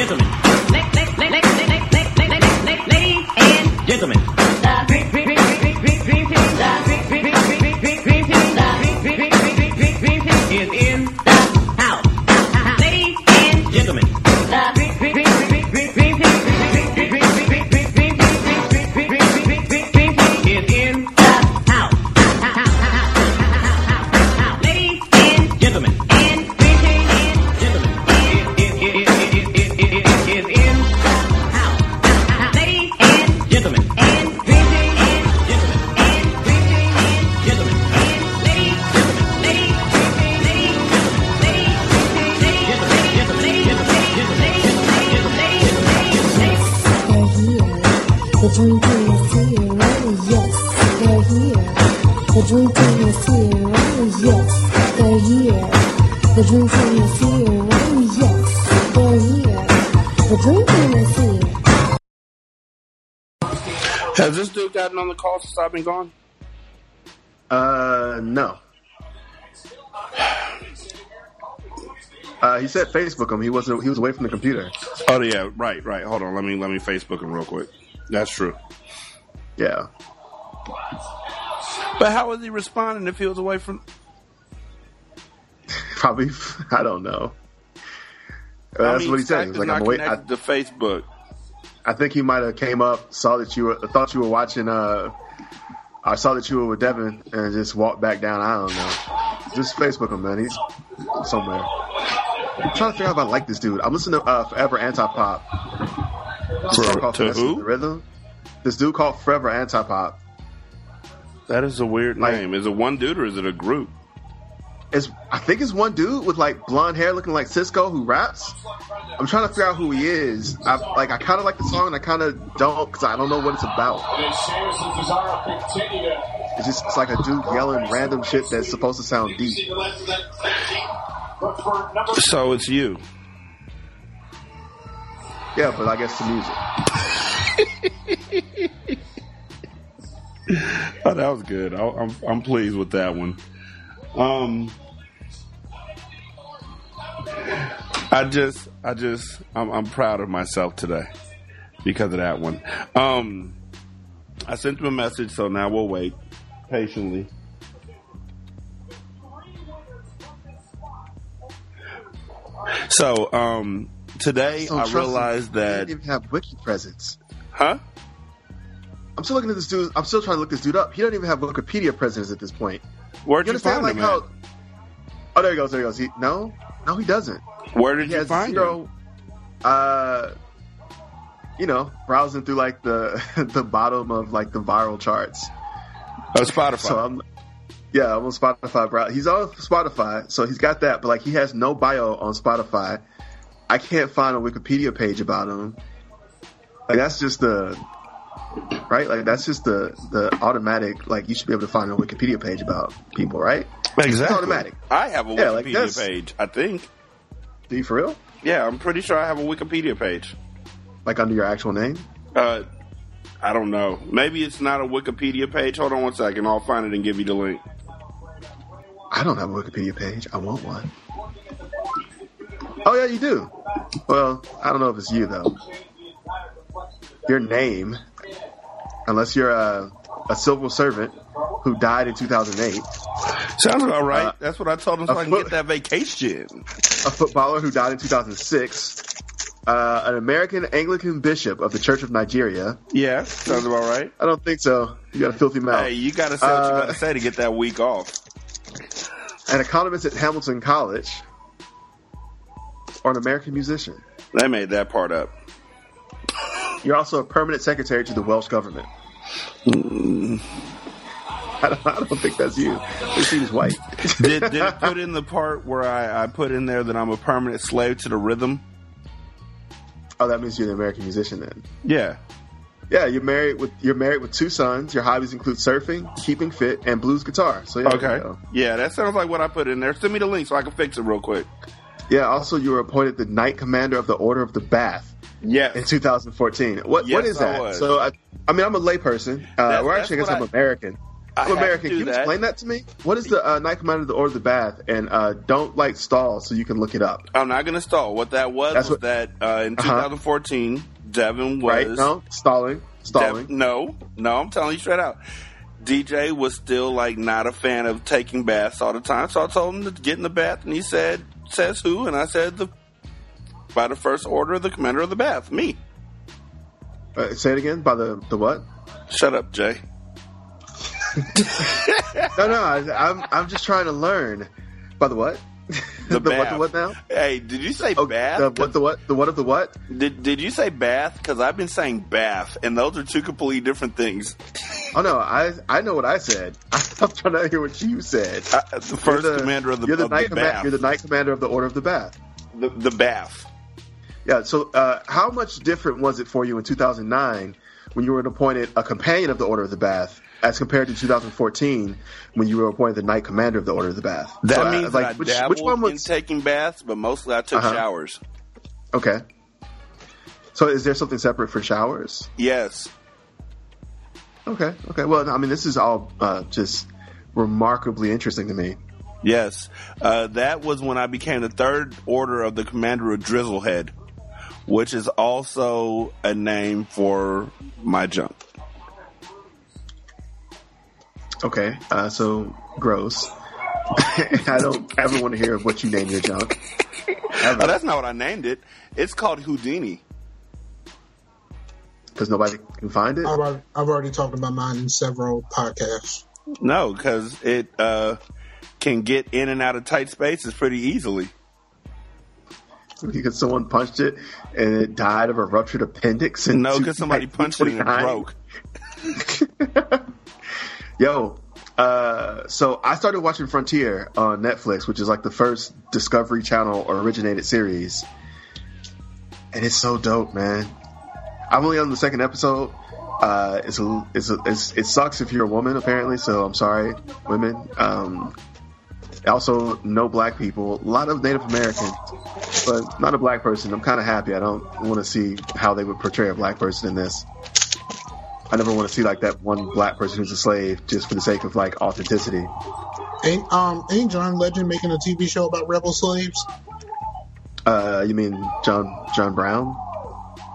Gentlemen. Ladies and gentlemen. Gotten on the call since I've been gone? Uh, no. Uh, he said Facebook him. He wasn't. He was away from the computer. Oh yeah, right, right. Hold on, let me let me Facebook him real quick. That's true. Yeah. But how was he responding if he was away from? Probably. I don't know. I that's mean, what he said. He like, I'm away. I, connected to Facebook. I think he might have came up, saw that you were, thought you were watching. Uh, I saw that you were with Devin, and just walked back down. I don't know. Just Facebook him, man. He's somewhere. I'm trying to figure out if I like this dude. I'm listening to uh, Forever Anti Pop. To who? The rhythm. This dude called Forever Anti Pop. That is a weird Like- name. Is it one dude or is it a group? It's I think it's one dude with like blonde hair, looking like Sisqo, who raps. I'm trying to figure out who he is. I like I kind of like the song, and I kind of don't because I don't know what it's about. It's just it's like a dude yelling random shit that's supposed to sound deep. So it's you. Yeah, but I guess the music. Oh, that was good. I, I'm I'm pleased with that one. Um, I just I just I'm I'm proud of myself today because of that one. Um, I sent him a message, so now we'll wait patiently. So um, today So I realized He that didn't even have wiki presence. huh. I'm still looking at this dude. I'm still trying to look this dude up. He doesn't even have Wikipedia presence at this point. Where'd You you, find like him how? Oh, there he goes. There he goes. He, no, no, he doesn't. Where did he you find him? zero. Uh, you know, browsing through like the the bottom of like the viral charts. Oh, Spotify. So I'm, yeah, I'm on Spotify. Bro. He's on Spotify, so he's got that. But like, he has no bio on Spotify. I can't find a Wikipedia page about him. Like that's just the right. Like that's just the the automatic. Like you should be able to find a Wikipedia page about people, right? Exactly. It's automatic. I have a Yeah, Wikipedia that's- page. I think. Do you for real? Yeah, I'm pretty sure I have a Wikipedia page. Like under your actual name? Uh, I don't know. Maybe it's not a Wikipedia page. Hold on one second. I'll find it and give you the link. I don't have a Wikipedia page. I want one. Oh yeah, you do. Well, I don't know if it's you though. Your name, unless you're a, a civil servant who died in 2008, Sounds about right. Uh, That's what I told him so I can foot- get that vacation. a footballer who died in 2006, uh, an American Anglican bishop of the Church of Nigeria. Yeah, sounds about right. I don't think so. You got a filthy mouth. Hey, you got to say what you Uh, got to say to get that week off. An economist at Hamilton College, or an American musician. They made that part up. You're also a permanent secretary to the Welsh government. Mm. I, don't, I don't think that's you. It seems white. Did, did it put in the part where I, I put in there that I'm a permanent slave to the rhythm? oh, that means you're an American musician then. Yeah. Yeah, you're married with you're married with two sons. Your hobbies include surfing, keeping fit, and blues guitar. So yeah, Okay. Yeah, that sounds like what I put in there. Send me the link so I can fix it real quick. Yeah. Also, you were appointed the Knight Commander of the Order of the Bath Yeah. in 2014. What Yes, what is that? was. So I, I mean, I'm a layperson. Uh, or actually, I guess I'm I- American. I I'm American. Can you that. explain that to me? What is the uh, Knight Commander of the Order of the Bath? And uh, don't like stall so you can look it up. I'm not going to stall. What that was That's was what- that uh, in Uh-huh. 2014, Devin was. Right? No, stalling, stalling. Dev- no, no, I'm telling you straight out. DJ was still like not a fan of taking baths all the time, so I told him to get in the bath, and he said, "Says who?" And I said, "The by the first order of the commander of the bath, me." Uh, say it again. By the the what? Shut up, Jay. No, no. I, I'm I'm just trying to learn. By the what? The, what? bath. The what now? Hey, did you say Oh, bath? The what? The what? The what of the what? Did Did you say bath? Because I've been saying bath, and those are two completely different things. Oh no, I I know what I said. I'm trying to hear what you said. Uh, the first the- commander of the, you're the of knight the bath. You're the knight commander of the Order of the Bath. the, the bath. Yeah. So, uh, how much different was it for you in 2009 when you were appointed a companion of the Order of the Bath, as compared to 2014 when you were appointed the knight commander of the Order of the Bath? That So, uh, means like, I which, which one in was taking baths, but mostly I took Uh-huh. showers. okay? So, is there something separate for showers? Yes. Okay. Okay. Well, I mean, this is all uh, just remarkably interesting to me. Yes, uh, that was when I became the third order of the commander of Drizzlehead, which is also a name for my junk. Okay. Uh, so gross. I don't ever want to hear what you name your junk. Oh, that's not what I named it. It's called Houdini. because nobody can find it. I've already, I've already talked about mine in several podcasts. No, because it uh, can get in and out of tight spaces pretty easily. Because someone punched it and it died of a ruptured appendix. in No, because somebody punched it and it 1929. broke. Yo, uh, so I started watching Frontier on Netflix, which is like the first Discovery Channel originated series, and it's so dope, man. I'm only on the second episode. Uh, it's a, it's a, it's, it sucks if you're a woman, apparently. So I'm sorry, women. Um, also, no black people. A lot of Native Americans, but not a black person. I'm kind of happy. I don't want to see how they would portray a black person in this. I never want to see like that one black person who's a slave just for the sake of like authenticity. Ain't um ain't John Legend making a TV show about rebel slaves? Uh, you mean John John Brown?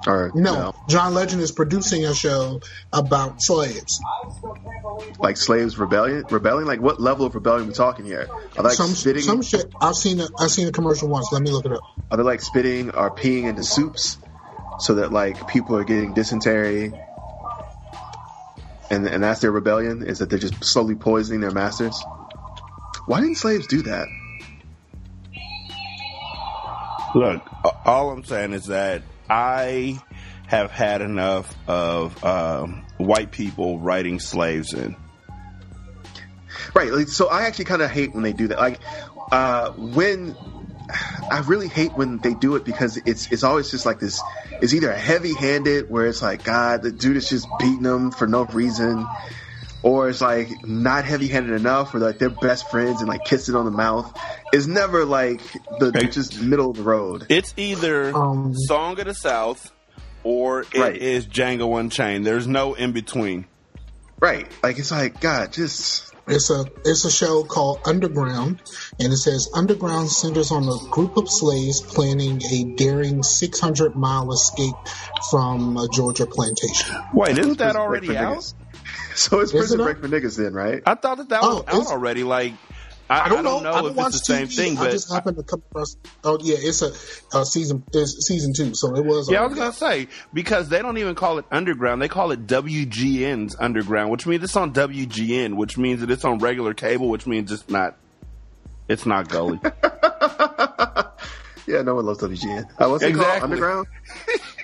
Or No, John Legend is producing a show about slaves. like slaves rebellion? Rebellion? Like what level of rebellion are we talking here? Are they like some spitting? some shit. I've seen a I've seen a commercial once. Let me look it up. Are they like spitting or peeing into soups so that like people are getting dysentery? And and that's their rebellion is that they're just slowly poisoning their masters. Why didn't slaves do that? Look, all I'm saying is that I have had enough of um, white people writing slaves in. Right. So I actually kind of hate when they do that. Like, uh, when I really hate when they do it because it's it's always just like this. It's either heavy handed where it's like God, the dude is just beating them for no reason, or it's like not heavy handed enough where like they're best friends and like kissing on the mouth. It's never like the Hey. just middle of the road. It's either Um, Song of the South or it is Right. Django Unchained. There's no in between. Right. Like it's like God, just It's a it's a show called Underground, and it says Underground centers on a group of slaves planning a daring 600 mile escape from a Georgia plantation. Wait, isn't that already out? Niggas. So it's prison it break for niggas then, right? I thought that that was Oh, out already. Like, I, I don't know. I if don't it's watch the same TV. thing, I but just happened to come across. Oh yeah, it's a, a season. It's season two, so it was. Yeah, I was gonna out. say because they don't even call it underground; they call it WGN's underground, which means it's on WGN, which means that it's on regular cable, which means it's not. It's not gully. Yeah, no one loves WGN. I uh, what's it called? Exactly. Underground.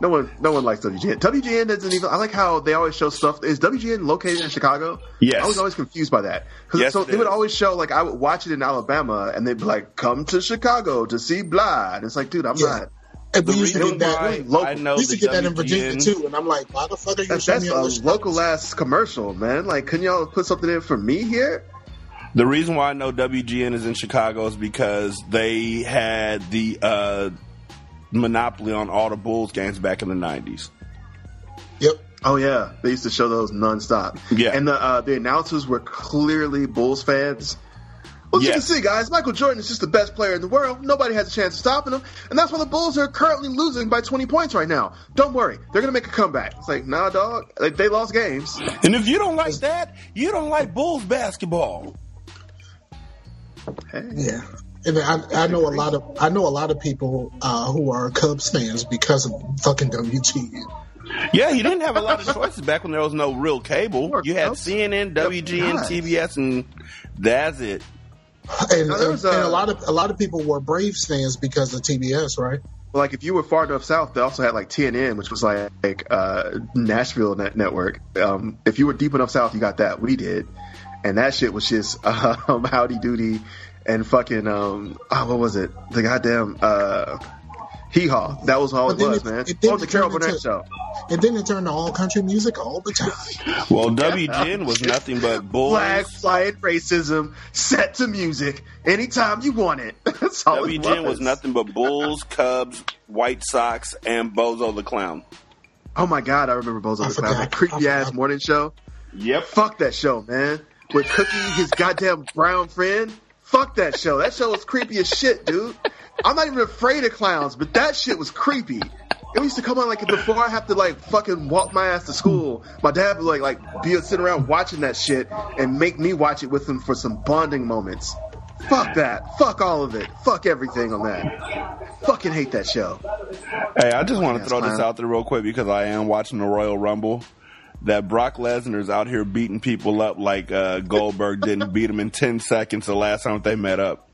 no one, no one likes WGN. WGN doesn't even. I like how they always show stuff. Is WGN located in Chicago? Yes. I was always confused by that. 'Cause Yes, so it they would always show like I would watch it in Alabama, and they'd be like, "Come to Chicago to see Blah." And it's like, dude, I'm Yeah. not. And we used to get that. why local. I know we used to the get that in Virginia too, and I'm like, why the fuck are you That's, showing that's me all a this local ass commercial, man. Like, couldn't y'all put something in for me here? The reason why I know WGN is in Chicago is because they had the uh, monopoly on all the Bulls games back in the nineties. Yep. Oh yeah, they used to show those nonstop. Yeah. and the uh, the announcers were clearly Bulls fans. Well, as you can see, guys, Michael Jordan is just the best player in the world. Nobody has a chance of stopping him, and that's why the Bulls are currently losing by 20 points right now. Don't worry, they're gonna make a comeback. It's like, nah, dog, like, they lost games. And if you don't like that, you don't like Bulls basketball. Hey. Yeah. And I, I know a lot of I know a lot of people uh, who are Cubs fans because of fucking WGN. Yeah, you didn't have a lot of choices back when there was no real cable. You had CNN, WGN, TBS, and that's it. And, Now, there and, was, and a lot of a lot of people were Braves fans because of TBS, right? Like, if you were far enough south, they also had like TNN, which was like, like uh, Nashville net- network. Um, if you were deep enough south, you got that. We did, and that shit was just um, howdy doody and fucking um, oh, what was it? The goddamn uh, hee haw. That was all it was, it- man. it didn't oh, the Carol turn Burnett into- show. And then it turned to all country music all the time. Well, WGN was nothing but Bulls. Flag flying racism set to music anytime you want it. That's all it WGN was nothing but Bulls, Cubs, White Sox, and Bozo the Clown. Oh my god, I remember Bozo I the Clown, forgot. that creepy ass morning show. Yep. Fuck that show, man. With Cookie, his goddamn brown friend. Fuck that show. That show was creepy as shit, dude. I'm not even afraid of clowns, but that shit was creepy. It used to come on like before I have to like fucking walk my ass to school. My dad would like like be sitting around watching that shit and make me watch it with him for some bonding moments. Fuck that. Fuck all of it. Fuck everything on that. Fucking hate that show. Hey, I just want to throw this out there real quick because I am watching the Royal Rumble. That Brock Lesnar's out here beating people up like uh, Goldberg didn't beat him in 10 seconds the last time they met up.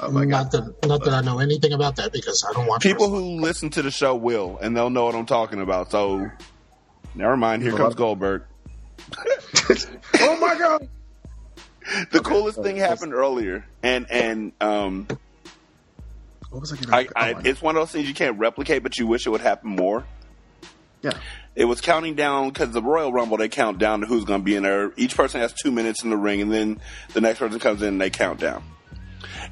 Oh my god. not that not that I know anything about that because I don't watch People wrestling. who listen to the show will, and they'll know what I'm talking about. So, never mind. Here comes Goldberg. oh my god. The coolest thing happened earlier, and and um, What was I getting? I, oh, it's one of those things you can't replicate, but you wish it would happen more. yeah. It was counting down because the Royal Rumble they count down to who's going to be in there. Each person has two minutes in the ring, and then the next person comes in and they count down.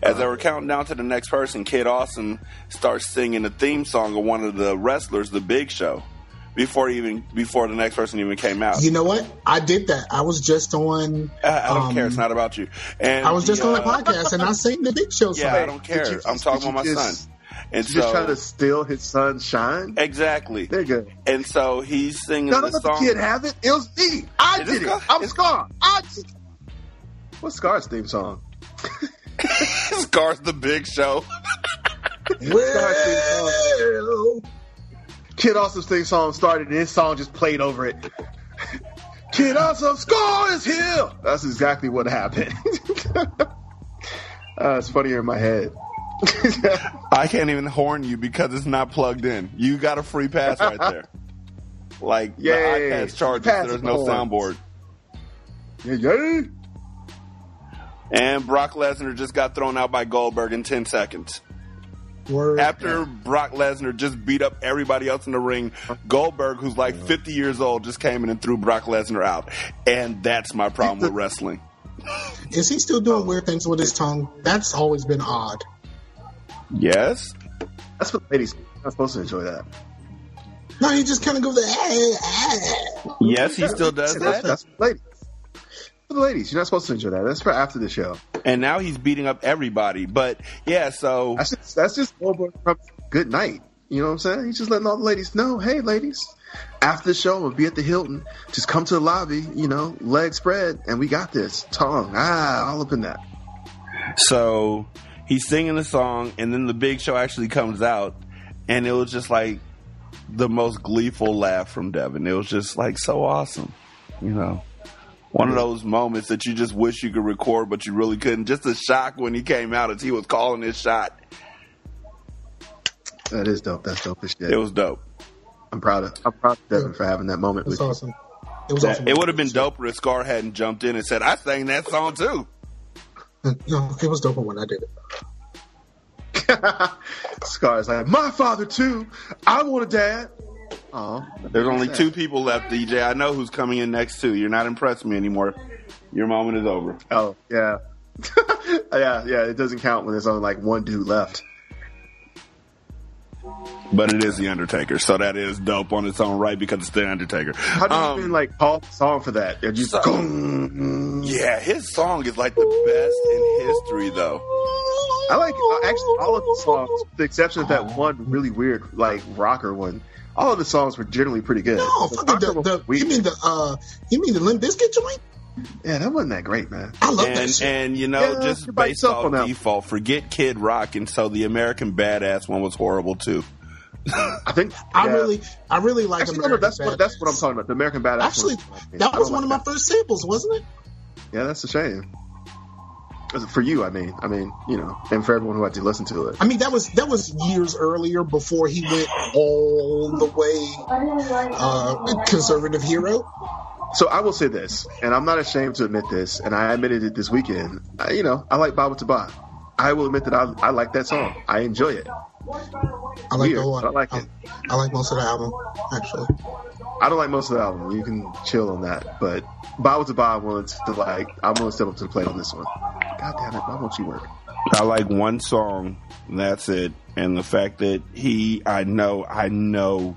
As they were counting down to the next person, Kid Awesome starts singing the theme song of one of the wrestlers, The Big Show, before even before the next person even came out. You know what? I did that. I was just on. I, I don't um, care. It's not about you. And I was just the, on the uh, podcast and I sang the Big Show song. Yeah, I don't care. I'm talking about my just- son. And He's just so, trying to steal his son's shine. exactly. They're good. And so he's singing No, the don't let the kid have it. It was me. I It did it. I'm Scar. I did What's Scar's theme song? Scar's the Big Show. Well, Kid Awesome's theme song started and his song just played over it. Kid Awesome, Scar is here. That's exactly what happened. uh, it's funnier in my head. I can't even horn you because it's not plugged in. You got a free pass right there. Like Yay. the iPad's charged, Pass there's no soundboard. yeah. And Brock Lesnar just got thrown out by Goldberg in 10 seconds. word. After Brock Lesnar just beat up everybody else in the ring, Goldberg, who's like 50 years old, just came in and threw Brock Lesnar out. And that's my problem with wrestling. Is he still doing weird things with his tongue? That's always been odd. Yes? That's what ladies are not supposed to enjoy that. No, he just kind of goes. "Ah, ah." Yes, he still does That's, that. that's for ladies. For the ladies, you're not supposed to enjoy that. That's for after the show. And now he's beating up everybody. But yeah, so That's just that's just Goldberg from good night. You know what I'm saying? He's just letting all the ladies know, hey, ladies, after the show, I'm gonna be at the Hilton. Just come to the lobby, you know, legs spread, and we got this. Tongue, ah, all up in that. So he's singing the song, and then the big show actually comes out, and it was just like the most gleeful laugh from Devin. It was just like so awesome, you know. One of those moments that you just wish you could record, but you really couldn't. Just a shock when he came out as he was calling his shot. That is dope. That's dope as shit. It was dope. I'm proud of I'm proud of Devin for having that moment It was with you. awesome. It was awesome. It would have been doper if Scar hadn't jumped in and said, "I sang that song too." No, it was dope when I did it. Scar's like, my father too. I want a dad. Oh, There's only two people left, DJ. I know who's coming in next too. You're not impressing me anymore. Your moment is over. Oh, yeah. yeah, yeah. It doesn't count when there's only like one dude left. But it is the Undertaker, so that is dope on its own right because it's the Undertaker. How do you Um, even like call the song for that? And just So- Yeah, his song is like the best in history, though. I like uh, actually all of the songs, with the exception of that one really weird like rocker one. All of the songs were generally pretty good. No, fucking rocker the, the you mean the uh you mean the Limp Bizkit joint? yeah, that wasn't that great, man. I love that And shit. and you know, Yeah, just you're by based off on that. default, forget Kid Rock, and so the American Badass one was horrible too. I think I yeah. really I really like Actually, no, no, American that's what that's what I'm talking about. The American Badass. Actually, one. that was one of like my first samples, wasn't it? Yeah, that's a shame. For you, I mean, I mean, you know, and for everyone who had to listen to it. I mean, that was that was years earlier before he went all the way uh, conservative hero. So I will say this, and I'm not ashamed to admit this, and I admitted it this weekend. I, you know, I like Bawitdaba. I will admit that I, I like that song. I enjoy it. I like Weird, the whole. but I like it. I like most of the album actually. I don't like most of the album. You can chill on that, but Bawitdaba I'm willing to like. I'm willing to step up to the plate on this one. God damn it! Why won't you work? I like one song, and that's it. And the fact that he, I know, I know,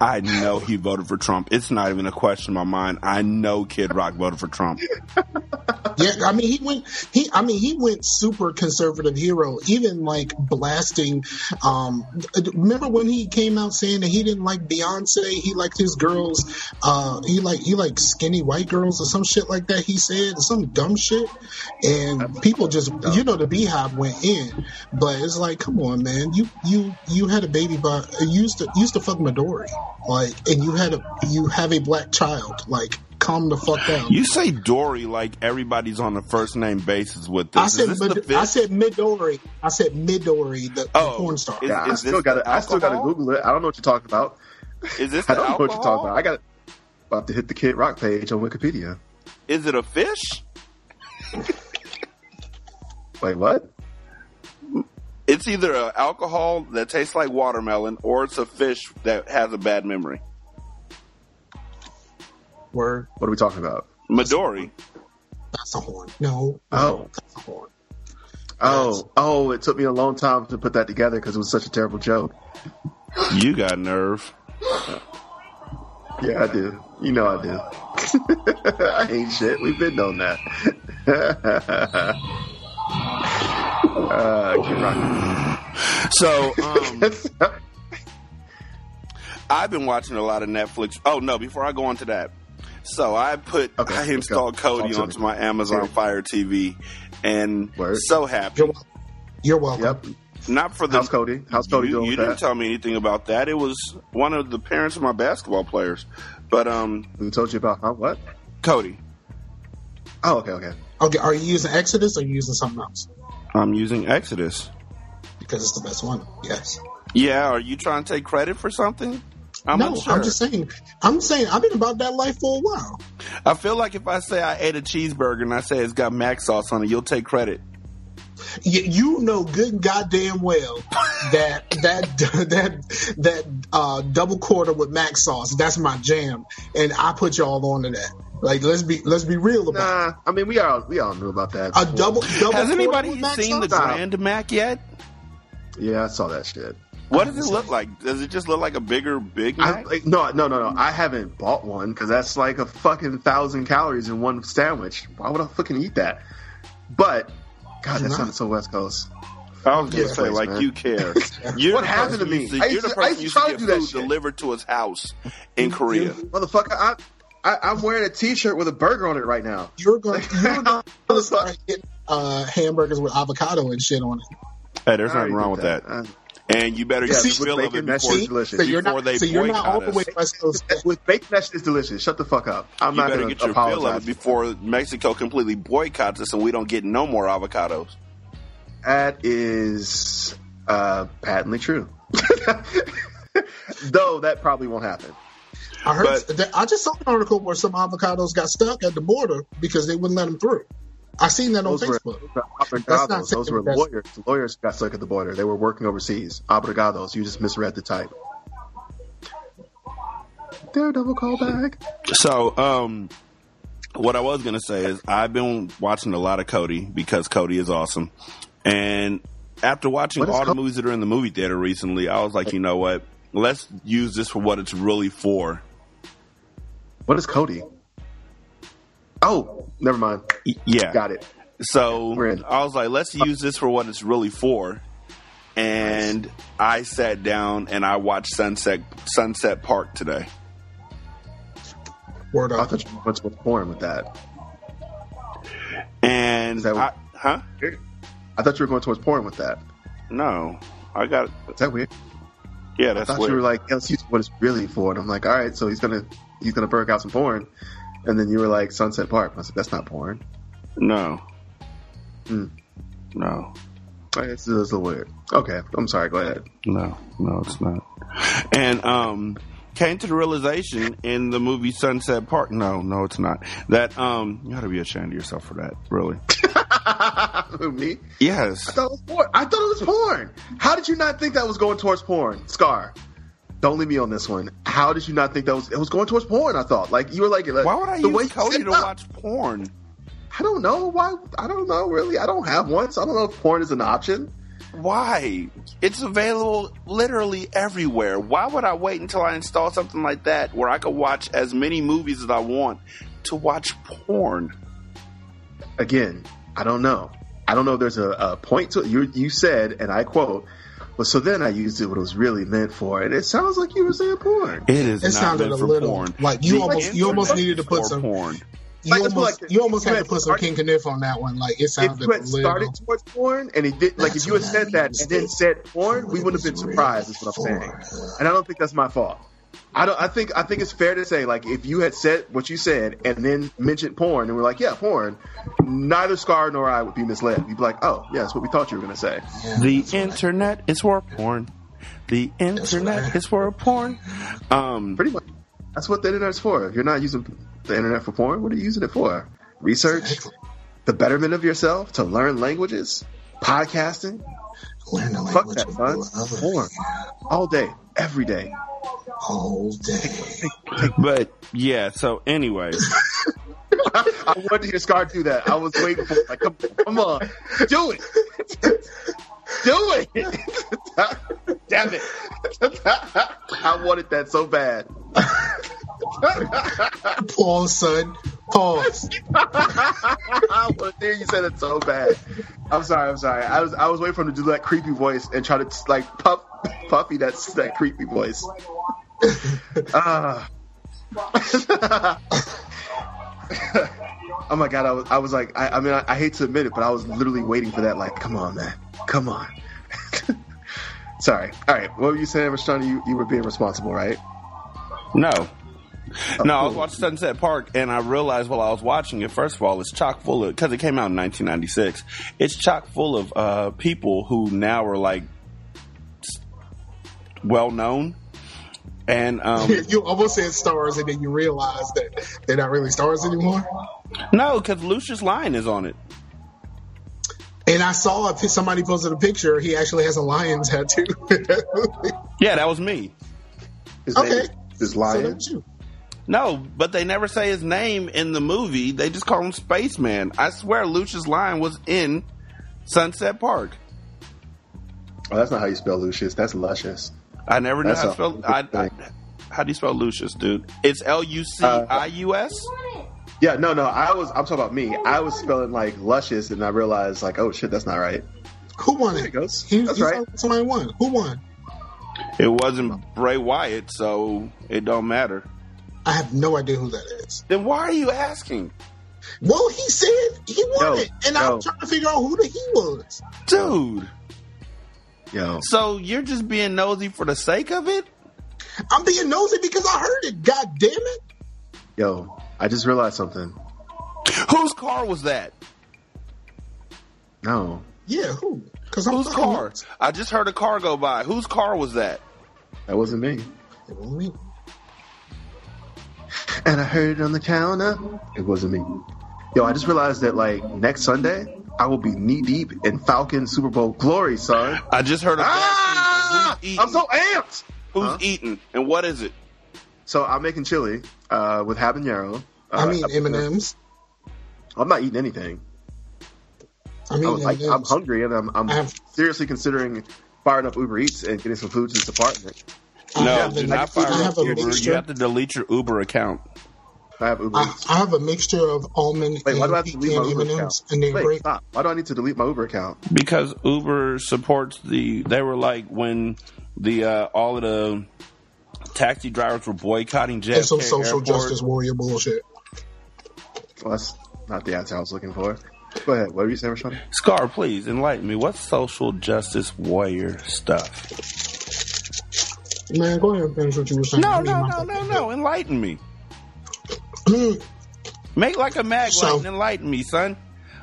I know he voted for Trump. It's not even a question in my mind. I know Kid Rock voted for Trump. Yeah, I mean he went he I mean he went super conservative hero, even like blasting um remember when he came out saying that he didn't like Beyonce, he liked his girls uh he like he liked skinny white girls or some shit like that he said, some dumb shit. And people just you know the beehive went in. But it's like, come on man, you you you had a baby by you used to you used to fuck Midori. Like and you had a you have a black child. Like calm the fuck down. You say Dory like everybody's on a first name basis with this. I Is said this Mid- fifth? I said Midori. I said Midori, the, the Oh, porn star. is- Yeah, I still got to. I still got to? Google it. I don't know what you're talking about. Is this I don't know what you're talking about. I got about to hit the Kid Rock page on Wikipedia. Is it a fish? Wait, what? It's either an alcohol that tastes like watermelon or it's a fish that has a bad memory. Word. What are we talking about? Midori. That's a horn. No. Oh. That's a horn. Oh, oh! It took me a long time to put that together because it was such a terrible joke. You got nerve. Yeah, I do. You know I do. I ain't shit. We've been on that. uh, So, um, I've been watching a lot of Netflix. Oh no! Before I go on to that, so I put Okay, I installed go. Kodi Talk to onto me. my Amazon Sure. Fire TV, and Word. so happy. You're, you're welcome. Yep. Not for the How's Kodi? How's Kodi you, doing you with didn't that? tell me anything about that. It was one of the parents of my basketball players, but um, Who told you about huh? what? Kodi. Oh, okay, okay. Okay, are you using Exodus or are you using something else? I'm using Exodus. Because it's the best one. Yes. Yeah, are you trying to take credit for something? I'm no, unsure. I'm just saying. I'm saying I've been about that life for a while. I feel like if I say I ate a cheeseburger and I say it's got mac sauce on it, you'll take credit. You, you know good and goddamn well that that that that uh, double quarter with mac sauce. That's my jam, and I put y'all onto that. Like let's be let's be real about it. Nah, I mean we all we all knew about that. it. a double double. Has anybody seen the sauce? Grand Mac yet? Yeah, I saw that shit. What does it look like? Does it just look like a bigger Big I, Mac? like, no, no, no, no. I haven't bought one because that's like a fucking thousand calories in one sandwich. Why would I fucking eat that? But God, that Nah. sounded so West Coast. I was gonna Yeah, say, please, like man. you care. You're What happened to me? used I you're used the to- I person used to used to to get food shit. delivered to his house in Korea. Motherfucker, I, I I'm wearing a T-shirt with a burger on it right now. You're going you're going to start getting uh, hamburgers with avocado and shit on it. Hey, there's nothing wrong with that. Uh, and you better Yeah, get with a feel of it bacon, before, shit's delicious. So you're before not, they so you're not all boycott the way us. West Coast. With bacon, that shit's delicious. Shut the fuck up. I'm You not better going get to your feel of apologize. it before Mexico completely boycotts us and we don't get no more avocados. That is uh, patently true. Though that probably won't happen. I heard. But- I just saw an article where some avocados got stuck at the border because they wouldn't let them through. I seen that on Those were Facebook. obligados. That's not Those saying were that's- lawyers. Lawyers got stuck at the border. They were working overseas. Obligados. You just misread the type. Daredevil callback. So, um, what I was gonna say is I've been watching a lot of Kodi because Kodi is awesome, and after watching What is all the movies that are in the movie theater recently, I was like, you know what? Let's use this for what it's really for. What is Kodi? Oh, never mind. Y- Yeah, Got it. So I was like, let's use this for what it's really for. And I sat down and I watched Sunset Sunset Park today. Word I up. thought you went to porn with that. And Is that I, huh? I thought you were going towards porn with that. No, I got Is that weird? yeah. That's what I thought weird. you were like, yeah, let's use what it's really for. And I'm like, all right, so he's gonna he's gonna break out some porn. And then you were like, Sunset Park. I said, that's not porn. no, Hmm. no, It's, it's a little weird. Okay, I'm sorry. Go ahead. no, no. It's not. And um, came to the realization in the movie Sunset Park. No, no, it's not. That um, you ought to be ashamed of yourself for that. Really? Me? Yes. I thought it was porn. I thought it was porn. How did you not think that was going towards porn? Scar. Don't leave me on this one. How did you not think that was it was going towards porn? I thought like you were like Why would I the use way you Kodi to up. watch porn? I don't know why. I don't know really. I don't have one, so I don't know if porn is an option. Why? It's available literally everywhere. Why would I wait until I install something like that where I could watch as many movies as I want to watch porn? Again, I don't know. I don't know if there's a, a point to it. You you said, and I quote, "Well, so then I used it what it was really meant for," and it sounds like you were saying porn. It is It not sounded meant a for little porn. like you The almost you almost internet needed to is put for some porn. you Like, it's almost like- you almost had you to put some King Kniff on that one. Like it If sounded you had a little. started towards porn and he did, like, That's if you had said that and then said porn, we wouldn't have been surprised. Is what I'm saying, and I don't think that's my fault. I don't. I think. I think it's fair to say, like, if you had said what you said and then mentioned porn, and we're like, yeah, porn, neither Scar nor I would be misled. We'd be like, oh, yeah, that's what we thought you were going to say. Yeah, The that's what I- internet is for porn. The internet right. is for porn. Um, Pretty much, that's what the internet's for. If you're not using the internet for porn, what are you using it for? Research, Exactly. the betterment of yourself, to learn languages, podcasting. Learn the Fuck language that, of son. Porn all day, every day. All day. but yeah. So anyway, I wanted to hear Scar do that. I was waiting for it. like, come, come on, do it, do it. Damn it! I wanted that so bad. Pause, son. Pause. I wanted you said it so bad. I'm sorry. I'm sorry. I was I was waiting for him to do that creepy voice and try to like puff puffy that that creepy voice. Ah. oh my god! I was I was like I, I mean I, I hate to admit it, but I was literally waiting for that. Like, come on, man, come on. Sorry. All right. What were you saying, Rashanii? You you were being responsible, right? no. No, I was watching Sunset Park, and I realized while I was watching it, first of all, it's chock full of because it came out in 1996. It's chock full of uh, people who now are like well known, and um, you almost said stars, and then you realize that they're not really stars anymore. no, because Lucius Lyon is on it. And I saw if somebody posted a picture. He actually has a lion tattoo. Yeah, that was me. His Okay. name is So Lion. that's you. No, but they never say his name in the movie. They just call him Spaceman. I swear Lucius Lyon was in Sunset Park. Oh, that's not how you spell Lucius. That's luscious. I never knew That's how to spell. I, I, how do you spell Lucius, dude? It's L U C I U S. Uh, yeah, no, no. I was. I'm talking about me. I was spelling like luscious, and I realized like, oh shit, that's not right. Who won There it? it goes. He, That's he right. felt Somebody won. Who won? It wasn't Bray Wyatt, so it don't matter. I have no idea who that is. Then why are you asking, Well, he said he won No, it, and no. I'm trying to figure out who the he was. dude? Yo, So you're just being nosy for the sake of it? I'm being nosy because I heard it. God damn it! yo, I just realized something. Whose car was that? No, Yeah, who? Because Whose car? nuts. I just heard a car go by. Whose car was that? that wasn't me. It wasn't me. And I heard it on the counter. It wasn't me. Yo, I just realized that like next Sunday, I will be knee deep in Falcon Super Bowl glory, son. I just heard a Ah! Who's I'm so amped. Who's Huh? eating? And what is it? So I'm making chili uh, with habanero. Uh, I mean M and M's. I'm not eating anything. I I mean was like, I'm M&Ms. hungry and I'm, I'm have- seriously considering firing up Uber Eats and getting some food to this apartment. I No, do not fire I have up a Uber. You have to delete your Uber account. I have Uber I, I have a mixture of almond Wait, why do I and have to delete my Uber M&Ms, account? and they're Wait, great. stop. Why do I need to delete my Uber account? Because Uber supports the. They were like when the uh, all of the taxi drivers were boycotting JFK It's some social Airport. justice warrior bullshit. Well, that's not the answer I was looking for. Go ahead. What were you saying, Rashad? Scar, please enlighten me. What's social justice warrior stuff? Man, go ahead and finish what you were saying. No, no, no, no, no. Enlighten me. Make like a mag So- and enlighten me, son.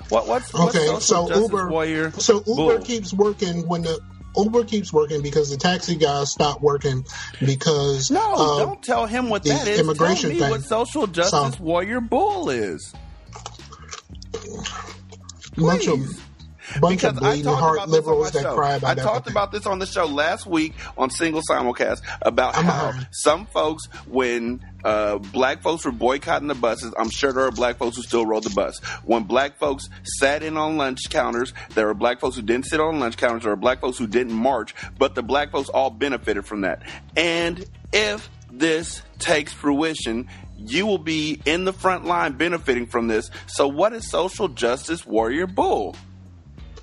What? What's, what's Okay, so Uber, warrior? so Uber bull? keeps working when the Uber keeps working because the taxi guys stopped working because No, uh, don't tell him what that is. immigration tell me thing. what social justice So- warrior bull is. bunch of Please. Bunch Because I talked about this on my liberals that show. cry I talked everything. about this on the show last week on Single Simulcast about I'm how some folks, when uh, black folks were boycotting the buses, I'm sure there are black folks who still rode the bus. When black folks sat in on lunch counters, there were black folks who didn't sit on lunch counters, there were black folks who didn't march, but the black folks all benefited from that. And if this takes fruition, you will be in the front line benefiting from this. So, what is social justice warrior bull?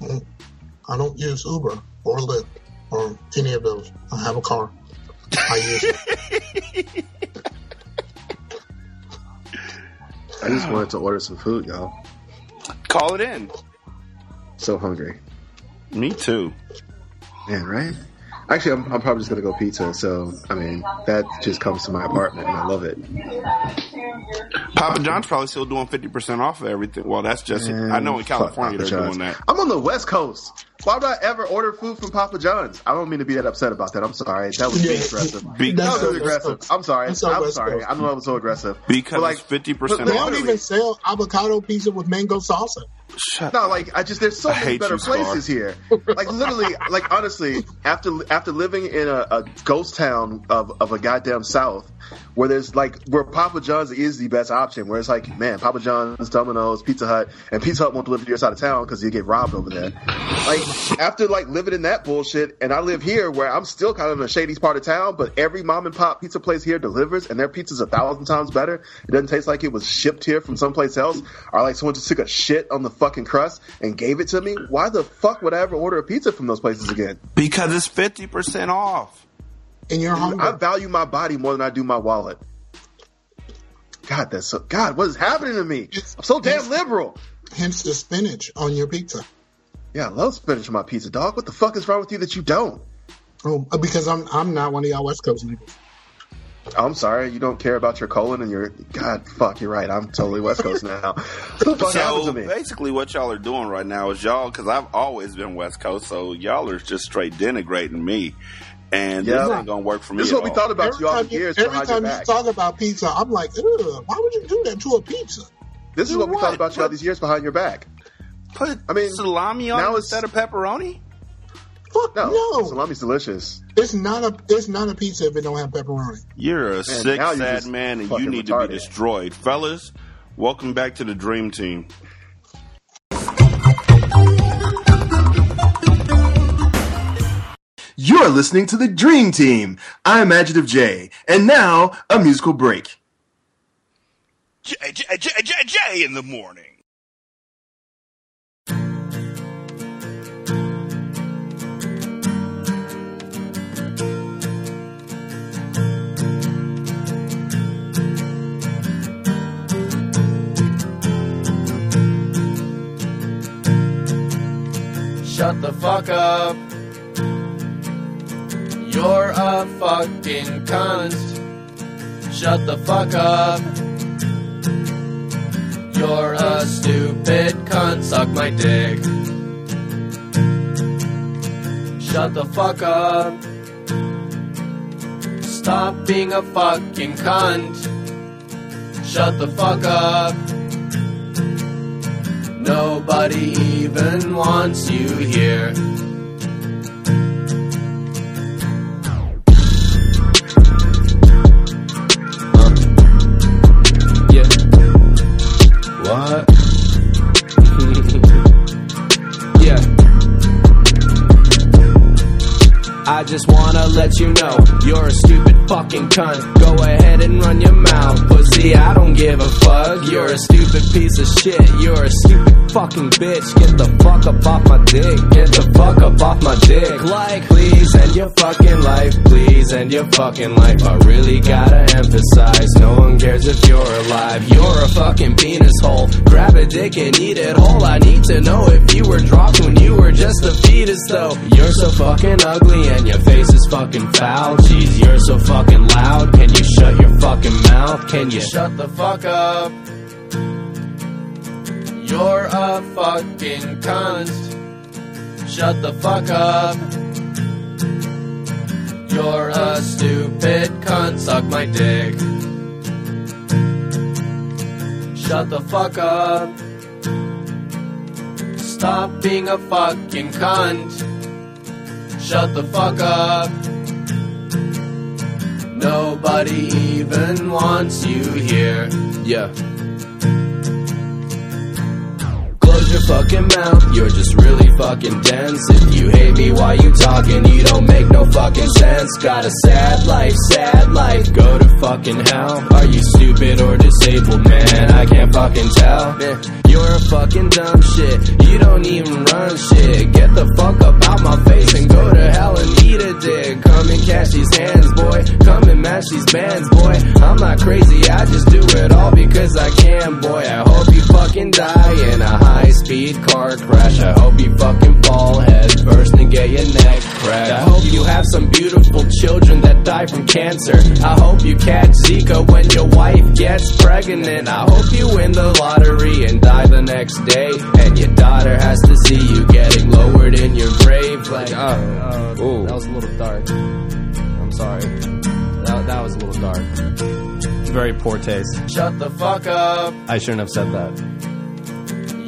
I don't use Uber or Lyft or any of those. I have a car. I use it. I just wanted to order some food, y'all. Call it in. So hungry. Me too. Man, right? Actually, I'm, I'm probably just gonna go pizza. So, I mean, that just comes to my apartment, and I love it. Papa John's probably still doing fifty percent off of everything. Well, that's just it. I know in California they're John's. doing that. I'm on the West Coast. Why would I ever order food from Papa John's? I don't mean to be that upset about that. I'm sorry. That was being Yeah. aggressive. Be- That was That's really so West aggressive. I'm sorry. I'm West sorry. Coast. I know I was so aggressive. Because But, it's fifty percent They don't even sell avocado pizza with mango salsa. Shut No, like I just there's so many better you, places here. Like literally, like honestly, after after living in a, a ghost town of, of a goddamn South, where there's like where Papa John's is the best option. Where it's like, man, Papa John's, Domino's, Pizza Hut, and Pizza Hut won't deliver to your side of town because you get robbed over there. Like after like living in that bullshit, and I live here where I'm still kind of in the shady part of town, but every mom and pop pizza place here delivers, and their pizza's a thousand times better. It doesn't taste like it was shipped here from someplace else, or like someone just took a shit on the fucking crust and gave it to me. Why the fuck would I ever order a pizza from those places again? because it's fifty percent off. And you're I value my body more than I do my wallet. God, that's so. God, what is happening to me? I'm so damn liberal. Hence the spinach on your pizza. Yeah, I love spinach on my pizza, dog. What the fuck is wrong with you that you don't? Oh, uh, because I'm I'm not one of y'all West Coast niggas. I'm sorry, you don't care about your colon and your God. Fuck, you're right. I'm totally West Coast now. what the fuck happened So basically, what y'all are doing right now is y'all, because I've always been West Coast, so y'all are just straight denigrating me, and Yeah. this ain't gonna work for me. This is at what we all. thought about Every you all time the years every behind your time you back. talk about pizza, I'm like, why would you do that to a pizza? This is Do what we thought about you all these years behind your back. Put I mean, salami on now instead of pepperoni. Fuck No, no. salami's delicious. It's not a it's not a pizza if it don't have pepperoni. You're a sick, now sad man, and you fucking need to be destroyed, fellas. Welcome back to the Dream Team. You're listening to the Dream Team. I'm Adjective J, and now a musical break. J, J, J, J, J in the morning. Shut the fuck up. A fucking cunt. Shut the fuck up. You're a stupid cunt. Suck my dick. Shut the fuck up. Stop being a fucking cunt. Shut the fuck up. Nobody even wants you here. Just wanna let you know you're a stupid fucking cunt. Go ahead and run your mouth, pussy. I don't give a fuck. You're a stupid piece of shit. You're a stupid fucking bitch. Get the fuck up off my dick. Get the fuck up off my dick. Like, please end your fucking life. Please end your fucking life. I really gotta emphasize. No one cares if you're alive. You're a fucking penis hole. Grab a dick and eat it whole. I need to know if you were dropped when you were just a fetus, though. You're so fucking ugly and your face is fucking foul. Jeez, you're so fucking loud. Can you shut your fucking mouth? Can you shut the fuck up? You're a fucking cunt. Shut the fuck up. You're a stupid cunt. Suck my dick. Shut the fuck up. Stop being a fucking cunt. Shut the fuck up. Nobody even wants you here. Yeah. Your fucking mouth, you're just really fucking dense. If you hate me why you talking, you don't make no fucking sense. Got a sad life, sad life, go to fucking hell. Are you stupid or disabled, man? I can't fucking tell. You're a fucking dumb shit, you don't even run shit. Get the fuck up out my face and go to hell and eat a dick. Come and catch these hands, boy. Come and match these bands, boy. I'm not crazy, I just do it all because I can, boy. I hope you fucking die in a high speed car crash. I hope you fucking fall head first and get your neck cracked. I hope you have some beautiful children that die from cancer. I hope you catch Zika when your wife gets pregnant. I hope you win the lottery and die the next day. And your daughter has to see you getting lowered in your grave. Like, oh, Oh, that was a little dark. I'm sorry. That, that was a little dark. Very poor taste. shut the fuck up. I shouldn't have said that.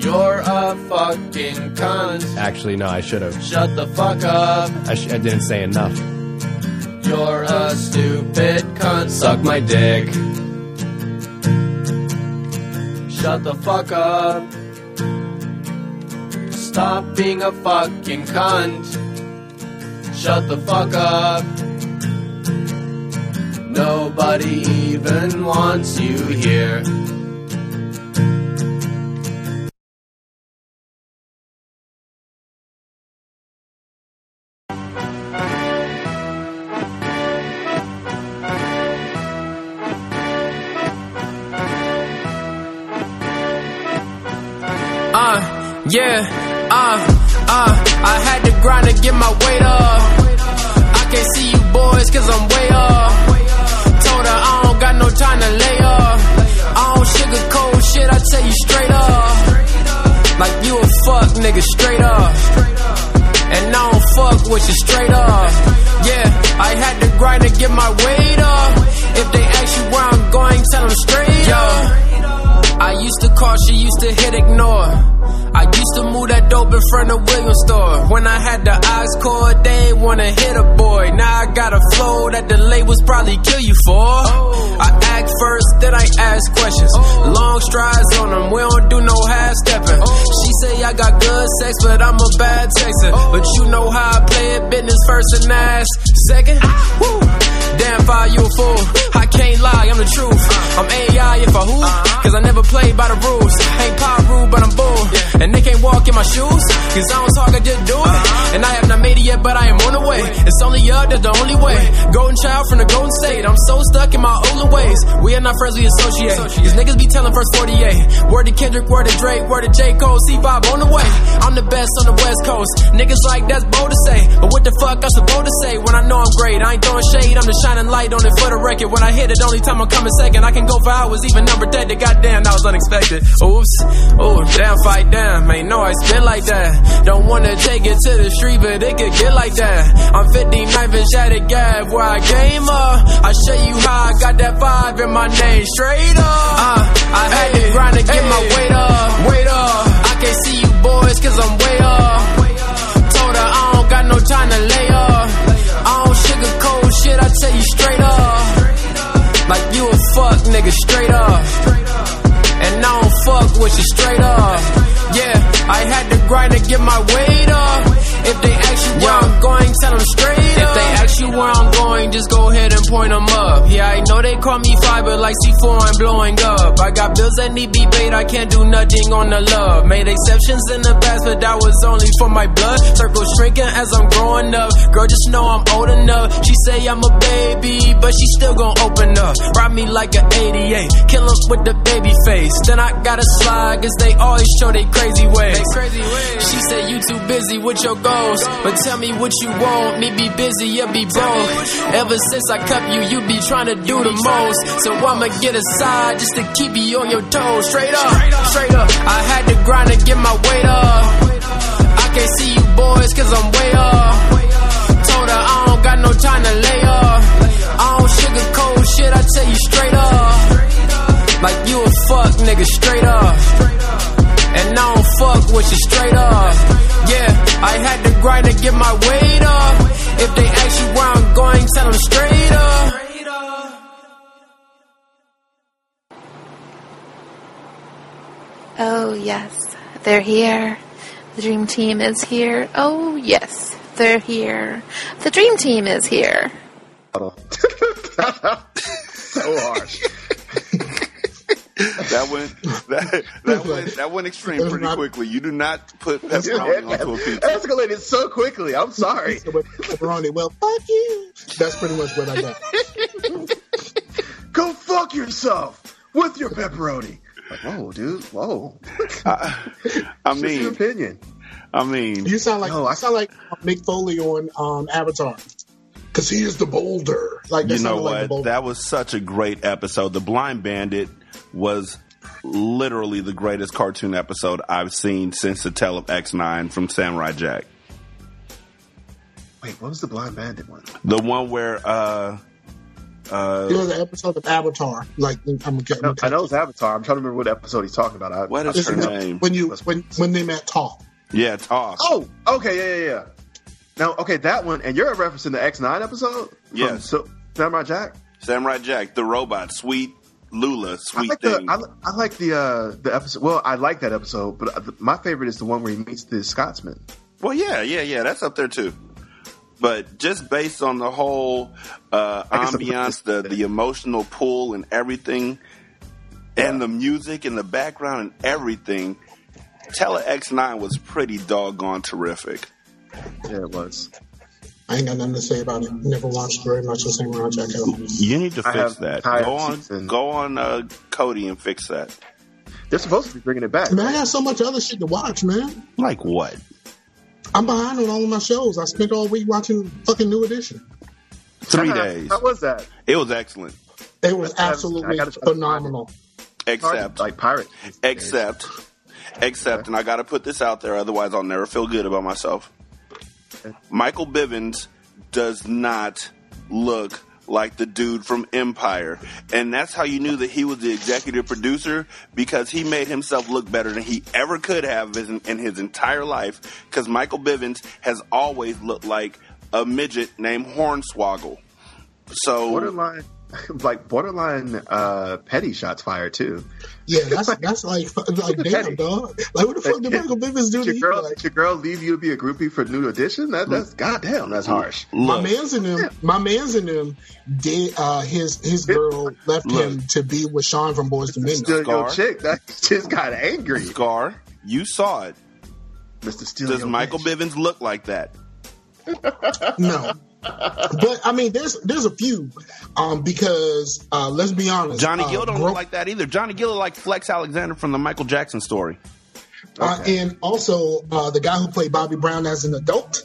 You're a fucking cunt. Actually, no, I should have. Shut the fuck up. I, sh- I didn't say enough. You're a stupid cunt. Suck my dick. Shut the fuck up. Stop being a fucking cunt. Shut the fuck up. Nobody even wants you here. I had to grind to get my weight up. If they ask you where I'm going, tell them straight up. I used to call, she used to hit ignore. I used to move that dope in front of Williams store. When I had the eyes cord, they ain't wanna hit a boy. Now I got a flow that the labels probably kill you for. I act first, then I ask questions. Long strides on them, we don't do no half stepping. She say I got good sex, but I'm a bad texter. But you know how I play it, business first and ass second. Woo. Damn, fire, you a fool. I can't lie, I'm the truth. I'm AI if I who? Cause I never played by the rules. Ain't power rude, but I'm bull. And they can't walk in my shoes. Cause I don't talk, I just do it. And I have not made it yet, but I am on the way. It's only up, that's the only way. Golden child from the Golden State. I'm so stuck in my older ways. We are not friends, we associate. These niggas be telling first 48. Word to Kendrick, word to Drake, word to J. Cole, C5 on the way. I'm the best on the West Coast. Niggas like that's bold to say. But what the fuck I'm supposed to say when I know I'm great? I ain't throwing shade, I'm the shining light on it for the record. When I hit it, only time I'm coming second. I can go for hours, even number dead. Goddamn, that was unexpected. Oops. Oh, damn, fight down. Ain't no I spin like that. Don't wanna take it to the street, but it could get like that. I'm 59 and shattered gab where I came up. I show you how I got that five in my name straight up. Uh, I had to grind to get my weight up. Weight up. I can't see you boys cause I'm way up. Told her I don't got no time to tell you straight up. Like you a fuck nigga straight up. And I don't fuck with you straight up. Yeah, I had to grind to get my weight like C4, I'm blowing up. I got bills that need be paid, I can't do nothing on the love. Made exceptions in the past, but that was only for my blood. Circle shrinking as I'm growing up. Girl, just know I'm old enough. She say I'm a baby, but she still gon' open up. Ride me like an 88, kill 'em with the baby face. Then I gotta slide, cause they always show they crazy ways. She said you too busy with your goals, but tell me what you want. Me be busy, you be broke. Ever since I cup you, you be trying to do the most. So I'ma get aside just to keep you on your toes. Straight up, straight up. I had to grind to get my weight up. I can't see you boys cause I'm way up. Told her I don't got no time to lay up. I don't sugarcoat shit, I tell you straight up. Like you a fuck nigga straight up. And I don't fuck with you straight up. Yeah, I had to grind to get my weight up. If they ask you where I'm going, tell them straight up. Oh, yes, they're here. The dream team is here. Oh, yes, they're here. The dream team is here. so harsh. that went that that went that went extreme pretty quickly. You do not put pepperoni onto a pizza. Escalated so quickly. I'm sorry. Pepperoni. Well, fuck you. That's pretty much what I got. Go fuck yourself with your pepperoni. Like, whoa, dude. Whoa. I, I It's just your mean, opinion. I mean, You sound like no, I sound like Mick Foley on um, Avatar. Cause he is the boulder. Like you know sounded like the what? that was such a great episode. The Blind Bandit was literally the greatest cartoon episode I've seen since the Tale of X9 from Samurai Jack. Wait, what was the blind bandit one? The one where uh uh It was an episode of Avatar. Like I'm getting. No, I know it's Avatar. I'm trying to remember what episode he's talking about. I, What is her name? when you when when they met Toph. Yeah, Toph. Oh, okay, yeah, yeah, yeah. Now, okay, that one, and you're referencing the X9 episode? From Yes. Sil- Samurai Jack? Samurai Jack, the robot, sweet Lula, I sweet like the thing. I, I like the uh the episode. Well, I like that episode, but uh, my favorite is the one where he meets the Scotsman. Well, yeah, yeah, yeah, that's up there too. But just based on the whole uh, I guess the- ambiance, the the emotional pull, and everything, and the music and the background and everything, Tele X9 was pretty doggone terrific. Yeah, it was. I ain't got nothing to say about it. Never watched very much of Samurai Jack at all. You need to fix that. Go on, season. go on, uh, Kodi, and fix that. They're supposed to be bringing it back. Man, I got so much other shit to watch, man. Like what? I'm behind on all of my shows. I spent all week watching fucking New Edition. Three days. How was that? It was excellent. It was absolutely phenomenal. Except like pirate. Except, except, and I got to put this out there, otherwise I'll never feel good about myself. Michael Bivins does not look like the dude from Empire, and that's how you knew that he was the executive producer because he made himself look better than he ever could have in, his entire life. Because Michael Bivins has always looked like a midget named Hornswoggle. So Borderline, like borderline uh, petty shots fired too. Yeah, that's that's like like damn dog. Like what the fuck did Michael Bivins do Did to your you? girl, Like, did your girl leave you to be a groupie for New Edition? That, that's goddamn. That's harsh. my look, man's in them. My man's in them. Did uh, his his girl left him to be with Sean from Boyz II Men? Still your Scar. chick. That just got angry. Scar, you saw it. Mr. Steal Does Michael Bitch. Bivins look like that? No. But I mean, there's there's a few, um, because uh, let's be honest, Johnny uh, Gill don't Gro- look like that either. Johnny Gill look like Flex Alexander from the Michael Jackson story. Uh, and also uh, the guy who played Bobby Brown as an adult.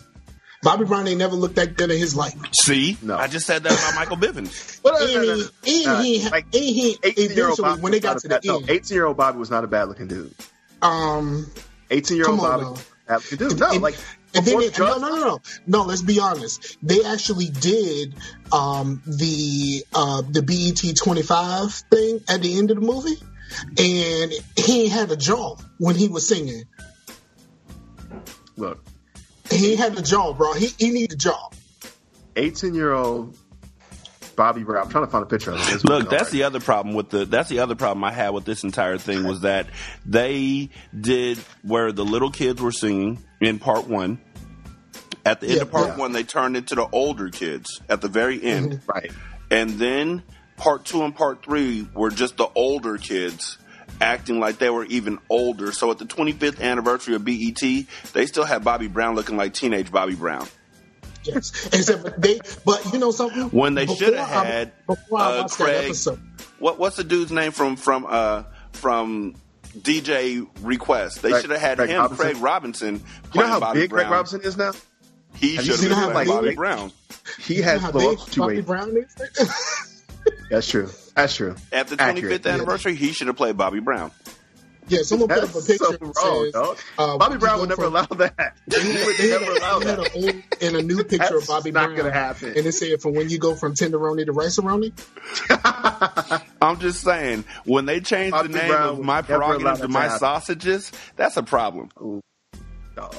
Bobby Brown ain't never looked that good in his life. See, I just said that about Michael Bivins. Well, And he, and he, and he, 18 year old eventually, Bobby when they got to a the no, end, 18 year old Bobby was not a bad looking dude. um, 18 year old Bobby now. was a bad looking dude. No, and, like and then they, no, no, no, no, no. Let's be honest. They actually did um, the uh, the BET twenty five thing at the end of the movie, and he had a jaw when he was singing. Look, He had a jaw, bro. He he needed a jaw. 18 year old Bobby Brown. I'm trying to find a picture of him. Look, that's hard. the other problem with the. That's the other problem I had with this entire thing was that they did where the little kids were singing in part one. At the end Yeah, of part yeah. one, they turned into the older kids at the very end, mm-hmm. right. and then part two and part three were just the older kids acting like they were even older. So at the 25th anniversary of BET, they still had Bobby Brown looking like teenage Bobby Brown. Yes, except but they. But you know something? When they should have I- had before I uh, watched that Craig. episode. What what's the dude's name from from uh from DJ Request? They should have had Craig him, Robinson? Craig Robinson. You know how Bobby big Brown. Greg Robinson is now? He Have you should have how, been like, Bobby big- Brown. He You know has how the big to Bobby weight. Brown is? That's true. That's true. At the 25th Accurate. anniversary, he should have played Bobby Brown. Yeah, someone put up a That's picture so wrong, says, dog. uh, Bobby Brown would never from- allow that. He would They had, never a, allow they that. an old and a new picture That's of Bobby not Brown. gonna happen. And it said, from when you go from tenderoni to rice I'm just saying, when they change Bobby the name Brown of my never prerogative to to my happen. sausages, that's a problem. Dog.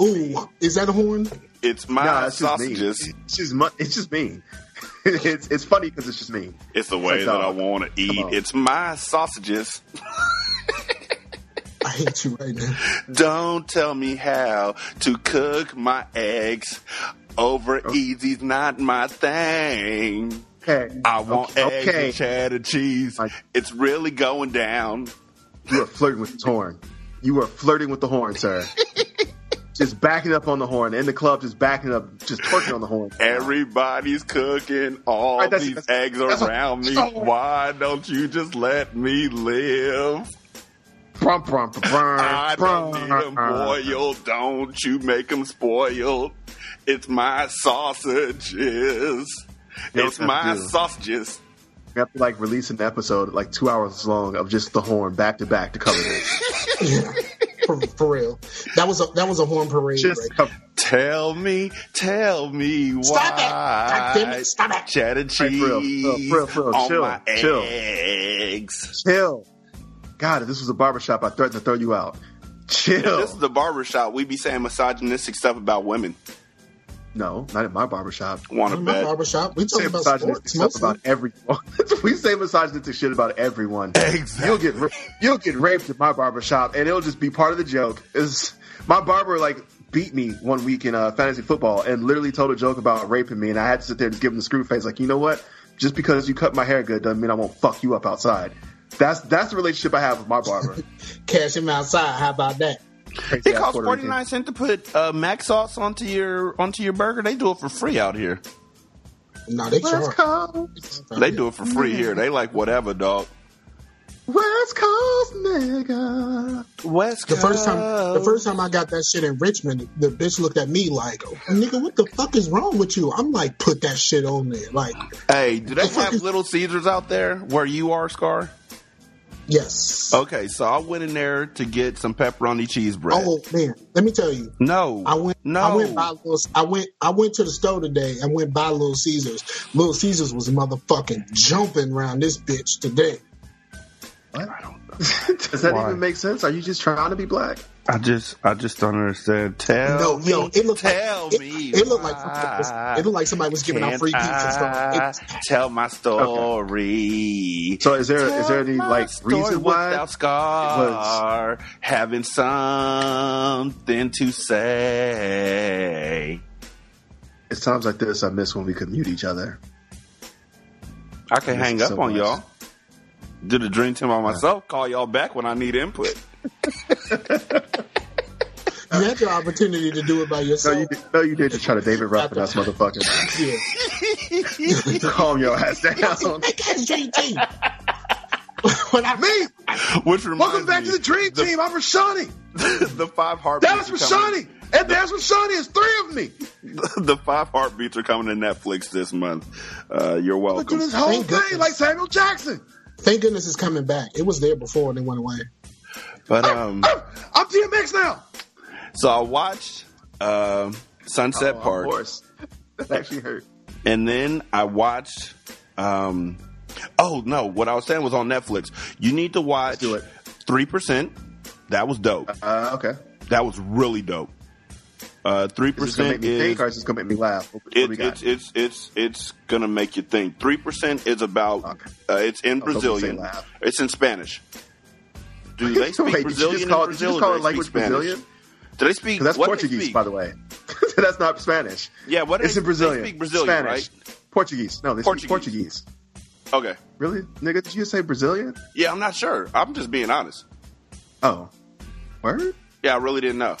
Ooh, is that a horn? It's my Nah, it's just mean. sausages. It's just mu- it's just mean. it's it's funny because it's just me. It's the way like, that I want to eat. It's my sausages. I hate you right now. Don't tell me how to cook my eggs. Over Oh. easy's not my thing. Okay. I want okay. eggs okay. and cheddar cheese. Like- It's really going down. You are flirting with the horn. You are flirting with the horn, sir. just backing up on the horn in the club, just backing up, just twerking on the horn. Everybody's cooking all Right, these that's- eggs that's- around me. oh. Why don't you just let me live? Brum, brum, brum, brum, I don't need them boiled. Don't you make them spoiled. It's my sausages. It's my sausages. We have to like release an episode like two hours long of just the horn back to back to cover this. for, for real. That was a that was a horn parade. just right? cover. Tell me, tell me why. Stop it! God damn it, stop it. Cheddar Right, for real, cheese for real, for real, on chill, my chill. eggs. Chill. God, if this was a barbershop, I threatened to throw you out. Chill. If this is the barbershop, we be saying misogynistic stuff about women. no, not at my barbershop. Want to In my bet? barbershop, we say about misogynistic sports stuff mostly. about everyone. we say misogynistic shit about everyone. Exactly. You'll get ra- you'll get raped at my barbershop, and it'll just be part of the joke. Is my barber like beat me one week in uh, fantasy football and literally told a joke about raping me, and I had to sit there and just give him the screw face, like you know what? Just because you cut my hair good doesn't mean I won't fuck you up outside. That's that's the relationship I have with my barber. Cash him outside. How about that? Crazy It costs Puerto forty Rican. nine cents to put uh, mac sauce onto your onto your burger. They do it for free out here. No, they West charge. Coast, They do it for free here. They like whatever, dog. West Coast nigga. West Coast. The first time, the first time I got that shit in Richmond, the bitch looked at me like, "Nigga, what the fuck is wrong with you?" I'm like, "Put that shit on there." Like, Hey, do they The have is- Little Caesars out there where you are, Scar? Yes. Okay, so I went in there to get some pepperoni cheese bread. Oh man, let me tell you. no, I went. No, I went by Little. I went. I went to the store today. and went by Little Caesars. Little Caesars was motherfucking jumping around this bitch today. What? Does that Why? even make sense? Are you just trying to be black? I just, I just don't understand. Tell No, me, yo, it looked tell it- me. it looked like somebody was- it looked like somebody was giving out free pizza stuff. It- tell my story. So is there is Tell there any like reason why? scar having something to say? It's times like this I miss when we could mute each other. I can hang up so on much. y'all. Do the dream team by myself. Call y'all back when I need input. You had your opportunity to do it by No, yourself. you did, no, you did to try to David Ruffin us, motherfucker. Yeah. Calm your ass down. Make that dream team. when I, Me, Which welcome back me, to the Dream Team. I'm Rashanii. the five heartbeats. Dallas are coming- Rashanii. And there's Rashanii. It's three of me. the five heartbeats are coming to Netflix this month. Uh, you're I'm gonna welcome. do this whole Thank thing goodness. like Samuel Jackson. Thank goodness it's coming back. It was there before and it went away. But um, Oh, I'm DMX now. so I watched um Sunset Oh, Park. Of course. That actually hurt. And then I watched. Um, oh no! What I was saying was on Netflix. You need to watch do it. Three Percent. That was dope. Uh, okay. That was really dope. Uh, Three Is gonna make percent me is think or is this gonna make me laugh? It, it's it's it's it's gonna make you think. Three percent is about. Okay. Uh, it's in I was hoping to say Brazilian. It's in Spanish. Do they speak Wait, Brazilian just call, in did you Brazil? just call do it they language? Brazilian? Do they speak? That's what Portuguese, speak? by the way. that's not Spanish. Yeah, what is It's in Brazilian. They speak Brazilian, Spanish. right? Portuguese. No, they Portuguese. speak Portuguese. Okay. Really? Nigga, did you say Brazilian? Yeah, I'm not sure. I'm just being honest. Oh. Word? Yeah, I really didn't know.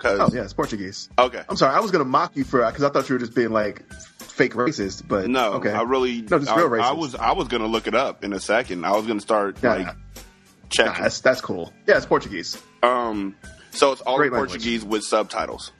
Cause Oh, yeah, it's Portuguese. okay. I'm sorry, I was going to mock you for because I thought you were just being like fake racist, but No, okay. I really No, just I, real racist. I was I was gonna look it up in a second. I was gonna start like Nah, checking. that's, that's cool. Yeah, it's Portuguese. um, so it's all Great in language. Portuguese with subtitles.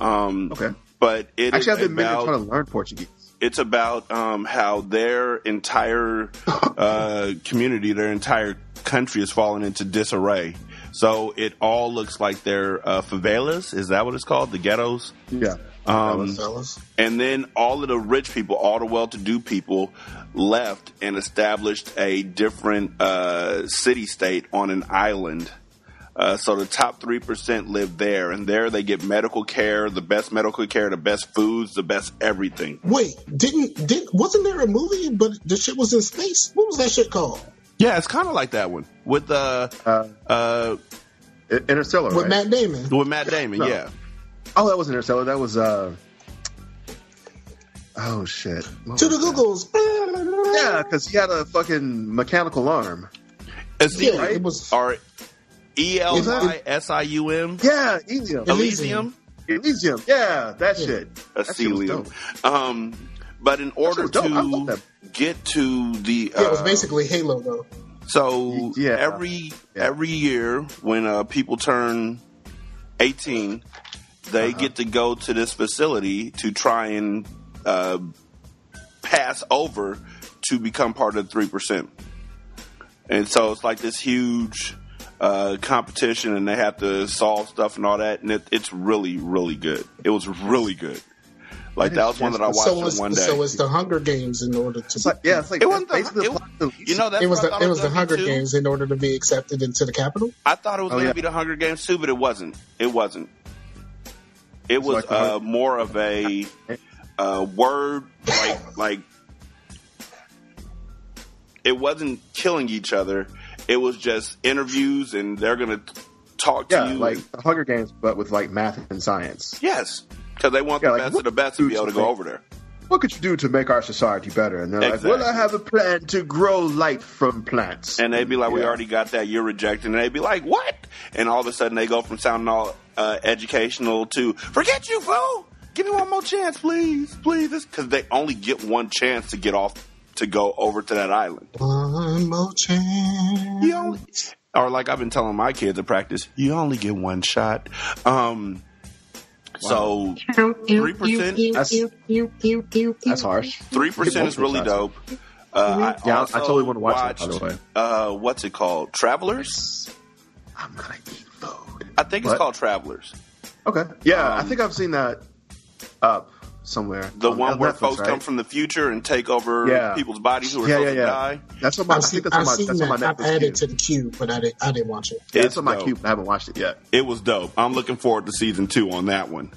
Um, Okay. but it Actually, I've been about try to learn Portuguese. it's about um, how their entire uh, community, their entire country is falling into disarray. So it all looks like they're uh, favelas. Is that what it's called? The ghettos. Yeah. Um, and then all of the rich people, all the well-to-do people, left and established a different uh, city-state on an island. Uh, so the top three percent live there, and there they get medical care, the best medical care, the best foods, the best everything. Wait, didn't did not wasn't there a movie but the shit was in space? What was that shit called? Yeah, it's kind of like that one with uh, Uh, uh, Interstellar, With right? Matt Damon. with Matt Damon. No. Yeah, Oh, that was Interstellar. That was uh. Oh shit! What To the was that? Googles. Yeah, because he had a fucking mechanical arm. Elysium, Yeah, it was- or E L I S I U M. Yeah, Elysium. Elysium. Elysium. Yeah, that shit. That shit Elysium. dope. Um, but in order was. I love to that. Get to the Yeah, it was uh, basically Halo though. So Yeah. every Yeah. every year when uh, people turn eighteen, they Uh-huh. get to go to this facility to try and uh, pass over to become part of the three percent. And so it's like this huge uh, competition, and they have to solve stuff and all that, and it, it's really really good. It was really good. Like that was one that I watched So in it's one day. so it's the Hunger Games in order to. It's yeah, it's like It wasn't the- basically it the was- you know, that's it was the it was the Hunger too. Games in order to be accepted into the Capitol. I thought it was Oh, going to yeah. be the Hunger Games too, but it wasn't. It wasn't. It was like uh, more of a uh, word, like like. It wasn't killing each other. It was just interviews, and they're going to talk to you. like the Hunger Games, but with like math and science. yes, because they want Yeah, the like, best of the best to be able to go over there. What could you do to make our society better? And they're like, Exactly. "Well, I have a plan to grow light from plants." And they'd be like, "We already got that. You're rejected." And they'd be like, "What?" And all of a sudden, they go from sounding all uh, educational to "Forget you, fool! Give me one more chance, please, please." Because they only get one chance to get off to go over to that island. One more chance. You only, or like I've been telling my kids at practice, you only get one shot. Um, so three percent, That's, that's harsh. three percent is really dope. Uh, I Yeah, I totally wanna watch that, by the way. Uh, what's it called? Travelers. I'm gonna eat food. I think it's called Travelers. Okay. Yeah, I Um, think I've seen that up somewhere. The On one where Netflix, folks right? come from the future and take over Yeah. people's bodies who are Yeah, supposed yeah, to die. That's on my. I I've think seen, that's on I've my. seen That's on my that. I've added queue. to the queue, but I didn't. I didn't watch it. Yeah, It's it's on my dope. queue. but I haven't watched it yet. It was dope. I'm looking forward to season two on that one.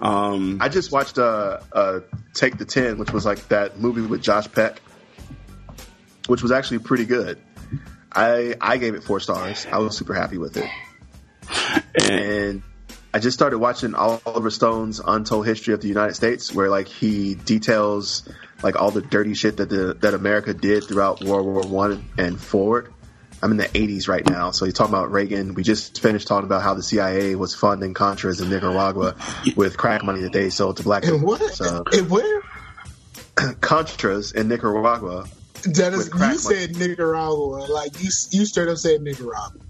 Um, I just watched uh, uh, Take the Ten, which was like that movie with Josh Peck, which was actually pretty good. I I gave it four stars. I was super happy with it, and I just started watching Oliver Stone's Untold History of the United States, where like he details like all the dirty shit that the that America did throughout World War One and forward. I'm in the 80s right now. So you're talking about Reagan. We just finished talking about how the CIA was funding Contras in Nicaragua with crack money that they sold to black And what? So And where? Contras in Nicaragua. That is, With crack you said Nicaragua. Like you, you straight up said Nicaragua.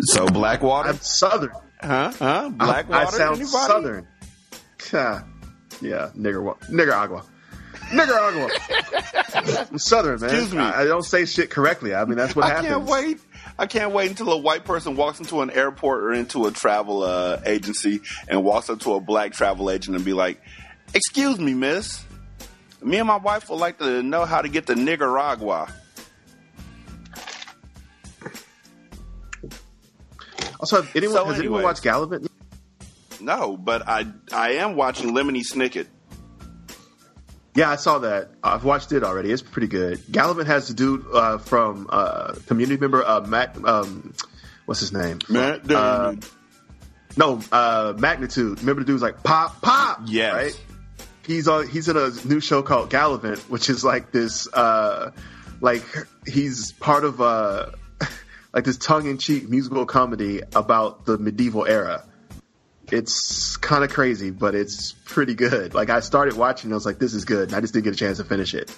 So Blackwater, I'm Southern. Huh? Huh? Blackwater. I, I sound anybody? Southern. Yeah, yeah, Nicaragua. Nicaragua. Nicaragua. I'm Southern, man. Excuse me. I, I don't say shit correctly. I mean, that's what I happens. can't wait. I can't wait until a white person walks into an airport or into a travel uh, agency and walks up to a black travel agent and be like, "Excuse me, miss. Me and my wife would like to know how to get to Nicaragua." Also, anyone So has anyone watched Galavant? No, but I I am watching Lemony Snicket. Yeah, I saw that. I've watched it already. It's pretty good. Galavant has the dude uh, from uh, community member uh, Mac. Um, what's his name? Matt Uh, no, uh, Magnitude. Remember the dude's like pop, pop. Yes. right. He's on. He's in a new show called Galavant, which is like this. Uh, like he's part of uh, like this tongue-in-cheek musical comedy about the medieval era. It's kind of crazy, but it's pretty good. Like I started watching, and I was like, "This is good," and I just didn't get a chance to finish it.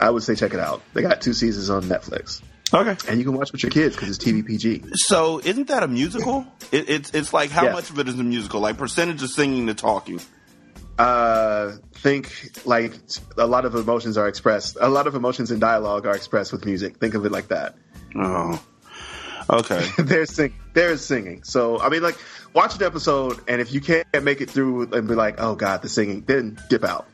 I would say check it out. They got two seasons on Netflix, Okay. and you can watch with your kids because it's TV PG. So isn't that a musical? It, it's it's like how Yeah. much of it is a musical? Like percentage of singing to talking. Uh, think like a lot of emotions are expressed. A lot of emotions and dialogue are expressed with music. Think of it like that. Oh. Okay. there's sing, there's singing. So I mean, like watch an episode, and if you can't make it through and be like, "Oh God, the singing," then dip out.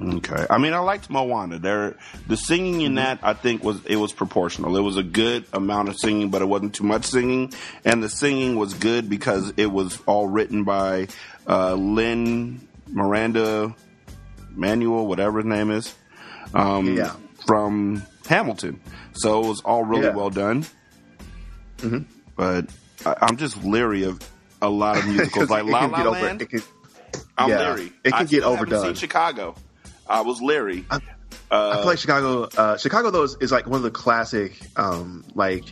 Okay. I mean, I liked Moana. There, the singing in that I think was it was proportional. It was a good amount of singing, but it wasn't too much singing, and the singing was good because it was all written by uh, Lynn Miranda Manuel, whatever his name is, um, Yeah. from Hamilton. So it was all really Yeah. well done. Mhm. But I, I'm just leery of a lot of musicals, like It La can La get over- can- I'm yeah, leery. it can I get overdone. Seen Chicago. I was leery. I feel like Chicago. Uh, Chicago though is, is like one of the classic, um, like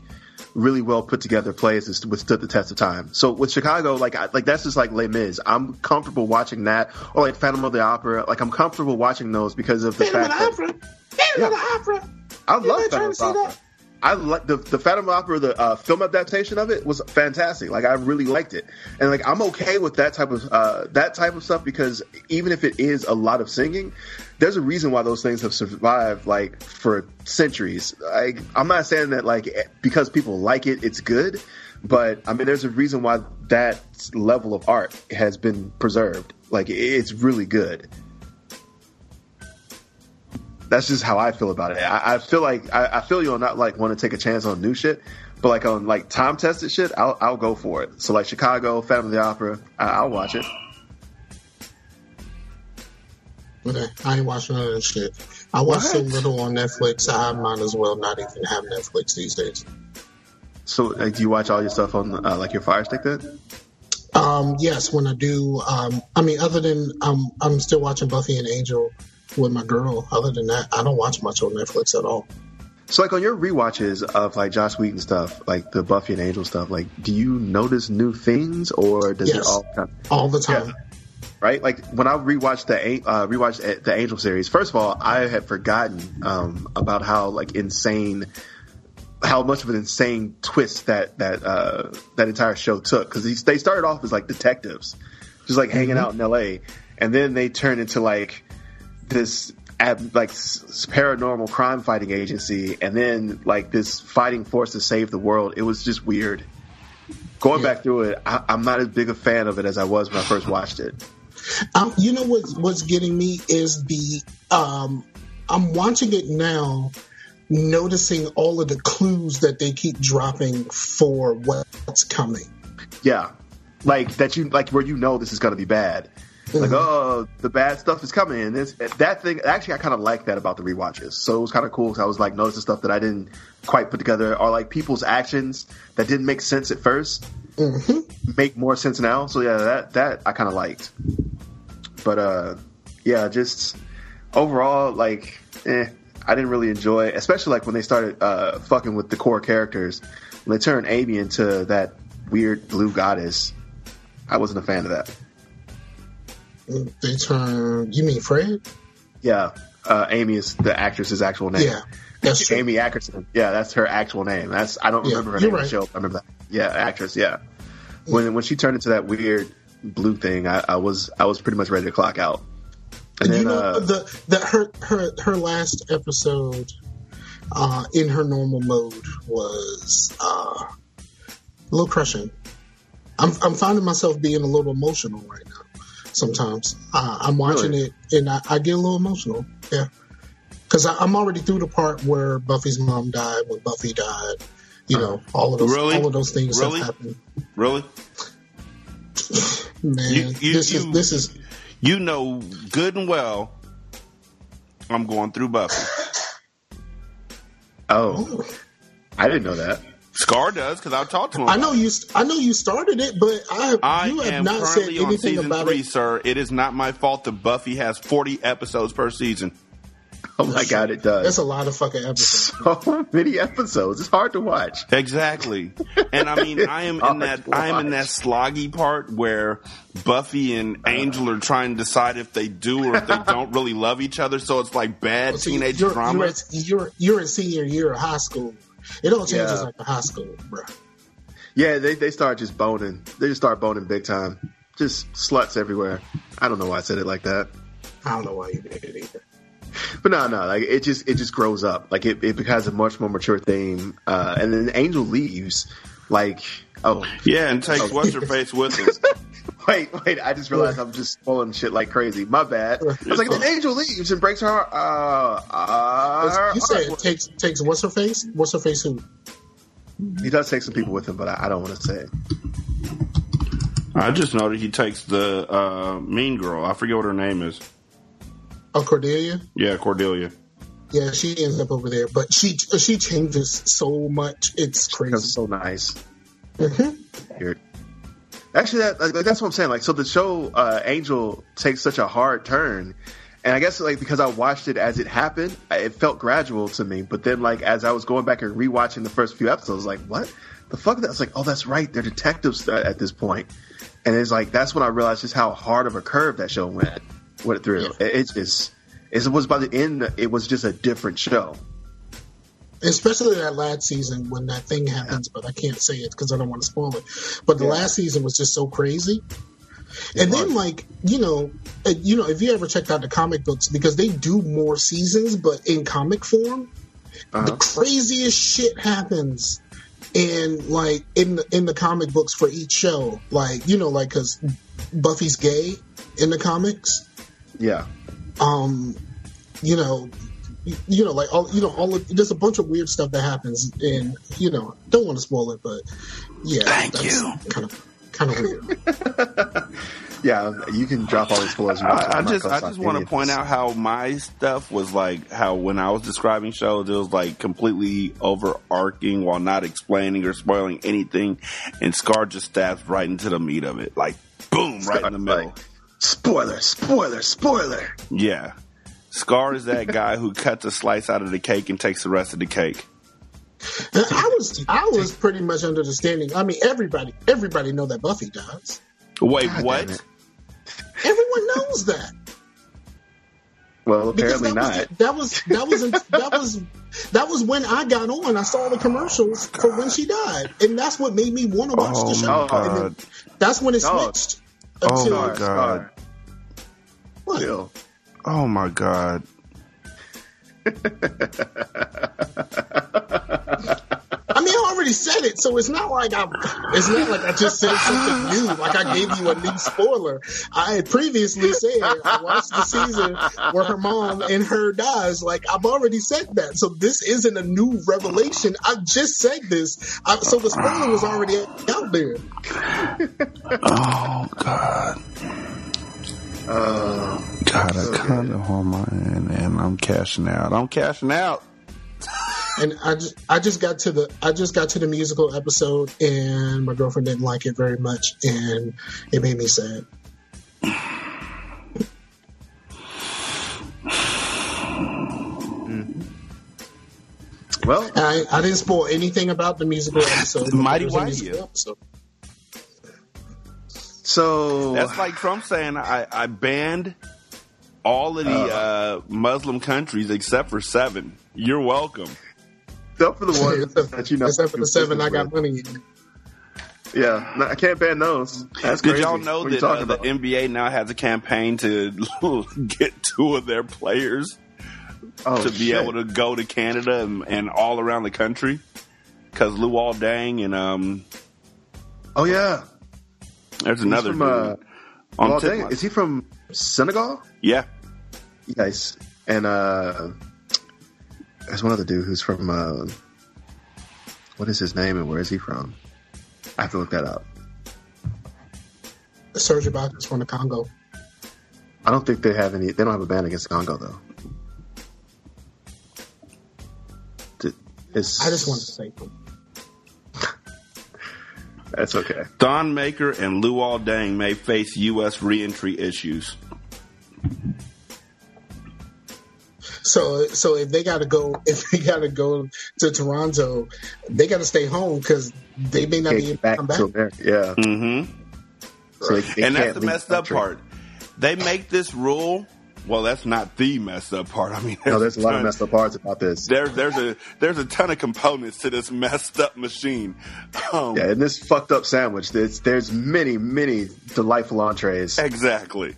really well put together plays that withstood the test of time. So with Chicago, like I, like that's just like Les Mis. I'm comfortable watching that, or like Phantom of the Opera. Like I'm comfortable watching those because of the Phantom of fact the that Opera. Phantom of the Opera. I You love Phantom of the Opera. that? I like the the Phantom Opera, the uh, film adaptation of it was fantastic. Like I really liked it, and like I'm okay with that type of uh, that type of stuff because even if it is a lot of singing, there's a reason why those things have survived like for centuries. Like I'm not saying that like because people like it, it's good, but I mean there's a reason why that level of art has been preserved. Like it's really good that's just how I feel about it. I, I feel like I, I feel you'll not like want to take a chance on new shit, but like on like time tested shit, I'll I'll go for it. So like Chicago, the Opera, I, I'll watch it. Okay, I ain't watching none of that shit. I watch so little on Netflix. I might as well not even have Netflix these days. So like, do you watch all your stuff on uh, like your Fire Stick then? Um, yes, when I do, um, I mean, other than um, I'm still watching Buffy and Angel with my girl. Other than that, I don't watch much on Netflix at all. So like on your rewatches of like Joss Whedon stuff, like the Buffy and Angel stuff, like do you notice new things or does it all kind All the time. Yeah. right? Like when I rewatched the uh, rewatched the Angel series. First of all, I had forgotten um, about how like insane, how much of an insane twist that that uh, that entire show took because they started off as like detectives, just like hanging out in L.A. and then they turned into like this ab- like s- paranormal crime fighting agency, and then like this fighting force to save the world. It was just weird. Going back through it, I, I'm not as big a fan of it as I was when I first watched it. Um, you know what's what's getting me is the um, I'm watching it now, noticing all of the clues that they keep dropping for what's coming. Yeah, like that you like where you know this is going to be bad. Like oh, the bad stuff is coming. And this that thing actually I kind of like that about the rewatches. So it was kind of cool because I was like noticing stuff that I didn't quite put together, or like people's actions that didn't make sense at 1st make more sense now. So yeah, that that I kind of liked. But uh, yeah, just overall like, eh, I didn't really enjoy, especially like when they started uh, fucking with the core characters. When they turned Amy into that weird blue goddess, I wasn't a fan of that. They turn. You mean Fred? Yeah, uh, Amy is the actress's actual name. Yeah, that's true. Amy Ackerson. Yeah, that's her actual name. That's I don't Yeah, remember her name right. show. I remember that. Yeah, actress. Yeah. When when she turned into that weird blue thing, I, I was I was pretty much ready to clock out. And you then know uh, the the her her her last episode uh, in her normal mode was uh, a little crushing. I'm I'm finding myself being a little emotional right now. Sometimes uh, I'm watching Really? it and I, I get a little emotional. Yeah, because I'm already through the part where Buffy's mom died when Buffy died. You know, all of those Really? all of those things Really? have happened. Really? Man, You- you- this is this is You know good and well I'm going through Buffy. oh, I didn't know that. Scar does because I've talked to him. I know you. I know you started it, but I, I you have not said currently on anything season about three, it. sir. It is not my fault that Buffy has 40 episodes per season. Oh my god, it does. That's a lot of fucking episodes. so many episodes. It's hard to watch. Exactly. And I mean, I am in that I am in that sloggy part where Buffy and Angel are trying to decide if they do or if they don't really love each other. So it's like bad See, teenage you're, drama. You're, at, you're you're in senior year of high school. It all changes Yeah. like the high school, bro. Yeah, they they start just boning. They just start boning big time. Just sluts everywhere. I don't know why I said it like that. I don't know why you did it either. But no, no, like it just it just grows up. Like it, it becomes a much more mature theme. Uh, and then Angel leaves. Like oh yeah, and takes what's her face with him. wait wait, I just realized I'm just spoiling shit like crazy. My bad. I was like, then Angel leaves and breaks her heart. Uh, uh, you said it takes takes what's her face? What's her face? Who? he does take some people with him, but I, I don't want to say. it. I just noted he takes the uh, mean girl. I forget what her name is. Oh, Cordelia. Yeah, Cordelia. Yeah, she ends up over there, but she she changes so much. It's That's crazy. so nice. Mhm. Actually, that like, that's what I'm saying. Like, so the show uh, Angel takes such a hard turn, and I guess like because I watched it as it happened, it felt gradual to me. But then, like as I was going back and rewatching the first few episodes, I was like, what the fuck? That's like, oh, that's right, they're detectives at at this point. And it's like that's when I realized just how hard of a curve that show went went through. It, it's just it was by the end, it was just a different show. Especially that last season when that thing happens, but I can't say it because I don't want to spoil it. But the Yeah. last season was just so crazy. And then, like you know, you know, if you ever checked out the comic books, because they do more seasons, but in comic form, the Uh-huh. craziest shit happens in like in the, in the comic books for each show. Like you know, like because Buffy's gay in the comics. Yeah. Um, you know, you, you know, like all you know, all of, there's a bunch of weird stuff that happens, and you know, don't want to spoil it, but yeah, Thank that's you. Kind of, kind of weird. Yeah, you can drop all these spoilers. you want to. I, I I'm just I just want to point out how my stuff was like how when I was describing shows it was like completely overarching while not explaining or spoiling anything, and Scar just stabs right into the meat of it, like boom, right in the middle. Like, spoiler, spoiler, spoiler. Yeah, Scar is that guy who cuts a slice out of the cake and takes the rest of the cake. I was, I was pretty much under the standing. I mean, everybody, everybody know that Buffy dies. Wait, God what? Everyone knows that. Well, apparently that was, not. that was that was that was that was when I got on. I saw the commercials for when she died, and that's what made me want to watch Oh the show. my God. then that's when it Dog. switched. Oh Until, my God. What? Still. Oh my god. I mean, I already said it, so it's not like I. It's not like I just said something new. Like I gave you a new spoiler. I had previously said I watched the season where her mom and her dies. Like I've already said that, so this isn't a new revelation. I just said this, I, so the spoiler was already out there. Oh god. Uh, God, I cut it on my end and I'm cashing out. I'm cashing out. And I just, I just got to the, I just got to the musical episode, and my girlfriend didn't like it very much, and it made me sad. Well, I, I didn't spoil anything about the musical episode. Mighty It so That's like Trump saying I, I banned all of the uh, Muslim countries except for seven. You're welcome. except for the ones that you know. Except for the seven I got money in. Yeah, no, I can't ban those. That's Did crazy. y'all know What are that uh, talking the about? NBA now has a campaign to get two of their players Oh, to be shit. able to go to Canada and, and all around the country? Because Luol Deng and um, Oh yeah, there's He's another from, uh, on well, dang, is he from Senegal? Yeah, Nice. And uh there's one other dude who's from uh what is his name and where is he from? I have to look that up. Serge Ibaka's from the Congo. I don't think they have any they don't have a ban against Congo though. It's, I just wanted to say something. That's okay. Thon Maker and Luol Deng may face U.S. reentry issues. So, so if they got to go, if they got to go to Toronto, they got to stay home because they may not be able get to back come to back. America. Yeah. Mm-hmm. So they, they and that's the messed the up country. part. They make this rule. Well, that's not the messed up part. I mean, No, there's a lot of ton- messed up parts about this. There, there's a there's a ton of components to this messed up machine. Um, Yeah, in this fucked up sandwich, there's there's many, many delightful entrees. Exactly.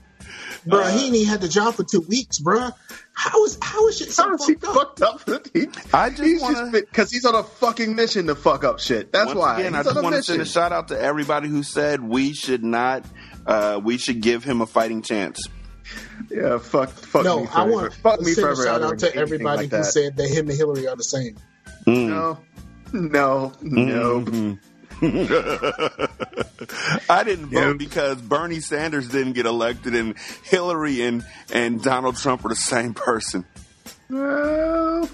Bruh, he ain't had the job for two weeks, bruh. How is how is shit so How is he fucked up? fucked up? He, I just he's wanna- just because he's on a fucking mission to fuck up shit. That's Once why. again, I he's just on a want to send a mission. shout out to everybody who said we should not. Uh, we should give him a fighting chance. Yeah, fuck, fuck No, me. I For, want fuck to me a forever. shout uttering out to everybody like who that. said that him and Hillary are the same. Mm. no, no, no. Mm-hmm. I didn't vote Yeah. because Bernie Sanders didn't get elected, and Hillary and and Donald Trump are the same person. No,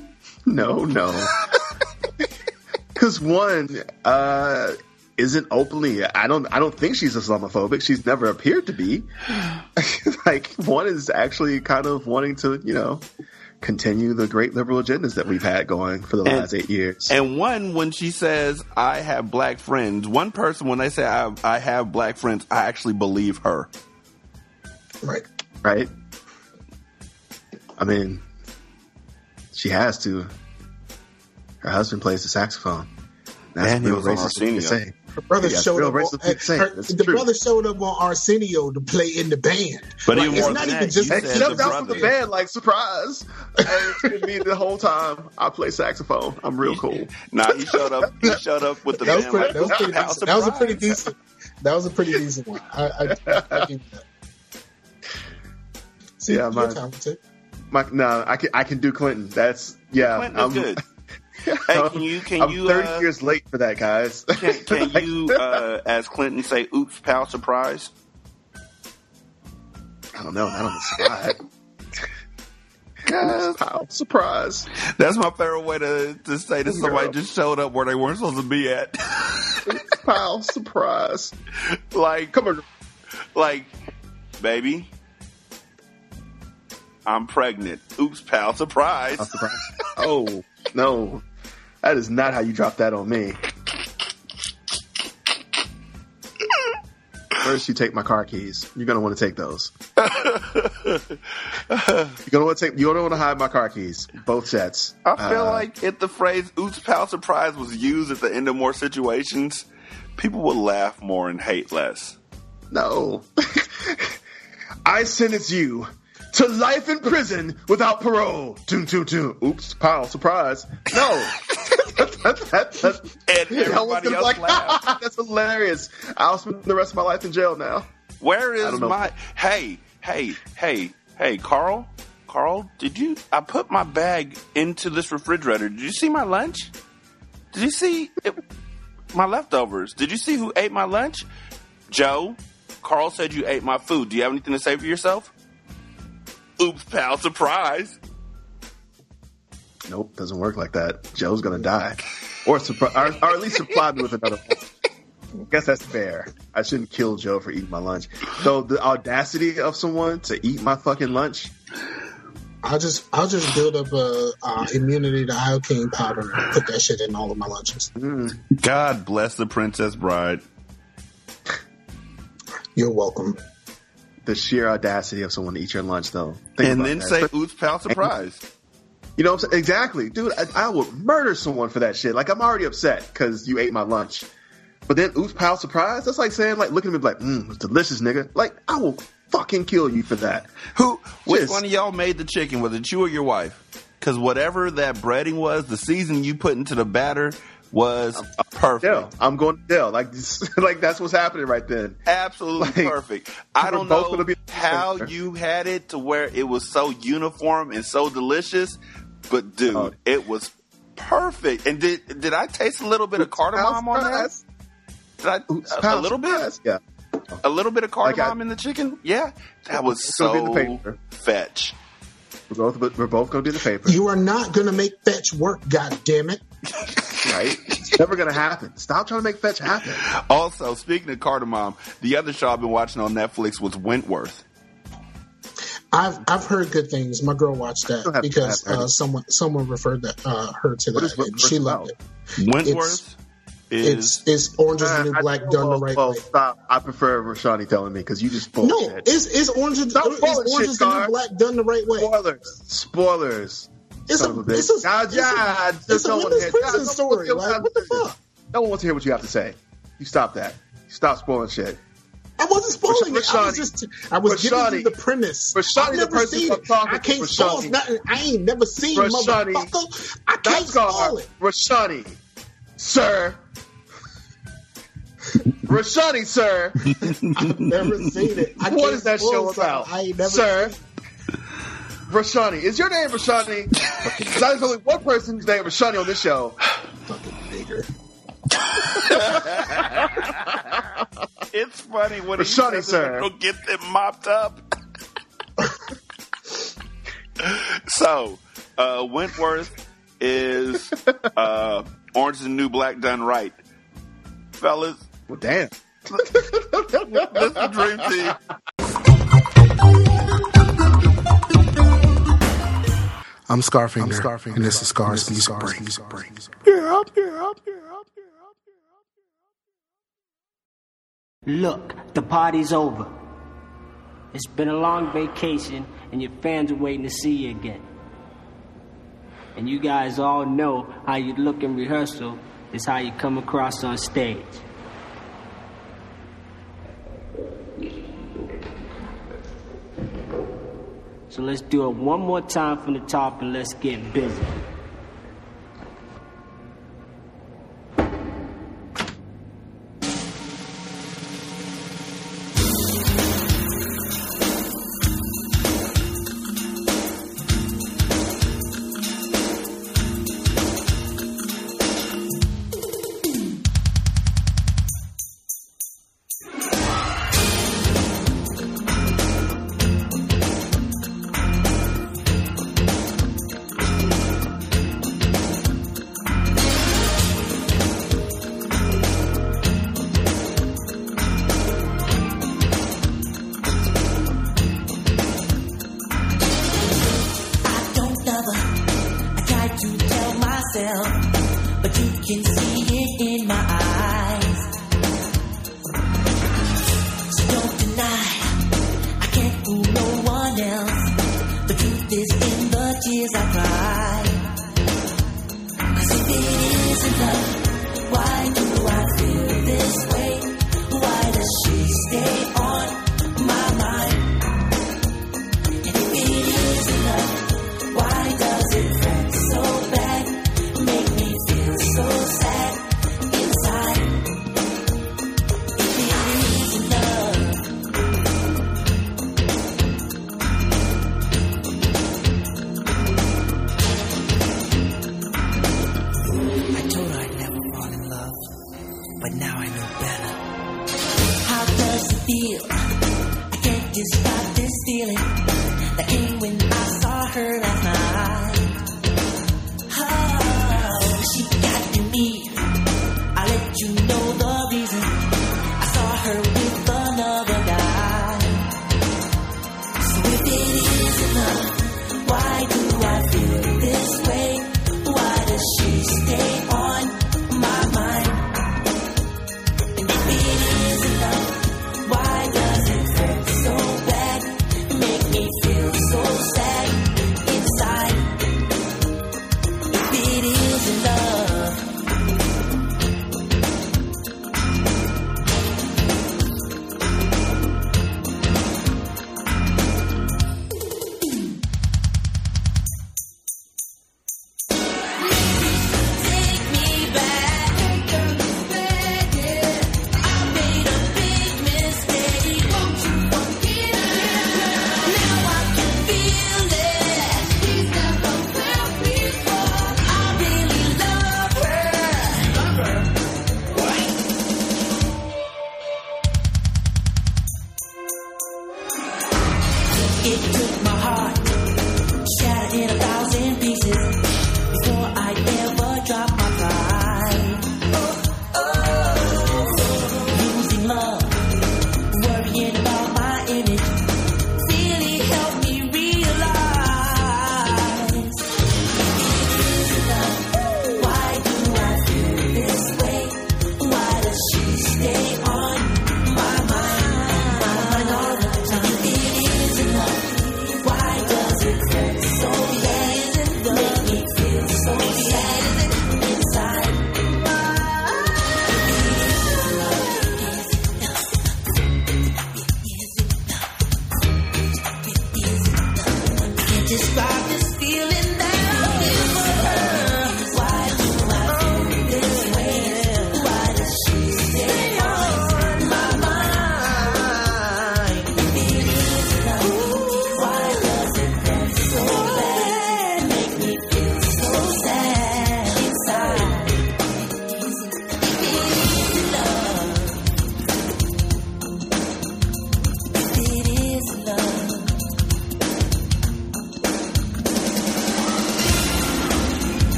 no, no. Because one uh, isn't openly. I don't. I don't think she's Islamophobic. She's never appeared to be. like one is actually kind of wanting to, you know, continue the great liberal agendas that we've had going for the And- last eight years. And one, when she says, I have black friends, one person, when they say, I, have I have black friends, I actually believe her. Right. right? I mean, she has to. Her husband plays the saxophone. That's And he real was on racist thing to say. Her brother Yeah, showed up. On, thing to say. her- the true. brother showed up on Arsenio to play in the band. But Like, it's not than even just you And said he jumped out from the band like surprise. and it's been me the whole time. I play saxophone. I'm real cool. Nah, he showed up. He showed up with the That band pretty. like, That was pretty. Decent. That was a pretty decent. That was a pretty decent one. I, I, I that. See, Yeah, talented. My, no, I can I can do Clinton. That's yeah. Clinton is good. Hey, can you can I'm you 30 uh, years late for that, guys. can, can you uh, as Clinton say, "Oops, pal, surprise"? I don't know. I don't surprise. Guys, pow, surprise. That's my favorite way to to say that somebody Girl. just showed up where they weren't supposed to be at. Pow, surprise. like, Come on. like, baby, I'm pregnant. Oops, pal, surprise. I'm. Oh, no. That is not how you drop that on me. First, you take my car keys. You're gonna want to take those. You're gonna want to take. You're gonna want to hide my car keys, both sets. I feel Uh, like if the phrase "oops, pal, surprise" was used at the end of more situations, people would laugh more and hate less. no. I sentence you to life in prison without parole. Toon, toon, toon. Oops, pile, surprise. No. that, that, that, And everybody else like, laughed. that's hilarious. I'll spend the rest of my life in jail now. Where is my hey, hey, hey, hey, Carl? Carl, did you I put my bag into this refrigerator. Did you see my lunch? Did you see it, my leftovers? Did you see who ate my lunch? Joe, Carl said you ate my food. Do you have anything to say for yourself? Oops, pal, surprise. Nope, doesn't work like that. Joe's gonna die, or, surpri- or, or at least supply me with another. one. I guess that's fair. I shouldn't kill Joe for eating my lunch. So the audacity of someone to eat my fucking lunch, I'll just I'll just build up a uh, immunity to iocane powder and put that shit in all of my lunches. God bless the Princess Bride. You're welcome. The sheer audacity of someone to eat your lunch, though. Think and then that. say, oops, pal, surprise. You know what I'm saying? Exactly. Dude, I, I would murder someone for that shit. Like, I'm already upset because you ate my lunch. But then, oops, pal, surprise? That's like saying, like, looking at me like, mmm, it's delicious, nigga. Like, I will fucking kill you for that. Who, which Just- one of y'all made the chicken? Was it you or your wife? Because whatever that breading was, the seasoning you put into the batter was perfect. Dell. I'm going to Dell. Like, like that's what's happening right then. Absolutely Like, perfect. I don't know be- how you had it to where it was so uniform and so delicious, but dude, Oh. it was perfect. And did did I taste a little bit of cardamom on that? Did I, Oops, a, a little bit? surprise. Yeah. A little bit of Like I- cardamom in the chicken? Yeah, that was It's be so the paper. fetch. We're both, we're both going to do the paper. You are not gonna make fetch work. God damn it! Right? It's never going to happen. Stop trying to make fetch happen. Also, speaking of cardamom, the other show I've been watching on Netflix was Wentworth. I've I've heard good things. My girl watched that because uh, someone someone referred that uh, her to What that, is and she loved about? it. Wentworth is It's it's Orange is the New Uh, I- Black I- done the right well, way. Stop. I prefer Rashanii telling me because you just No, bullshit. it's it's Orange is Stop it's spoiling Orange shit, is the New Black done the right way. Spoilers. Spoilers. It's Son a of a bitch. it's a it's yeah, a, it's a women's prison don't story. wanna Like what the fuck? No one wants to hear what you have to say. You stop that. You stop spoiling shit. I wasn't spoiling it. I was just I was giving Rashanii. you the premise. Rashanii, I've never person seen it. I can't spoil Rashanii. nothing. I ain't never seen Rashanii. motherfucker. I can't spoil it. Rashanii. Sir. Rashanii, sir. I've never seen it. I What that show about? I ain't never Sir. Rashanii. Is your name Rashanii? Because there's only one person whose name is Rashanii on this show. fucking nigger. It's funny when he Rashanii, says sir. Go get them mopped up. so, uh, Wentworth is uh, Orange is the New Black done right, fellas. Well, damn. This is the dream team. I'm Scarfinger, I'm Scarfinger and this is Scar's Music Break. Look, the party's over. It's been a long vacation, and your fans are waiting to see you again. And you guys all know how you look in rehearsal is how you come across on stage. So let's do it one more time from the top and let's get busy.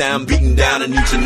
sound beating down on you tonight.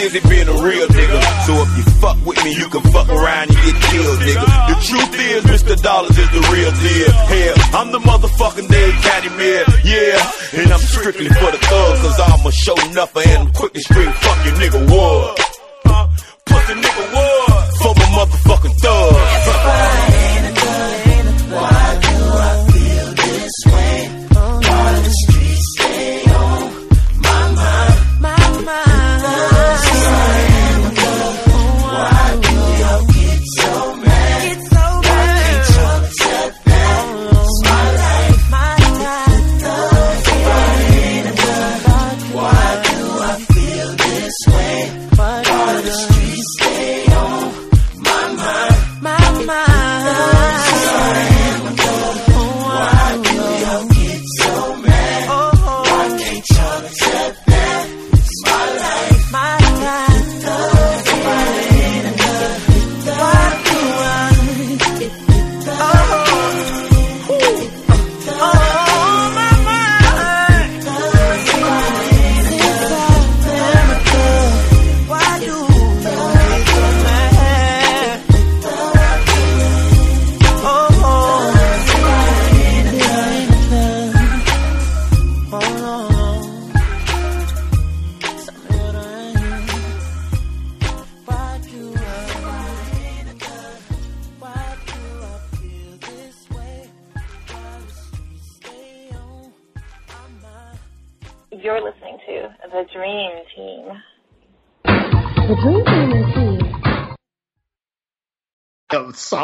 busy being a real nigga. So if you fuck with me, you can fuck around and get killed, nigga. The truth is, Mr. Dollars is the real deal. Hell, I'm the motherfucking Dade County mayor, yeah. And I'm strictly for the thugs, cause I'm a show nuffer and I'm quick to scream, fuck your nigga, war. Uh, pussy nigga, war. For my motherfucking thugs.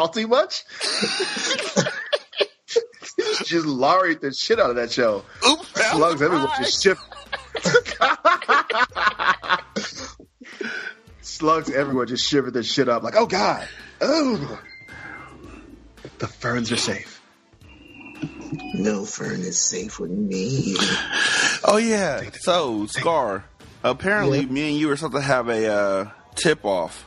Salty much? just lorried the shit out of that show. Oops, Slugs everywhere just shift. Slugs everywhere just shivered their shit up like, oh god, oh. The ferns are safe. No fern is safe with me. Oh yeah. So Scar, apparently me and you are supposed to have a uh, tip off.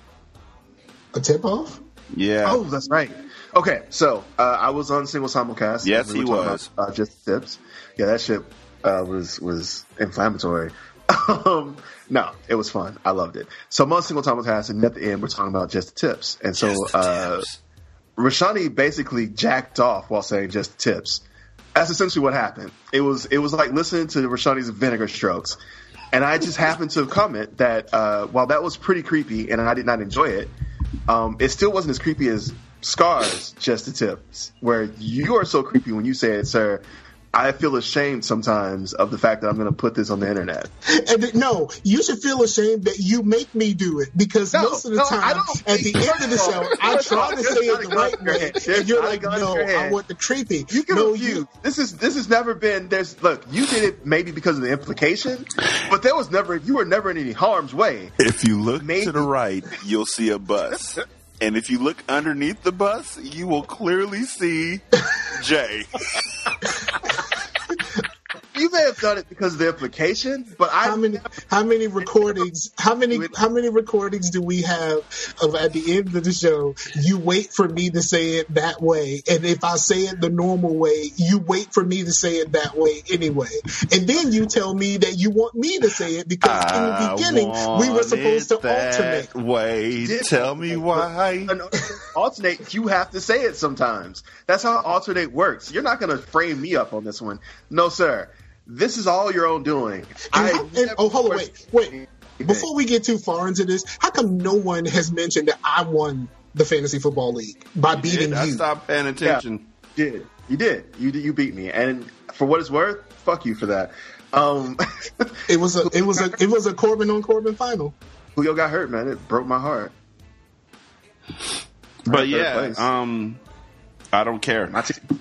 A tip off? Yeah. Oh, that's right. Okay, so uh, I was on single simulcast. Yes, We he was. About, uh, just tips. Yeah, that shit uh, was was inflammatory. um, no, it was fun. I loved it. So I'm on single simulcast, and at the end, we're talking about just the tips. And so uh, Rashanii basically jacked off while saying just tips. That's essentially what happened. It was it was like listening to Rashanii's vinegar strokes. And I just happened to comment that uh, while that was pretty creepy and I did not enjoy it, um, it still wasn't as creepy as Scars Just the Tips, where you are so creepy when you say it, sir. I feel ashamed sometimes of the fact that I'm going to put this on the internet. And th- no, you should feel ashamed that you make me do it because No, most of the no, time, at the end of the show, I try to say it the right to your way, head. And you're like, "No, I want the creepy." You can no, refuse. This is this has never been. There's look. You did it maybe because of the implication, but there was never. You were never in any harm's way. If you look maybe. to the right, you'll see a bus. And if you look underneath the bus, you will clearly see Jay. You may have done it because of the implication, but I how many how many recordings how many how many recordings do we have of at the end of the show you wait for me to say it that way and if I say it the normal way you wait for me to say it that way anyway and then you tell me that you want me to say it because in the beginning we were supposed to alternate Way, tell me why. alternate. You have to say it sometimes. That's how alternate works. You're not going to frame me up on this one. No, sir. This is all your own doing. And how- and- oh, hold on, wait, wait. Before we get too far into this, how come no one has mentioned that I won the fantasy football league by beating I you? stopped paying attention. Yeah, you did. You did. You did. You beat me. And for what it's worth, fuck you for that. Um, it was a it was a it was a Corbin on Corbin final. Julio got hurt, man. It broke my heart. But Third yeah, um, I don't care.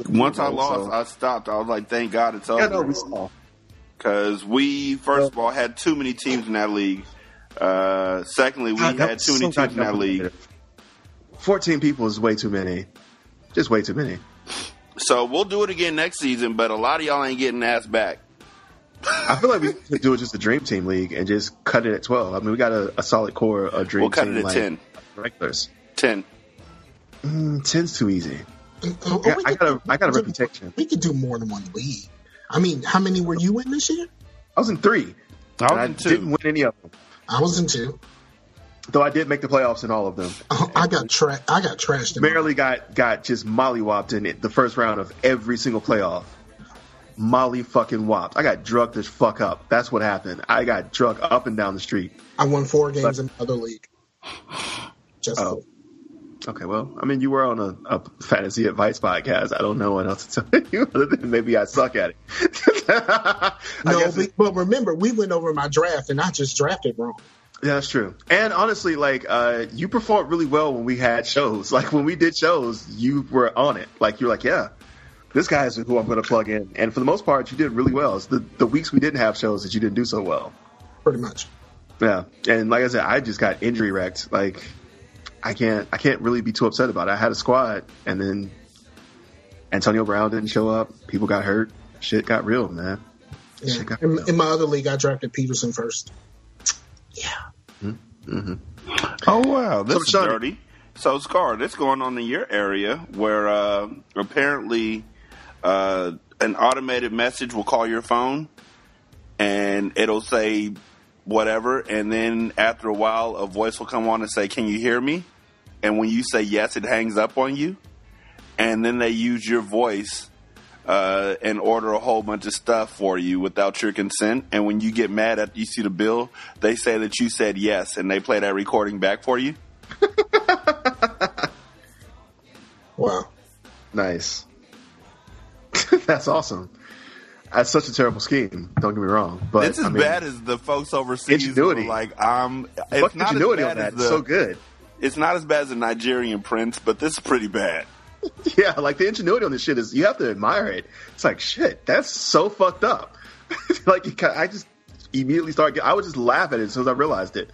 Once I lost, I stopped. I was like, thank God it's over. Yeah, no, we saw. Because we, first of all, had too many teams in that league. Uh, secondly, we God, had too many so teams in that league. Fourteen people is way too many. Just way too many. So we'll do it again next season, but a lot of y'all ain't getting ass back. I feel like we could do it just a dream team league and just cut it at twelve. I mean, we got a, a solid core of dream. Team. We'll cut team, it at like, 10. Regulars. Ten. Mm, ten's too easy. Oh, oh, Yeah, I got a I got a reputation. We could do more than one league. I mean, how many were you in this year? I was in three. I was in two. didn't win any of them. I was in two. Though I did make the playoffs in all of them. Oh, I got tra- I got trashed. Barely got got just mollywopped in it the first round of every single playoff. Molly fucking whopped. I got drugged as fuck up. That's what happened. I got drugged up and down the street. I won four games in the other league. Just Oh. Okay, well, I mean, you were on a, a fantasy advice podcast. I don't know what else to tell you other than maybe I suck at it. no, but, but remember, we went over my draft, and I just drafted wrong. Yeah, that's true. And honestly, like uh, you performed really well when we had shows. Like when we did shows, you were on it. Like you're like, yeah, this guy is who I'm going to plug in. And for the most part, you did really well. It's the the weeks we didn't have shows that you didn't do so well. Pretty much. Yeah, and like I said, I just got injury wrecked. Like I can't I can't really be too upset about it. I had a squad, and then Antonio Brown didn't show up. People got hurt. Shit got real, man. Yeah. In, in my other league, I drafted Peterson first. Mm-hmm. Oh wow, this So, is Shawnee- dirty. So Scar, this going on in your area where uh, apparently uh, an automated message will call your phone and it'll say whatever, and then after a while, a voice will come on and say, "Can you hear me?" And when you say yes, it hangs up on you, and then they use your voice uh, and order a whole bunch of stuff for you without your consent. And when you get mad after you see the bill, they say that you said yes, and they play that recording back for you. Wow. Nice. That's awesome. That's such a terrible scheme. Don't get me wrong, but it's as I mean, bad as the folks overseas. Ingenuity. Like um, it's Fuck not ingenuity as on bad that. as the, so good. It's not as bad as the Nigerian prince, but this is pretty bad. Yeah, like the ingenuity on this shit is you have to admire it. It's like shit. That's so fucked up. like you I just immediately start. I would just laugh at it as soon as I realized it,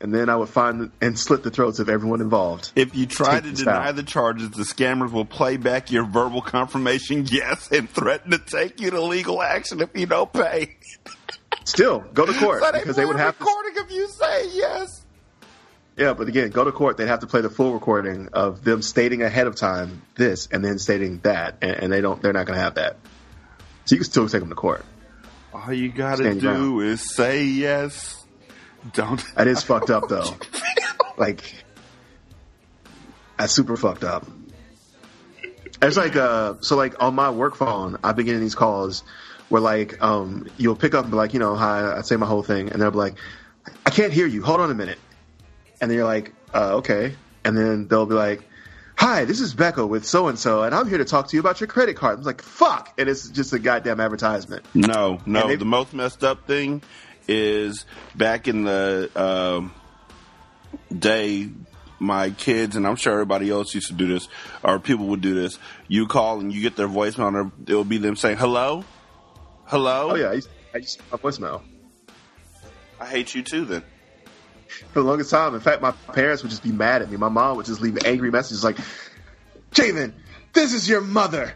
and then I would find and slit the throats of everyone involved. If you try Take to deny out. the charges, the scammers will play back your verbal confirmation yes and threaten to take you to legal action if you don't pay. Still, go to court So they because they would have to. recording if you say yes. Yeah, but again, go to court. They'd have to play the full recording of them stating ahead of time this and then stating that, and, and they don't. They're not going to have that. So you can still take them to court. All you Stand your do is say yes. Don't. That is fucked up though. like that's super fucked up. It's like uh so like on my work phone, I've been getting these calls where like um you'll pick up and be like, you know, hi, I say my whole thing, and they'll be like, I can't hear you. Hold on a minute. And then you're like, uh, okay. And then they'll be like, Hi, this is Becca with so and so, and I'm here to talk to you about your credit card. I'm like, fuck, and it's just a goddamn advertisement. No, no. They- the most messed up thing is back in the um, day, my kids and I'm sure everybody else used to do this, or people would do this. You call and you get their voicemail, and it'll be them saying hello, hello. Oh yeah, I used, I used to my voicemail. I hate you too. Then for the longest time. In fact, my parents would just be mad at me. My mom would just leave angry messages like, Javen, this is your mother.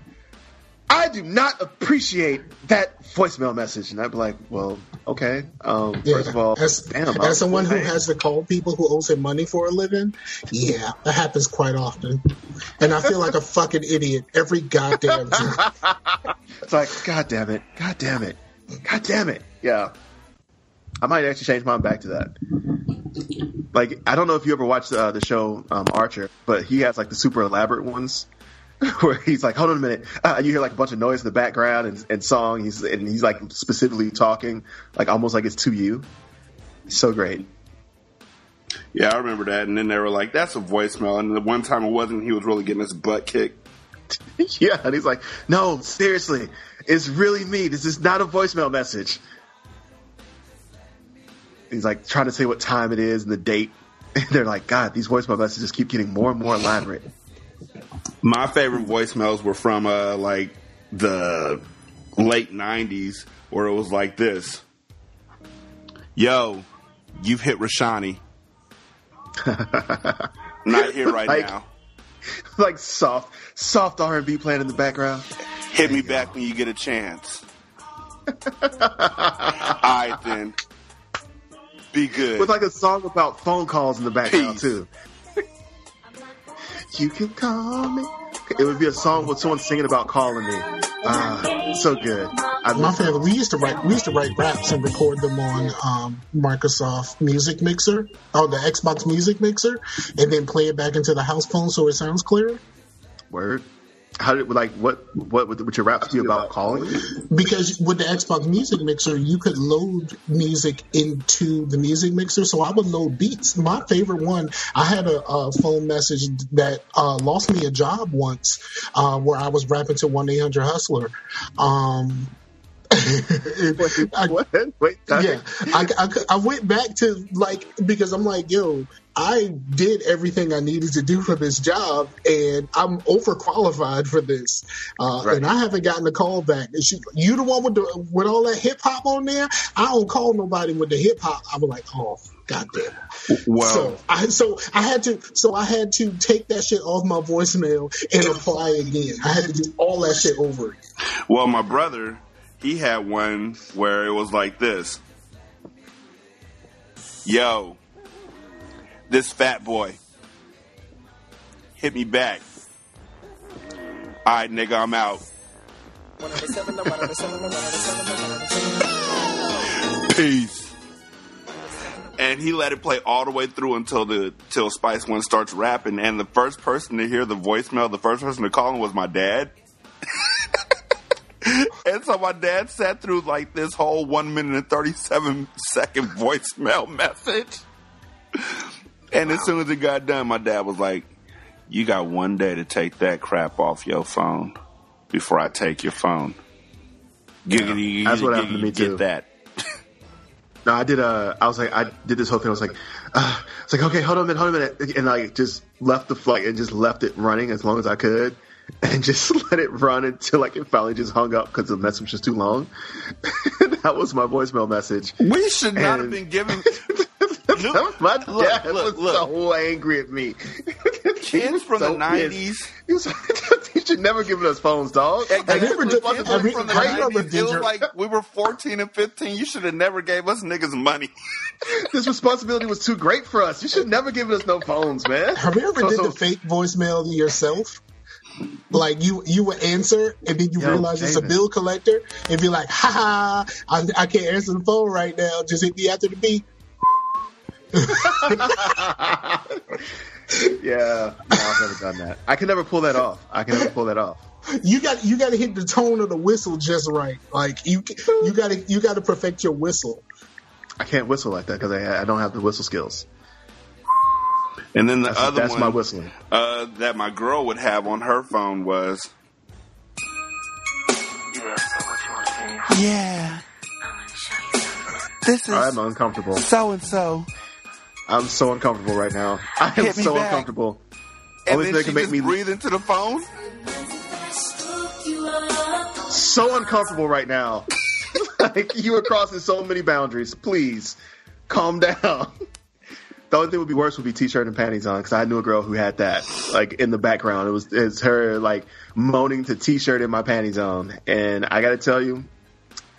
I do not appreciate that voicemail message. And I'd be like, well, okay. Um, Yeah, First of all, as, damn. as someone who has to call people who owes him money for a living, yeah, that happens quite often. And I feel like a fucking idiot every goddamn time. It's like, God damn it. God damn it. God damn it. Yeah. I might actually change mine back to that. Like, I don't know if you ever watched uh, the show um, Archer, but he has like the super elaborate ones where he's like, hold on a minute. Uh, and you hear like a bunch of noise in the background and, and song. He's, and he's like specifically talking, like almost like it's to you. So great. yeah, I remember that. And then they were like, "That's a voicemail." And the one time it wasn't, he was really getting his butt kicked. yeah. And he's like, no, seriously, it's really me. This is not a voicemail message. He's like trying to say what time it is and the date. And they're like, God, these voicemail messages keep getting more and more elaborate. My favorite voicemails were from uh, like the late '90s, where it was like this: "Yo, you've hit Rashanii. Not here right Like- now. like soft, soft R and B playing in the background. Hit me back when you get a chance." All right, then. Be good. With like a song about phone calls in the background Peace. too. You can call me. It would be a song with someone singing about calling me. Ah, so good. I My family, we used to write, we used to write raps and record them on um, Microsoft Music Mixer, oh, the Xbox Music Mixer, and then play it back into the house phone so it sounds clearer. Word. How did like what what would, your raps be about calling? Because with the Xbox Music Mixer, you could load music into the music mixer. So I would load beats. My favorite one, I had a, a phone message that uh, lost me a job once, uh, where I was rapping to one eight hundred hustler. Um, I, Wait, yeah, I, I, I went back to like because I'm like, yo, I did everything I needed to do for this job, and I'm overqualified for this, uh, Right. and I haven't gotten a call back. She, you the one with the with all that hip hop on there? I don't call nobody with the hip hop. I was like, oh. Goddamn. Well, So I so I had to so I had to take that shit off my voicemail and apply again. I had to do all that shit over again. Well, my brother, he had one where it was like this. Yo, this fat boy hit me back. All right, nigga, I'm out. Peace. And he let it play all the way through until the till Spice One starts rapping. And the first person to hear the voicemail, the first person to call him was my dad. And so my dad sat through like this whole one minute and 37 second voicemail message. And as soon as it got done, my dad was like, You got one day to take that crap off your phone before I take your phone. Giggity, That's what happened to me too. that. No, I did. Uh, I was like, I did this whole thing. I was like, uh, it's like, okay, hold on a minute, hold on a minute, and I just left the flight and just left it running as long as I could, and just let it run until like it finally just hung up because the message was just too long. that was my voicemail message. We should not have been giving my dad look, was look. so angry at me. kids from So the nineties. He you should never give us phones, dog. Have you ever done- Wasn't have you- from the have you ever 90s. It was like we were fourteen and fifteen. You should have never gave us niggas money. this responsibility was too great for us. You should never give us no phones, man. Have you ever So- did so- the fake voicemail to yourself? Like you, you would answer, and then you Yo, realize it's a bill collector, and be like, "Ha ha! I, I can't answer the phone right now. Just hit me after the beep." Yeah, no, I've never done that. I can never pull that off. I can never pull that off. You got you got to hit the tone of the whistle just right. Like you you got to you got to perfect your whistle. I can't whistle like that because I, I don't have the whistle skills. And then the That's, other that's one my whistling. uh, that my girl would have on her phone was. Yeah. This is I'm uncomfortable. so and so. I'm so uncomfortable right now. I am so back. uncomfortable. And Only then she can make me breathe into the phone. so uncomfortable right now. like you are crossing so many boundaries. Please calm down. The only thing would be worse would be t-shirt and panties on because I knew a girl who had that like in the background. It was it's her like moaning to t-shirt and my panties on, and I got to tell you,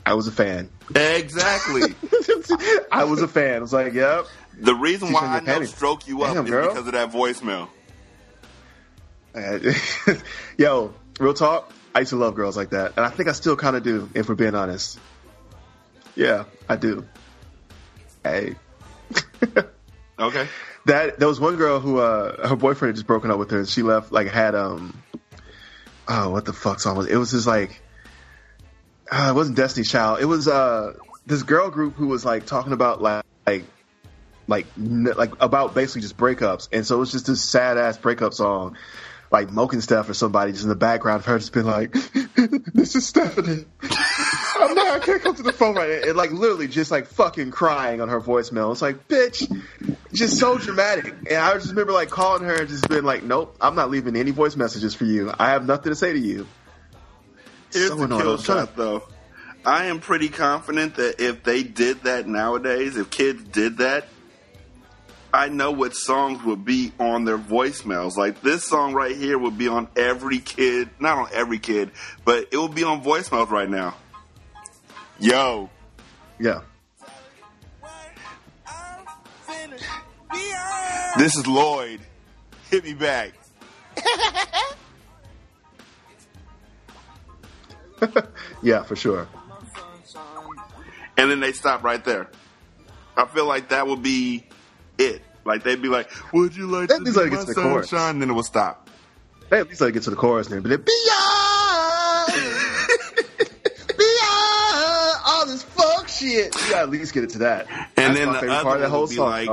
I was a fan. Exactly. I was a fan. I was like, yep. The reason why I know stroke you up Damn, is girl. because of that voicemail. Uh, Yo, real talk. I used to love girls like that, and I think I still kind of do, if we're being honest. Yeah, I do. Hey, Okay. that there was one girl who uh her boyfriend had just broken up with her, and she left like had um oh what the fuck song was it? It was just like uh, it wasn't Destiny's Child. It was uh this girl group who was like talking about like like like n- like about basically just breakups, and so it was just this sad ass breakup song. Like Moke stuff or somebody just in the background of her just been like, "This is Stephanie. I'm not. I can't come to the phone right now." And like literally just like fucking crying on her voicemail. It's like, bitch, just so dramatic. And I just remember like calling her and just being like, "Nope, I'm not leaving any voice messages for you. I have nothing to say to you." Here's So the annoying. kill shot, though. I am pretty confident that if they did that nowadays, if kids did that, I know what songs would be on their voicemails. Like this song right here would be on every kid, not on every kid, but it would be on voicemails right now. Yo, Yeah. this is Lloyd. Hit me back. Yeah, for sure. and then they stop right there. I feel like that would be it. Like they'd be like, "Would you like That to be like my it's the chorus. sunshine?" Then it will stop. They at least it get to the chorus and be like, beyond, beyond all this fuck shit. You gotta at least get it to that. And That's then the other part of that whole would be song. like.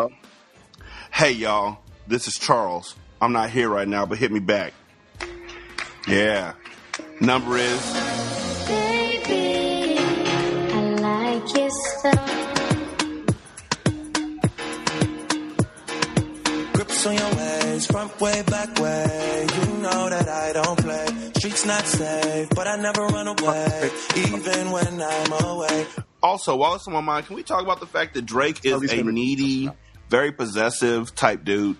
"Hey y'all, this is Charles. I'm not here right now, but hit me back." Yeah, number is Grips on your ways, front way, back way. You know that I don't play. Streets not safe, but I never run away, even when I'm away. also while it's on my mind. Can we talk about the fact that Drake is a needy, very possessive type dude?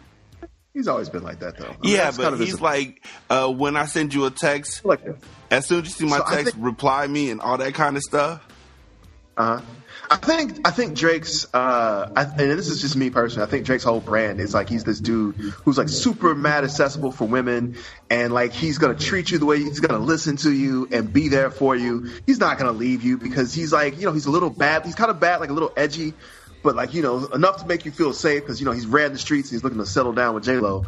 He's always been like that though. I mean, Yeah, but kind of he's his- like, uh, when I send you a text, like as soon as you see my So text, think- reply me and all that kind of stuff. Uh-huh. I think I think Drake's uh I, and this is just me personally. I think Drake's whole brand is like he's this dude who's like super mad accessible for women and like he's gonna treat you the way he's gonna listen to you and be there for you. He's not gonna leave you because he's like you know he's a little bad. He's kind of bad, like a little edgy, but like you know enough to make you feel safe because you know he's ran the streets and he's looking to settle down with J Lo.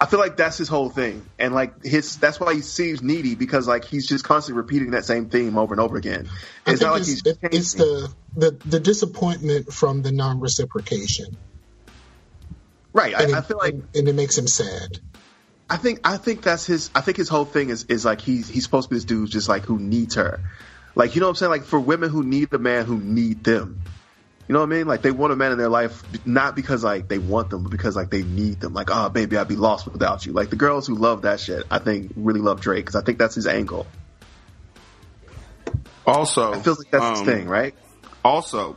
I feel like that's his whole thing, and like his that's why he seems needy because like he's just constantly repeating that same theme over and over again. It's not like it's, he's it- it's the, the the disappointment from the non-reciprocation, right. and, I, I it, feel like and, and it makes him sad. I think I think that's his. I think his whole thing is is like he's he's supposed to be this dude just like who needs her. Like you know what I'm saying? Like for women who need the man who need them. You know what I mean? Like they want a man in their life not because like they want them, but because like they need them. Like, oh baby, I'd be lost without you. Like the girls who love that shit, I think really love Drake because I think that's his angle. Also, It feels like that's his um, thing, right? Also,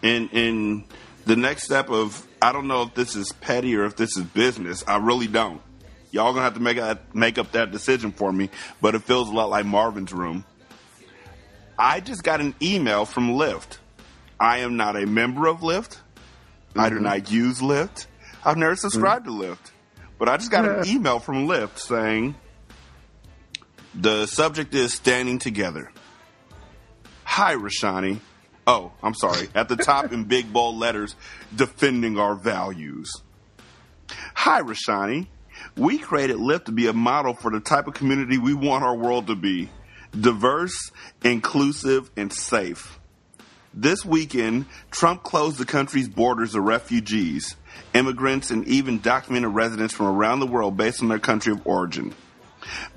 in in the next step of I don't know if this is petty or if this is business. I really don't. Y'all gonna have to make that make up that decision for me. But it feels a lot like Marvin's room. I just got an email from Lyft. I am not a member of Lyft. I do mm-hmm. not use Lyft. I've never subscribed to Lyft. But I just got an email from Lyft saying the subject is standing together. Hi, Rashanii. Oh, I'm sorry. At the top in big bold letters, defending our values. Hi, Rashanii. We created Lyft to be a model for the type of community we want our world to be diverse, inclusive, and safe. This weekend, Trump closed the country's borders to refugees, immigrants, and even documented residents from around the world based on their country of origin.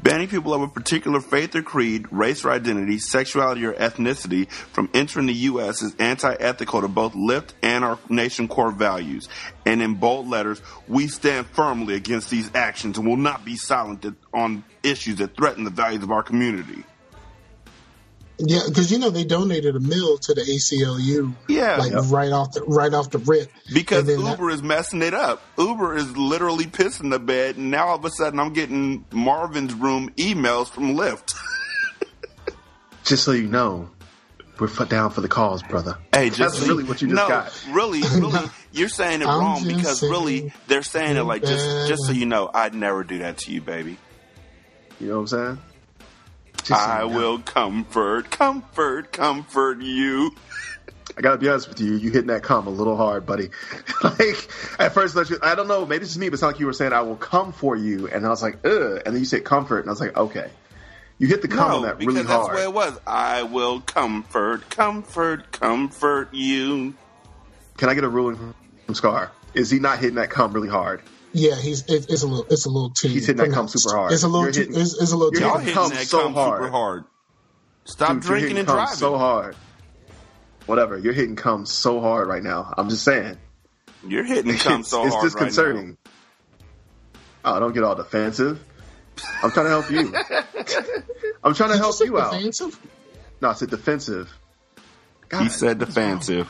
Banning people of a particular faith or creed, race or identity, sexuality or ethnicity from entering the U.S. is anti-ethical to both Lyft and our nation core values. And in bold letters, we stand firmly against these actions and will not be silent on issues that threaten the values of our community. Yeah, because you know they donated a mill to the ACLU. Yeah. like Yep. right off the right off the rip. Because Uber is messing it up. Uber is literally pissing the bed, and now all of a sudden I'm getting Marvin's room emails from Lyft. Just so you know, we're f- down for the cause, brother. Hey, just that's really what you just no, got. really, really, you're saying it wrong because saying really they're saying it like just just so you know, I'd never do that to you, baby. You know what I'm saying? I will comfort, comfort, comfort you. I gotta be honest with you, you hitting that cum a little hard, buddy. like at first, I don't know, maybe it's just me, but it's not like you were saying I will come for you, and I was like, ugh, and then you said comfort, and I was like, okay, you hit the cum No, on that because really that's hard. what it was. I will comfort, comfort, comfort you. Can I get a ruling from, Scar? Is he not hitting that cum really hard? Yeah, he's it, it's a little it's a little too. He's hitting that cum super hard. It's a little You're too. hitting- it's, it's a little you're too. Y'all hitting hitting cum that so cum hard. super hard. Stop Dude, you're drinking and cum driving. so hard. Whatever, you're hitting cum so hard right now. I'm just saying. You're hitting cum it's, so it's hard right disconcerting. Oh, don't get all defensive. I'm trying to help you. I'm trying to help you out. Defensive? No, I said defensive. he said defensive.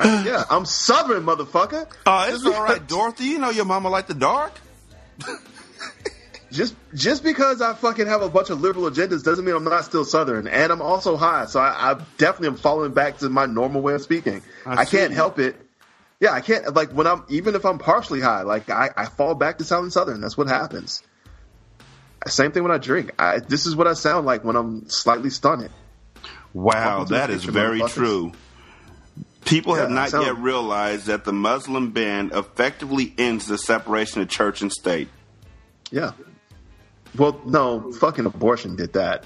yeah, I'm Southern, motherfucker. Uh, oh, it's all right, Dorothy. You know your mama like the dark. Just just because I fucking have a bunch of liberal agendas doesn't mean I'm not still Southern, and I'm also high. So I, I definitely am falling back to my normal way of speaking. I I, can't help it. Yeah, I can't like when I'm even if I'm partially high, like I, I fall back to sounding Southern. That's what happens. Same thing when I drink. I, this is what I sound like when I'm slightly stunted. Wow, that is very true. People have Yeah, not so- yet realized that the Muslim ban effectively ends the separation of church and state. Yeah. Well, no, fucking abortion did that.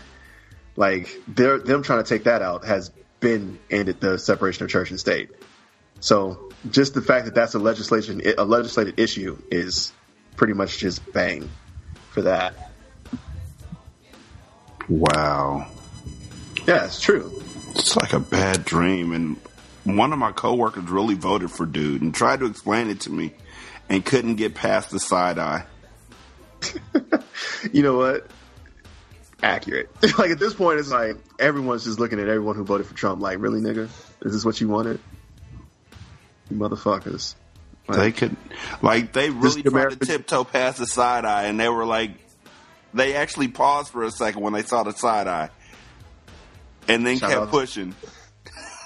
Like they're them trying to take that out has been ended the separation of church and state. So just the fact that that's a legislation a legislated issue is pretty much just bang for that. Wow. Yeah, it's true. It's like a bad dream. And one of my coworkers really voted for dude and tried to explain it to me and couldn't get past the side eye. You know what? Accurate. like at this point, it's like everyone's just looking at everyone who voted for Trump. Like, really, nigga? Is this what you wanted? You motherfuckers. They could, like, they really tried to tiptoe past the side eye, and they were like, they actually paused for a second when they saw the side eye, and then Shout kept pushing.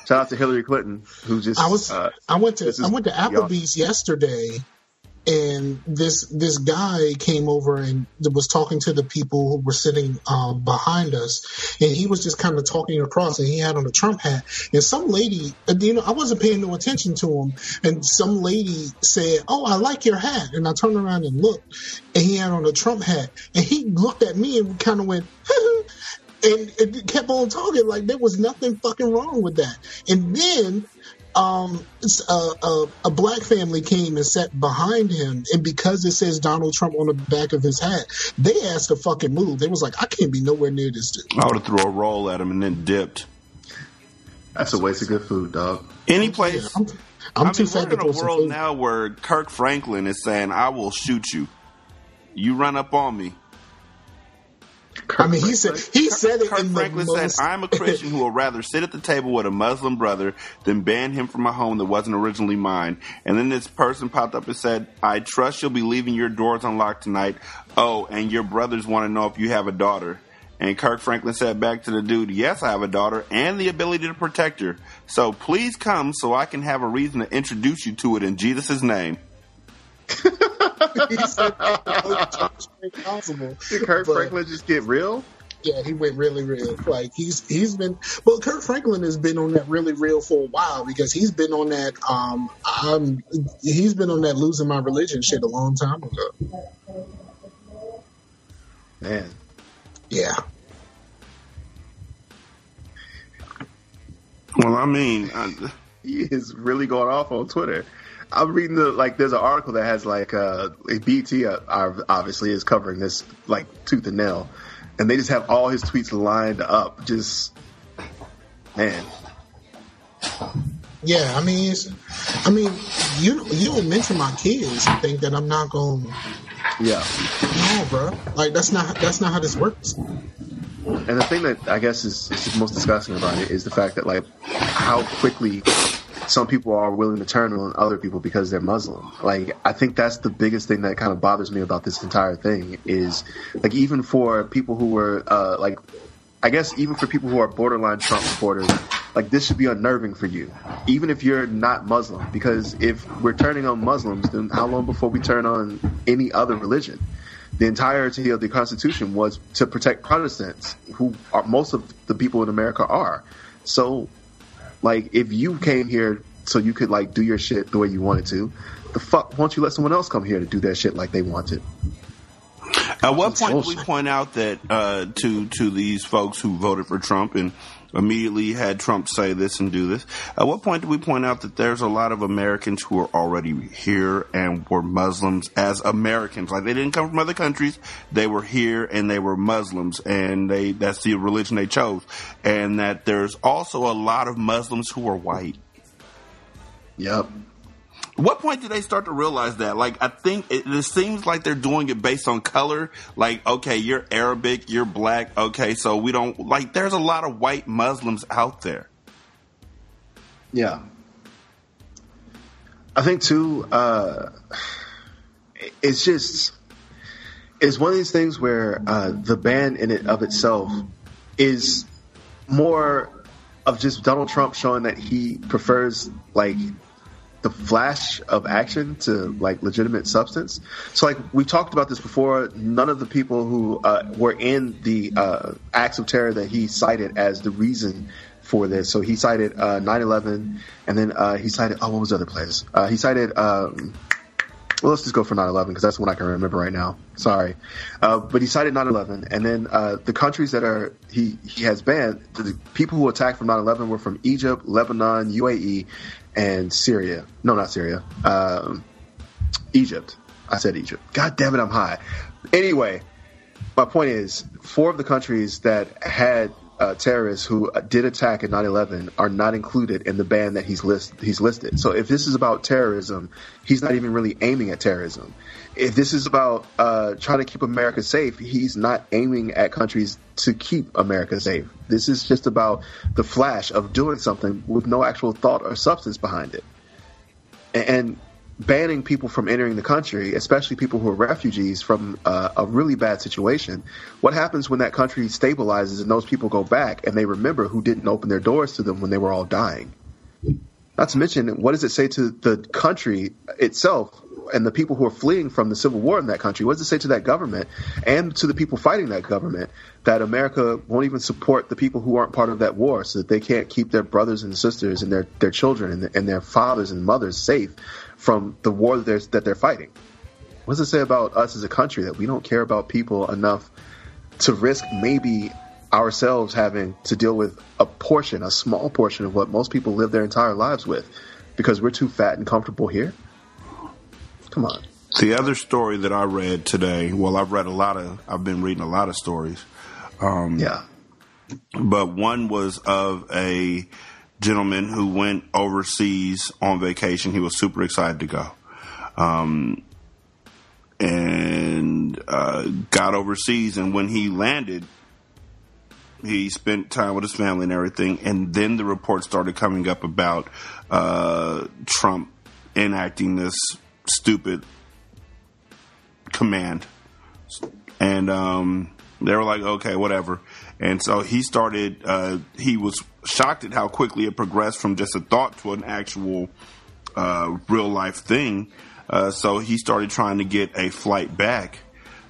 Shout out to Hillary Clinton, who just I was uh, I went to is- I went to y'all- Applebee's yesterday, and this this guy came over and was talking to the people who were sitting um, behind us, and he was just kind of talking across, and he had on a Trump hat, and some lady, you know, I wasn't paying no attention to him, and some lady said, "Oh, I like your hat," and I turned around and looked, and he had on a Trump hat, and he looked at me and kind of went. and it kept on talking like there was nothing fucking wrong with that. And then um, it's, uh, uh, a black family came and sat behind him, and because it says Donald Trump on the back of his hat, they asked to fucking move. They was like, I can't be nowhere near this dude. I would have threw a roll at him and then dipped. That's a waste of good food, dog. Any place. I'm, I'm I too mean, fat we're to in throw a world food. now where Kirk Franklin is saying, "I will shoot you. You run up on me." I mean, he said he said it Kirk in Franklin the said, "I'm a Christian who will rather sit at the table with a Muslim brother than ban him from a home that wasn't originally mine." And then this person popped up and said, "I trust you'll be leaving your doors unlocked tonight. Oh, and your brothers want to know if you have a daughter." And Kirk Franklin said back to the dude, "Yes, I have a daughter and the ability to protect her. So please come so I can have a reason to introduce you to it in Jesus' name." he said it possible. Did Kirk But- Franklin just get real? Yeah, he went really real. Like he's he's been well. Kirk Franklin has been on that really real for a while because he's been on that um um he's been on that losing my religion shit a long time ago. Man, Yeah, Well, I mean, I, he is really going off on Twitter. I'm reading the like. There's an article that has like uh, BT uh, obviously is covering this like tooth and nail, and they just have all his tweets lined up. Just man, yeah. I mean, it's, I mean, you you don't mention my kids and think that I'm not going. yeah. No, bro. Like that's not that's not how this works. And the thing that I guess is, is most disgusting about it is the fact that like how quickly some people are willing to turn on other people because they're Muslim. Like I think that's the biggest thing that kind of bothers me about this entire thing is like even for people who were uh, like I guess even for people who are borderline Trump supporters, like this should be unnerving for you, even if you're not Muslim. Because if we're turning on Muslims, then how long before we turn on any other religion? The entirety of the Constitution was to protect Protestants, who are most of the people in America are. So, like, if you came here so you could like do your shit the way you wanted to, the fuck won't you let someone else come here to do their shit like they wanted? At what point do we point out that uh, to to these folks who voted for Trump and immediately had Trump say this and do this? At what point do we point out that there's a lot of Americans who are already here and were Muslims as Americans? Like they didn't come from other countries; they were here and they were Muslims, and they that's the religion they chose. And that there's also a lot of Muslims who are white. Yep. What point did they start to realize that? Like, I think it, it seems like they're doing it based on color. Like, okay, you're Arabic, you're black. Okay, so we don't like. There's a lot of white Muslims out there. Yeah. I think too, uh, it's just, it's one of these things where uh, the ban in it of itself is more of just Donald Trump showing that he prefers like the flash of action to like legitimate substance. So like we talked about this before, none of the people who uh, were in the uh, acts of terror that he cited as the reason for this. So he cited uh, 9/11, and then uh, he cited oh what was the other place? Uh, he cited. Um, well, let's just go for 9/11 because that's the one I can remember right now. Sorry, uh, but he cited 9/11, and then uh, the countries that are he he has banned the people who attacked from 9/11 were from Egypt, Lebanon, UAE, and Syria. No, not Syria. Um, Egypt. I said Egypt. God damn it, I'm high. Anyway, my point is, four of the countries that had uh, terrorists who did attack in 9/11 are not included in the ban that he's list he's listed. So if this is about terrorism, he's not even really aiming at terrorism. If this is about uh, trying to keep America safe, he's not aiming at countries to keep America safe. This is just about the flash of doing something with no actual thought or substance behind it. And banning people from entering the country, especially people who are refugees from uh, a really bad situation, what happens when that country stabilizes and those people go back and they remember who didn't open their doors to them when they were all dying? Not to mention, what does it say to the country itself and the people who are fleeing from the civil war in that country? What does it say to that government and to the people fighting that government that America won't even support the people who aren't part of that war so that they can't keep their brothers and sisters and their, their children and, and their fathers and mothers safe from the war that they're, that they're fighting? What does it say about us as a country that we don't care about people enough to risk maybe ourselves having to deal with a portion, a small portion of what most people live their entire lives with, because we're too fat and comfortable here. Come on. The other story that I read today, well, I've read a lot of, I've been reading a lot of stories. Um, yeah. But one was of a gentleman who went overseas on vacation. He was super excited to go. Um, and uh, got overseas. And when he landed, he spent time with his family and everything. And then the reports started coming up about uh, Trump enacting this stupid command. And um, they were like, okay, whatever. And so he started, uh, he was shocked at how quickly it progressed from just a thought to an actual uh, real life thing. Uh, so he started trying to get a flight back.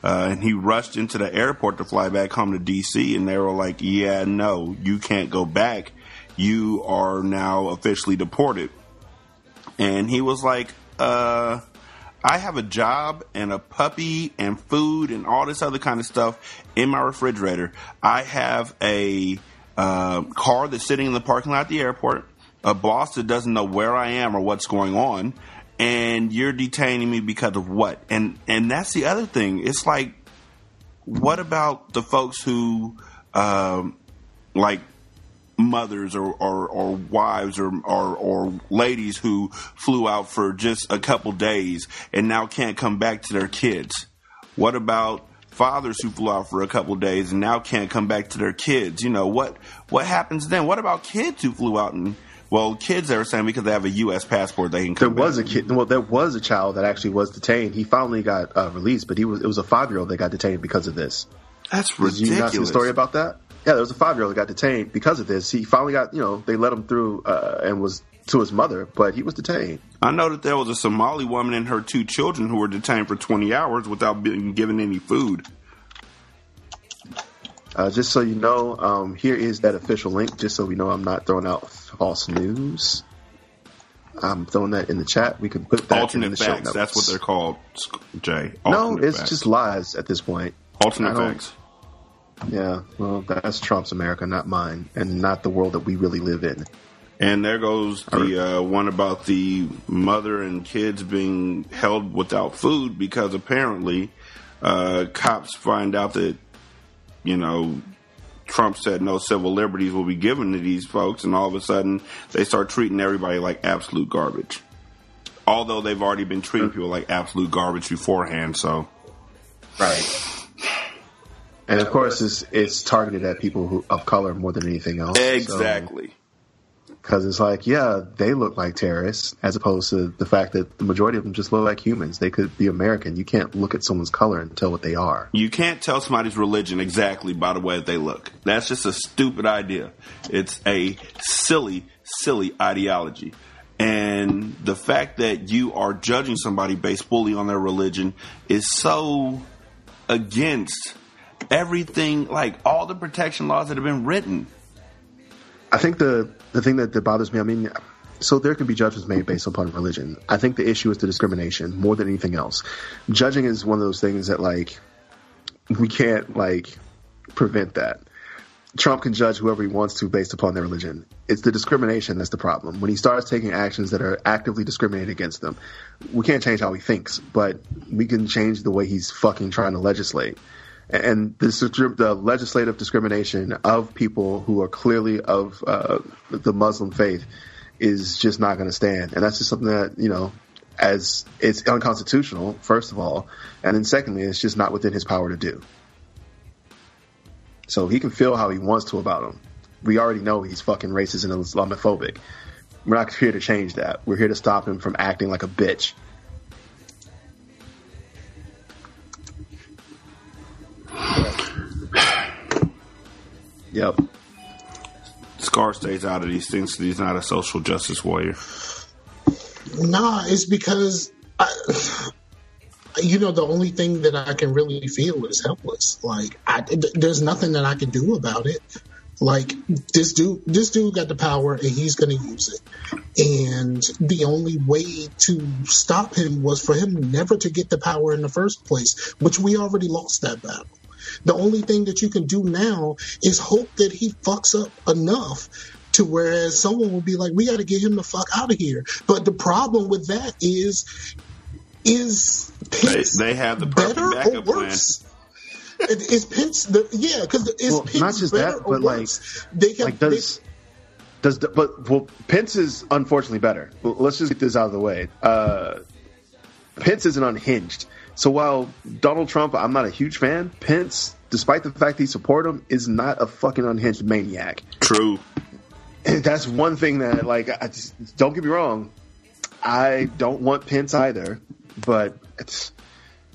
Uh, and he rushed into the airport to fly back home to DC, and they were like, "Yeah, no, you can't go back. You are now officially deported." And he was like, "Uh, I have a job and a puppy and food and all this other kind of stuff in my refrigerator. I have a uh, car that's sitting in the parking lot at the airport, a boss that doesn't know where I am or what's going on, and you're detaining me because of what? And and that's the other thing. It's like, what about the folks who, um, like mothers or, or, or wives or, or, or ladies who flew out for just a couple days and now can't come back to their kids? What about fathers who flew out for a couple days and now can't come back to their kids? You know, what, what happens then? What about kids who flew out and, well, kids they were saying because they have a U.S. passport they can Come There was back. a kid. Well, there was a child that actually was detained. He finally got uh, released, but he was it was a five year old that got detained because of this. That's Did you not see the story about that? Yeah, there was a five year old that got detained because of this. He finally got you know they let him through uh, and was to his mother, but he was detained. I know that there was a Somali woman and her two children who were detained for 20 hours without being given any food. Uh, just so you know, um, here is that official link. Just so we know, I'm not throwing out false news. I'm throwing that in the chat. We can put that in Alternate the show facts. notes. That's what they're called, Jay. no, it's facts. just lies at this point. alternate facts. Yeah, well, that's Trump's America, not mine, and not the world that we really live in. And there goes the uh, one about the mother and kids being held without food because apparently uh, cops find out that, you know, Trump said no civil liberties will be given to these folks, and all of a sudden they start treating everybody like absolute garbage. Although they've already been treating people like absolute garbage beforehand, so. Right. And of course, it's it's targeted at people who, of color more than anything else. Exactly. Because it's like, yeah, they look like terrorists, as opposed to the fact that the majority of them just look like humans. They could be American. You can't look at someone's color and tell what they are. You can't tell somebody's religion exactly by the way that they look. That's just a stupid idea. It's a silly, silly ideology. And the fact that you are judging somebody based fully on their religion is so against everything, like all the protection laws that have been written. I think the the thing that, that bothers me, I mean, so there can be judgments made based upon religion. I think the issue is the discrimination more than anything else. Judging is one of those things that like we can't like prevent that. Trump can judge whoever he wants to based upon their religion. It's the discrimination that's the problem. When he starts taking actions that are actively discriminating against them, we can't change how he thinks, but we can change the way he's fucking trying to legislate. And the legislative discrimination of people who are clearly of uh, the Muslim faith is just not going to stand. And that's just something that, you know, as it's unconstitutional, first of all. And then secondly, it's just not within his power to do. So he can feel how he wants to about him. We already know he's fucking racist and Islamophobic. We're not here to change that. We're here to stop him from acting like a bitch. Yep. Scar stays out of these things he's not a social justice warrior. Nah, it's because I, you know the only thing that I can really feel is helpless. Like I, th- there's nothing that I can do about it. Like this dude, this dude got the power and he's going to use it. And the only way to stop him was for him never to get the power in the first place, which we already lost that battle. The only thing that you can do now is hope that he fucks up enough to whereas someone will be like, we got to get him the fuck out of here. But the problem with that is, is Pence they have the better or backup plan. worse? It- Is Pence the yeah? Because is Well, Pence not just better that, or but like, worse? they have like does does the, but well, Pence is unfortunately better. Let's just get this out of the way. Uh, Pence isn't unhinged. So while Donald Trump, I'm not a huge fan. Pence, despite the fact that he support him, is not a fucking unhinged maniac. True. And that's one thing that, like, I just, don't get me wrong. I don't want Pence either, but it's,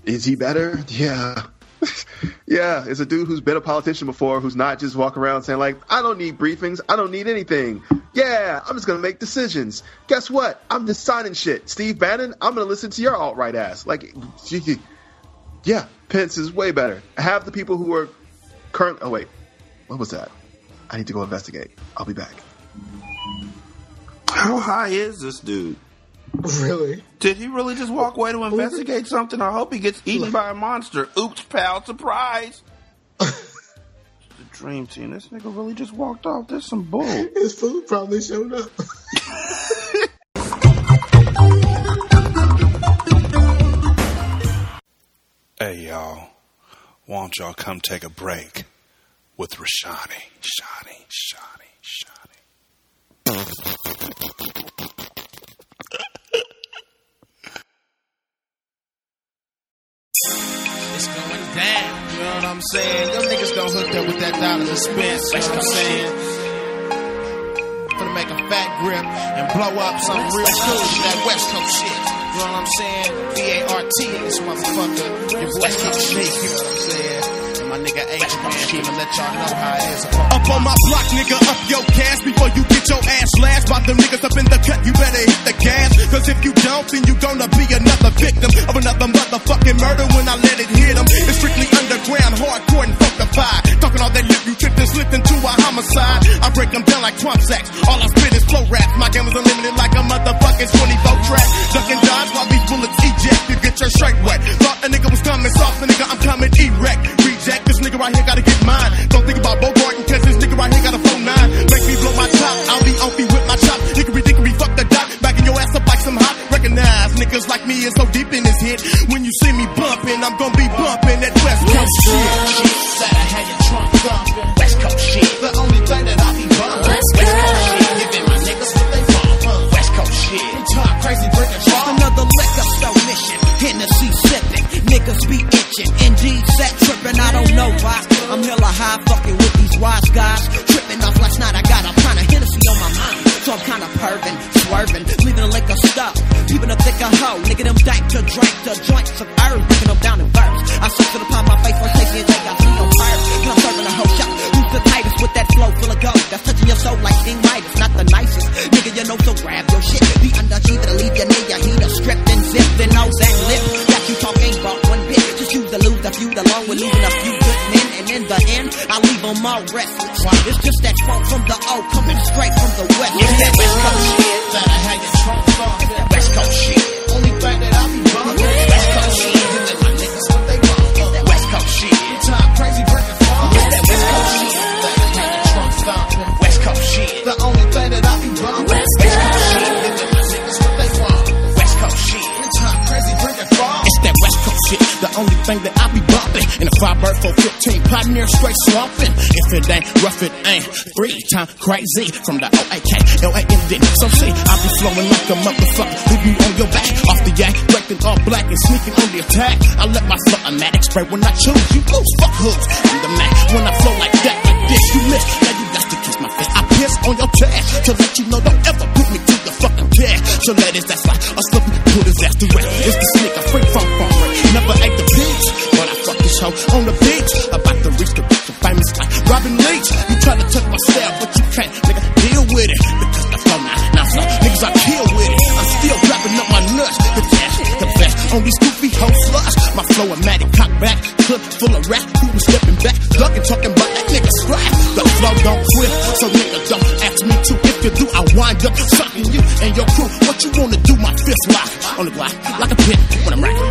is he better? Yeah. yeah, it's a dude who's been a politician before, who's not just walking around saying like, "I don't need briefings, I don't need anything." Yeah, I'm just gonna make decisions. Guess what? I'm just signing shit. Steve Bannon, I'm gonna listen to your alt right ass. Like, yeah, Pence is way better. Have the people who are current. Oh wait, what was that? I need to go investigate. I'll be back. How high is this dude? Really? Did he really just walk away to investigate something? I hope he gets eaten by a monster. Oops, pal, surprise. the dream team. This nigga really just walked off. There's some bull. His food probably showed up. Hey y'all, why don't y'all come take a break with Rashanii, Shani, Shani, Shani. It's going down. You know what I'm saying? Them niggas don't hook up with that dollar dispense. You know what I'm saying? Gonna make a fat grip and blow up some real cool with that West Coast shit. You know what I'm saying? B A R T in this motherfucker. Your boy Shake. You know what I'm saying? And my nigga I'ma let y'all know how it is. Up on my block, nigga, up your gas before you get your ass lashed by the niggas up in the cut. You better hit the gas, cause if you don't, then you gonna be another victim of another motherfucking murder when I let it hit hit 'em. It's strictly underground, hardcore and funkified. Talking all that lip, you tripped and slipped into a homicide. I break them down like Trump sacks. All I spit is flow rap. My game is unlimited like a motherfucking 24 track. Ducking dodge while these bullets eject. You get your shirt wet. Coming soft, nigga, I'm coming erect. Reject, this nigga right here gotta get mine. Don't think about Bogart cause this nigga right here got a phone nine. Make me blow my top, I'll be on me with my chop. Hickory dickory, fuck the dot. Backing your ass up like some hot. Recognize niggas like me is so deep in this hit. When you see me bumping, I'm gonna be bumping that West Coast shit. High fucking with these wise guys. Tripping off last night. I got a pint of Hennessy on my mind. So I'm kinda perving, swerving, leaving a liquor stop. Peeping a thicker hoe. Nigga them dank to drink to joints of Leave them all. It's just that funk from the O coming straight from the west. It's 15 pioneer straight swamping. If it ain't rough, it ain't. Three time crazy from the OAK, LAND. So see, I be flowing like a motherfucker. Leave you on your back. Off the yak, wrecking all black and sneaking on the attack. I let my flow automatic spray when I choose. You lose, fuck hooks. I'm the Mac. When I flow like that, like this, you miss. Now you got to kiss my face. I piss on your chest to let you know don't ever put me to the fucking test. So let it, that's like a slip put his ass to rest. It's the snake, I freak from far away. Never ate the bitch, but I fuck this hoe on the bitch. Robin Leach. You try to touch my cell, but you can't, nigga. Deal with it. Because the flow now, now flow. Niggas I kill with it. I'm still wrapping up my nuts. The cash, the best on these goofy hoe sluts. My flow a matic cock back, clip full of rap. Who was stepping back, ducking, talking about that nigga scrap. The flow don't quit, so nigga don't ask me to. If you do, I wind up sucking you and your crew. What you wanna do? My fist lock on the block, like a pit when I'm racking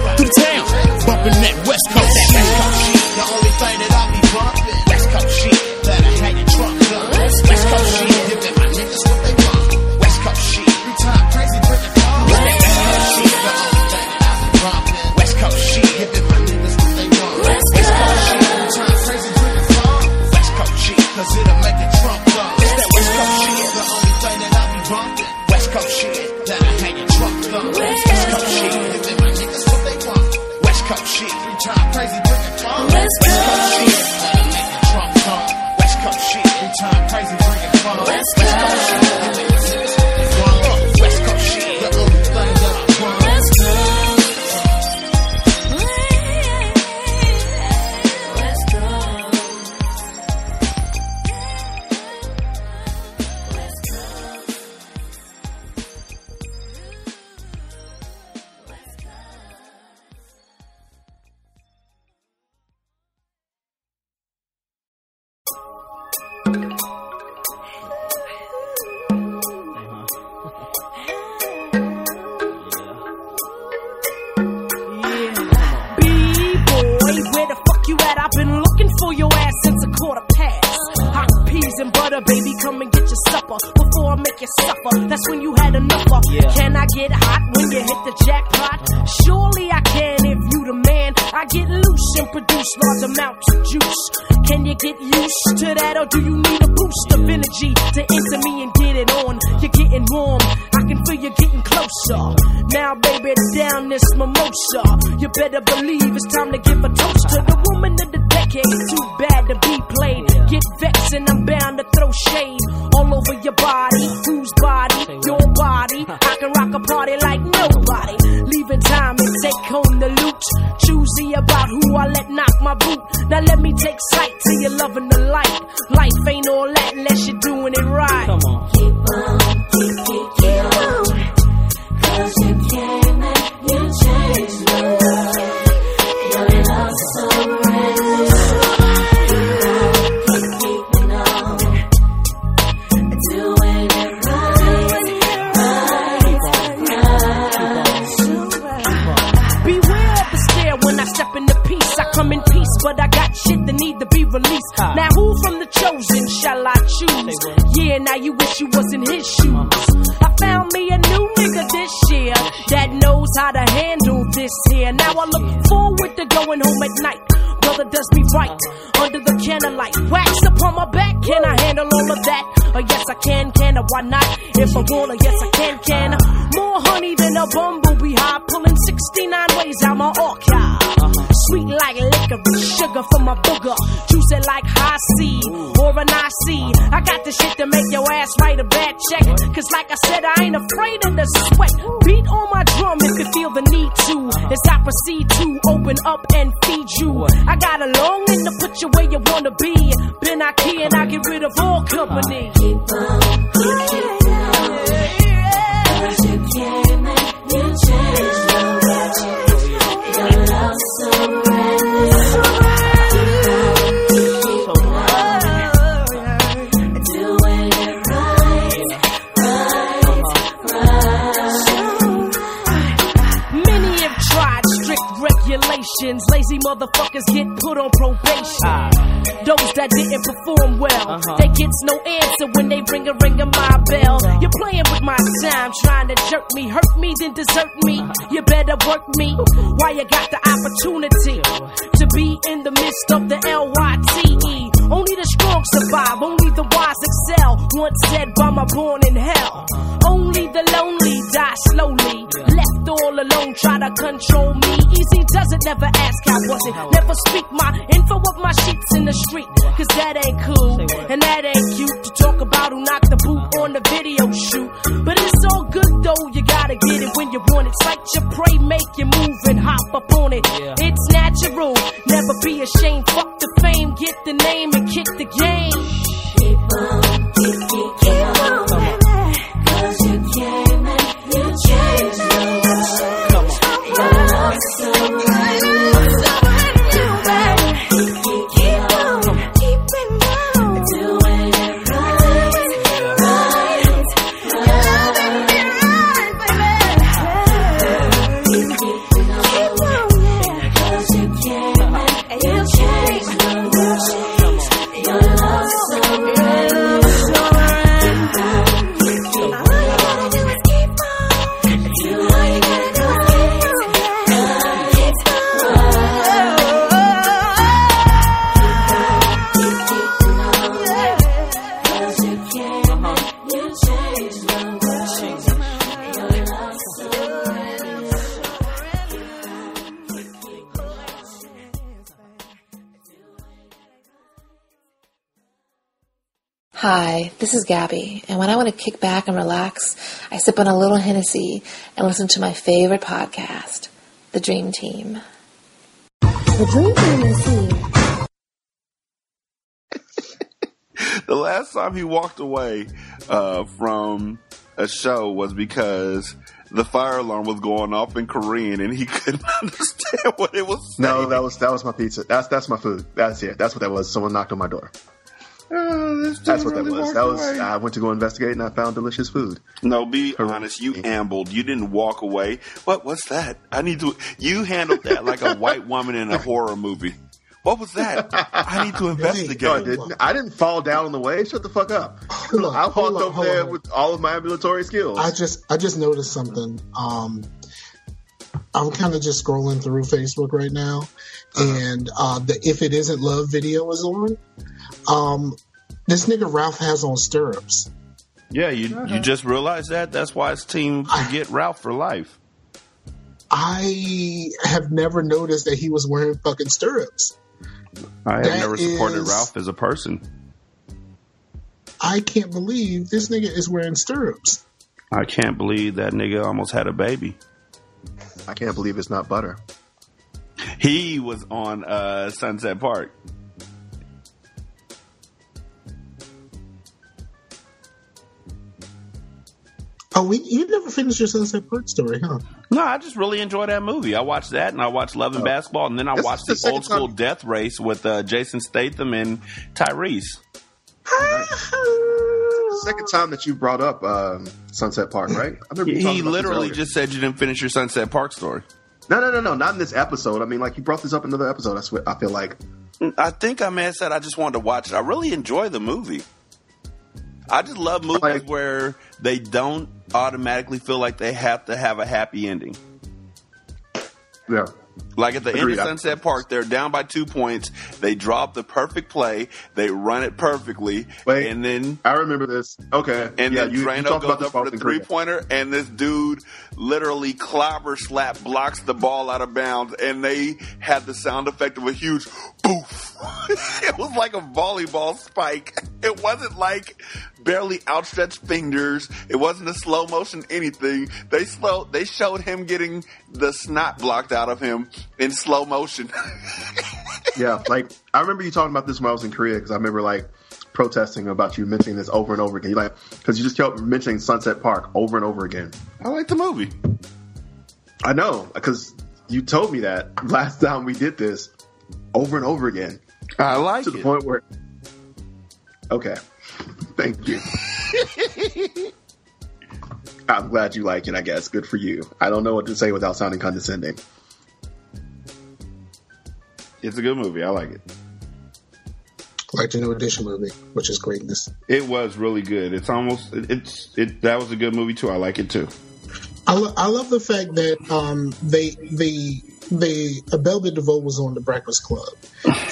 sip on a little Hennessy and listen to my favorite podcast, The Dream Team. The Dream Team is here. the last time he walked away uh, from a show was because the fire alarm was going off in Korean and he couldn't understand what it was saying. No, that was that was my pizza. That's that's my food. That's it. That's what that was. Someone knocked on my door. Oh, That's what really that was. That was. away. I went to go investigate and I found delicious food. No, be honest. You ambled. You didn't walk away. What? What's that? I need to. You handled that like a white woman in a horror movie. What was that? I need to investigate. No, I didn't. I didn't fall down on the way. Shut the fuck up. Hold on, I walked hold on, over hold there on. with all of my ambulatory skills. I just I just noticed something. Um, I'm kind of just scrolling through Facebook right now, and uh, the "If It Isn't Love" video is on. Um, this nigga Ralph has on stirrups. Yeah, you you just realized that. That's why it's team get Ralph for life. I have never noticed that he was wearing fucking stirrups. I have That never supported is- Ralph as a person. I can't believe this nigga is wearing stirrups. I can't believe that nigga almost had a baby. I can't believe it's not butter. He was on uh, Sunset Park. Oh, we, you never finished your Sunset Park story, huh? No, I just really enjoy that movie. I watched that, and I watched Love and Basketball, and then I This watched the the, old school Death Race with uh, Jason Statham and Tyrese. Second time that you brought up um, Sunset Park, right? I remember He talking about this literally just said you didn't finish your Sunset Park story. No, no, no, no, not in this episode. I mean, like you brought this up in another episode. I swear, I feel like I think I may have said I just wanted to watch it. I really enjoy the movie. I just love movies where they don't automatically feel like they have to have a happy ending. Yeah. Like at the Agreed. end of Sunset Park, they're down by two points. They drop the perfect play. They run it perfectly, Wait, and then I remember this. Okay, and yeah, then you, you Drano talked goes about up for the three pointer, and this dude literally clobber slap blocks the ball out of bounds, and they had the sound effect of a huge poof. it was like a volleyball spike. It wasn't like barely outstretched fingers. It wasn't a slow motion anything. They slow. They showed him getting the snot blocked out of him in slow motion. yeah, like I remember you talking about this when I was in Korea because I remember like protesting about you mentioning this over and over again. You like because you just kept mentioning Sunset Park over and over again. I like the movie. I know because you told me that last time we did this over and over again. I like to the point where. Okay, thank you. I'm glad you like it. I guess good for you. I don't know what to say without sounding condescending. It's a good movie. I like it. Like the new edition movie, which is greatness. It was really good. It's almost it, it's it. That was a good movie too. I like it too. I, lo- I love the fact that um, they they they Bell Biv DeVoe was on the Breakfast Club,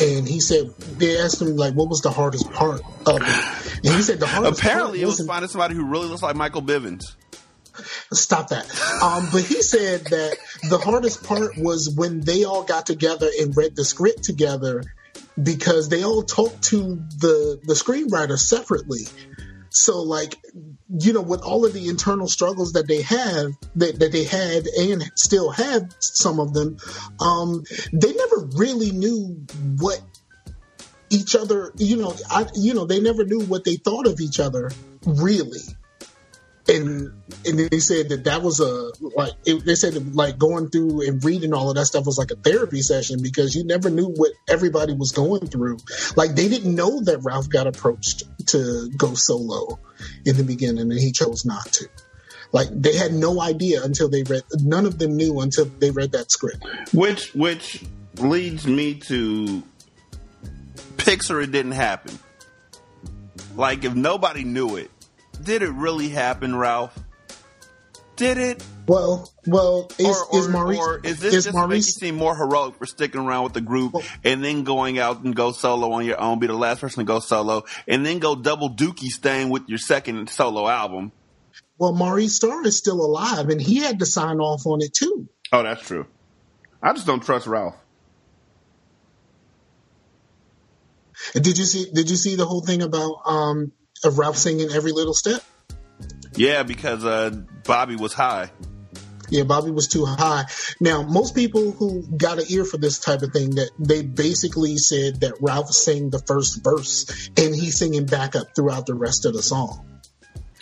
and he said they asked him like what was the hardest part of it, and he said the hardest Apparently, it was finding somebody who really looks like Michael Bivins. Stop that. Um, but he said that the hardest part was when they all got together and read the script together because they all talked to the the screenwriter separately. So like you know, with all of the internal struggles that they have that, that they had and still have some of them, um, they never really knew what each other you know I you know they never knew what they thought of each other really and and they said that that was a like it, they said that, like going through and reading all of that stuff was like a therapy session because you never knew what everybody was going through. Like they didn't know that Ralph got approached to go solo in the beginning, and he chose not to. Like they had no idea until they read. None of them knew until they read that script. Which which leads me to Pixar. It didn't happen. Like if nobody knew it, did it really happen, Ralph? Did it? Well, well, is, or, is Maurice? or is this is just to make you Maurice? seem more heroic for sticking around with the group and then going out and go solo on your own, be the last person to go solo, and then go double dookie staying with your second solo album? Well, Maurice Starr is still alive, and he had to sign off on it too. Oh, that's true. I just don't trust Ralph. Did you see? Did you see the whole thing about um, of Ralph singing "Every Little Step"? Yeah, because uh, Bobby was high. Yeah, Bobby was too high. Now, most people who got an ear for this type of thing, that they basically said that Ralph sang the first verse and he's singing backup throughout the rest of the song.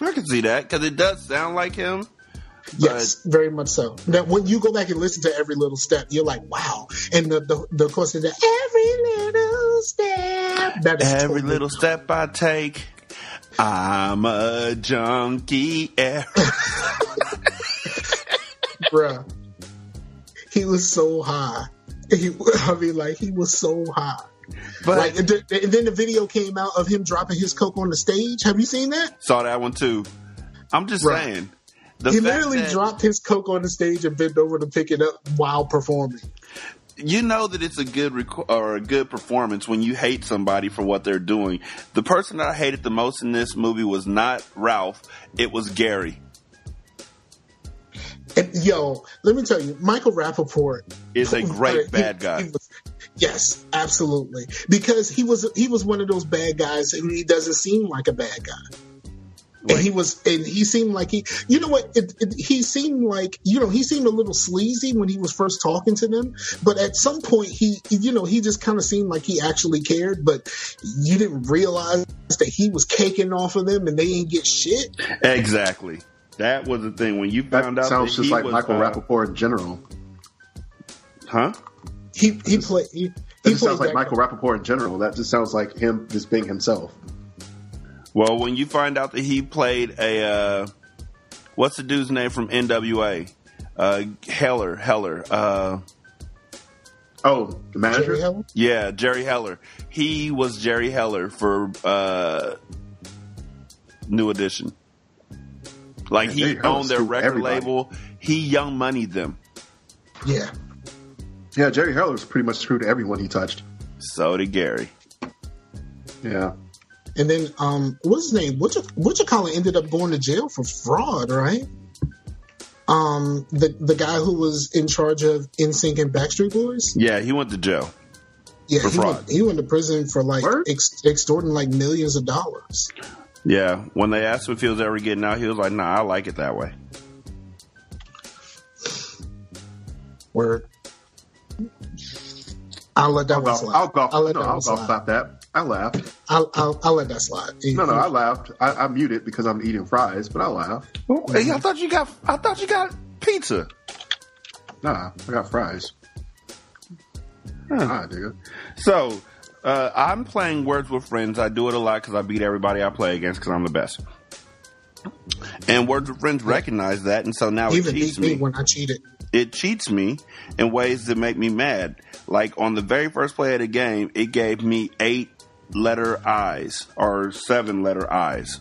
I can see that because it does sound like him. Yes, very much so. Now, when you go back and listen to every little step, you're like, wow. And the the, the chorus is that every little step. That is Every totally- little step I take, I'm a junkie. bruh. He was so high. He, I mean, like he was so high. But- like, and, then the video came out of him dropping his coke on the stage. Have you seen that? Saw that one too. I'm just Right. saying. He literally dropped his coke on the stage and bent over to pick it up while performing. You know that it's a good rec- or a good performance when you hate somebody for what they're doing. The person that I hated the most in this movie was not Ralph; it was Gary. And yo, let me tell you, Michael Rapaport Is a great he- bad he guy. was- yes, absolutely. Because he was he was one of those bad guys and he doesn't seem like a bad guy. And he was, and he seemed like he, you know what? It, it, he seemed like, you know, he seemed a little sleazy when he was first talking to them. But at some point, he, you know, he just kind of seemed like he actually cared. But you didn't realize that he was caking off of them and they didn't get shit. Exactly. That was the thing when you found out Sounds that just he like was, Michael uh, Rapaport in general. Huh? He he played. He, That he just sounds like Michael Rapaport in general. That just sounds like him just being himself. Well, when you find out that he played a, uh, what's the dude's name from NWA? Uh, Heller, Heller. Uh, oh, the manager? Jerry Heller? Yeah, Jerry Heller. He was Jerry Heller for uh, New Edition. Like Yeah, he owned their record everybody. label. He young moneyed them. Yeah. Yeah, Jerry Heller's pretty much screwed to everyone he touched. So did Gary. Yeah. And then, um, what's his name? What what call it? ended up going to jail for fraud, right? Um, the the guy who was in charge of NSYNC and Backstreet Boys. Yeah, he went to jail. Yeah, For he fraud. went, he went to prison for like ex- extorting like millions of dollars. Yeah, when they asked him if he was ever getting out, he was like, "Nah, I like it that way." Word. I'll let that I'll one golf, slide. I'll golf, I'll let no, that I'll one golf slide. stop that. I laughed. I'll, I'll, I'll let that slide. No, no, I laughed. I, I muted because I'm eating fries, but I laughed. Hey, I thought you got. I thought you got pizza. Nah, I got fries. Ah, nigga. So, uh, I'm playing Words with Friends. I do it a lot because I beat everybody I play against because I'm the best. And Words with Friends recognize that, and so now Even it cheats me me. when I cheated. It cheats me in ways that make me mad. Like on the very first play of the game, it gave me eight letter I's or seven letter I's.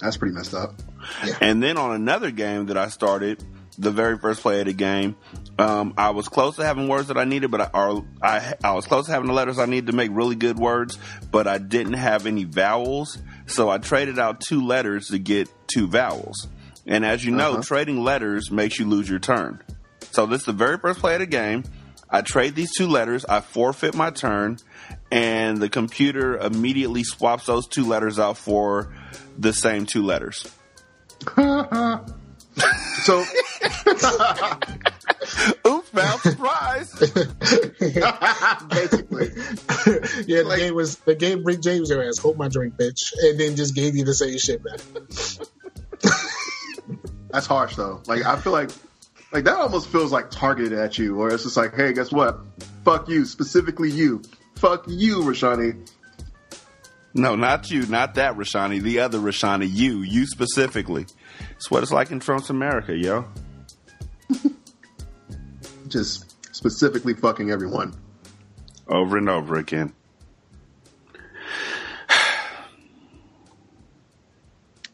That's pretty messed up. And then on another game that I started, the very first play of the game, um, I was close to having words that I needed, but I, or I I was close to having the letters I needed to make really good words, but I didn't have any vowels. So I traded out two letters to get two vowels. And as you know, Uh-huh. trading letters makes you lose your turn. So this is the very first play of the game. I trade these two letters, I forfeit my turn, and the computer immediately swaps those two letters out for the same two letters. so, oops, foul surprise. Basically, yeah, the game was the game. Rick James your ass. Hold my drink, bitch, and then just gave you the same shit back. That's harsh though. Like I feel like like that almost feels like targeted at you, or it's just like, hey, guess what? Fuck you, specifically you. Fuck you, Rashanii. No, not you, not that Rashanii. The other Rashanii, you, you specifically. It's what it's like in Trump's America, yo. Just specifically fucking everyone. Over and over again.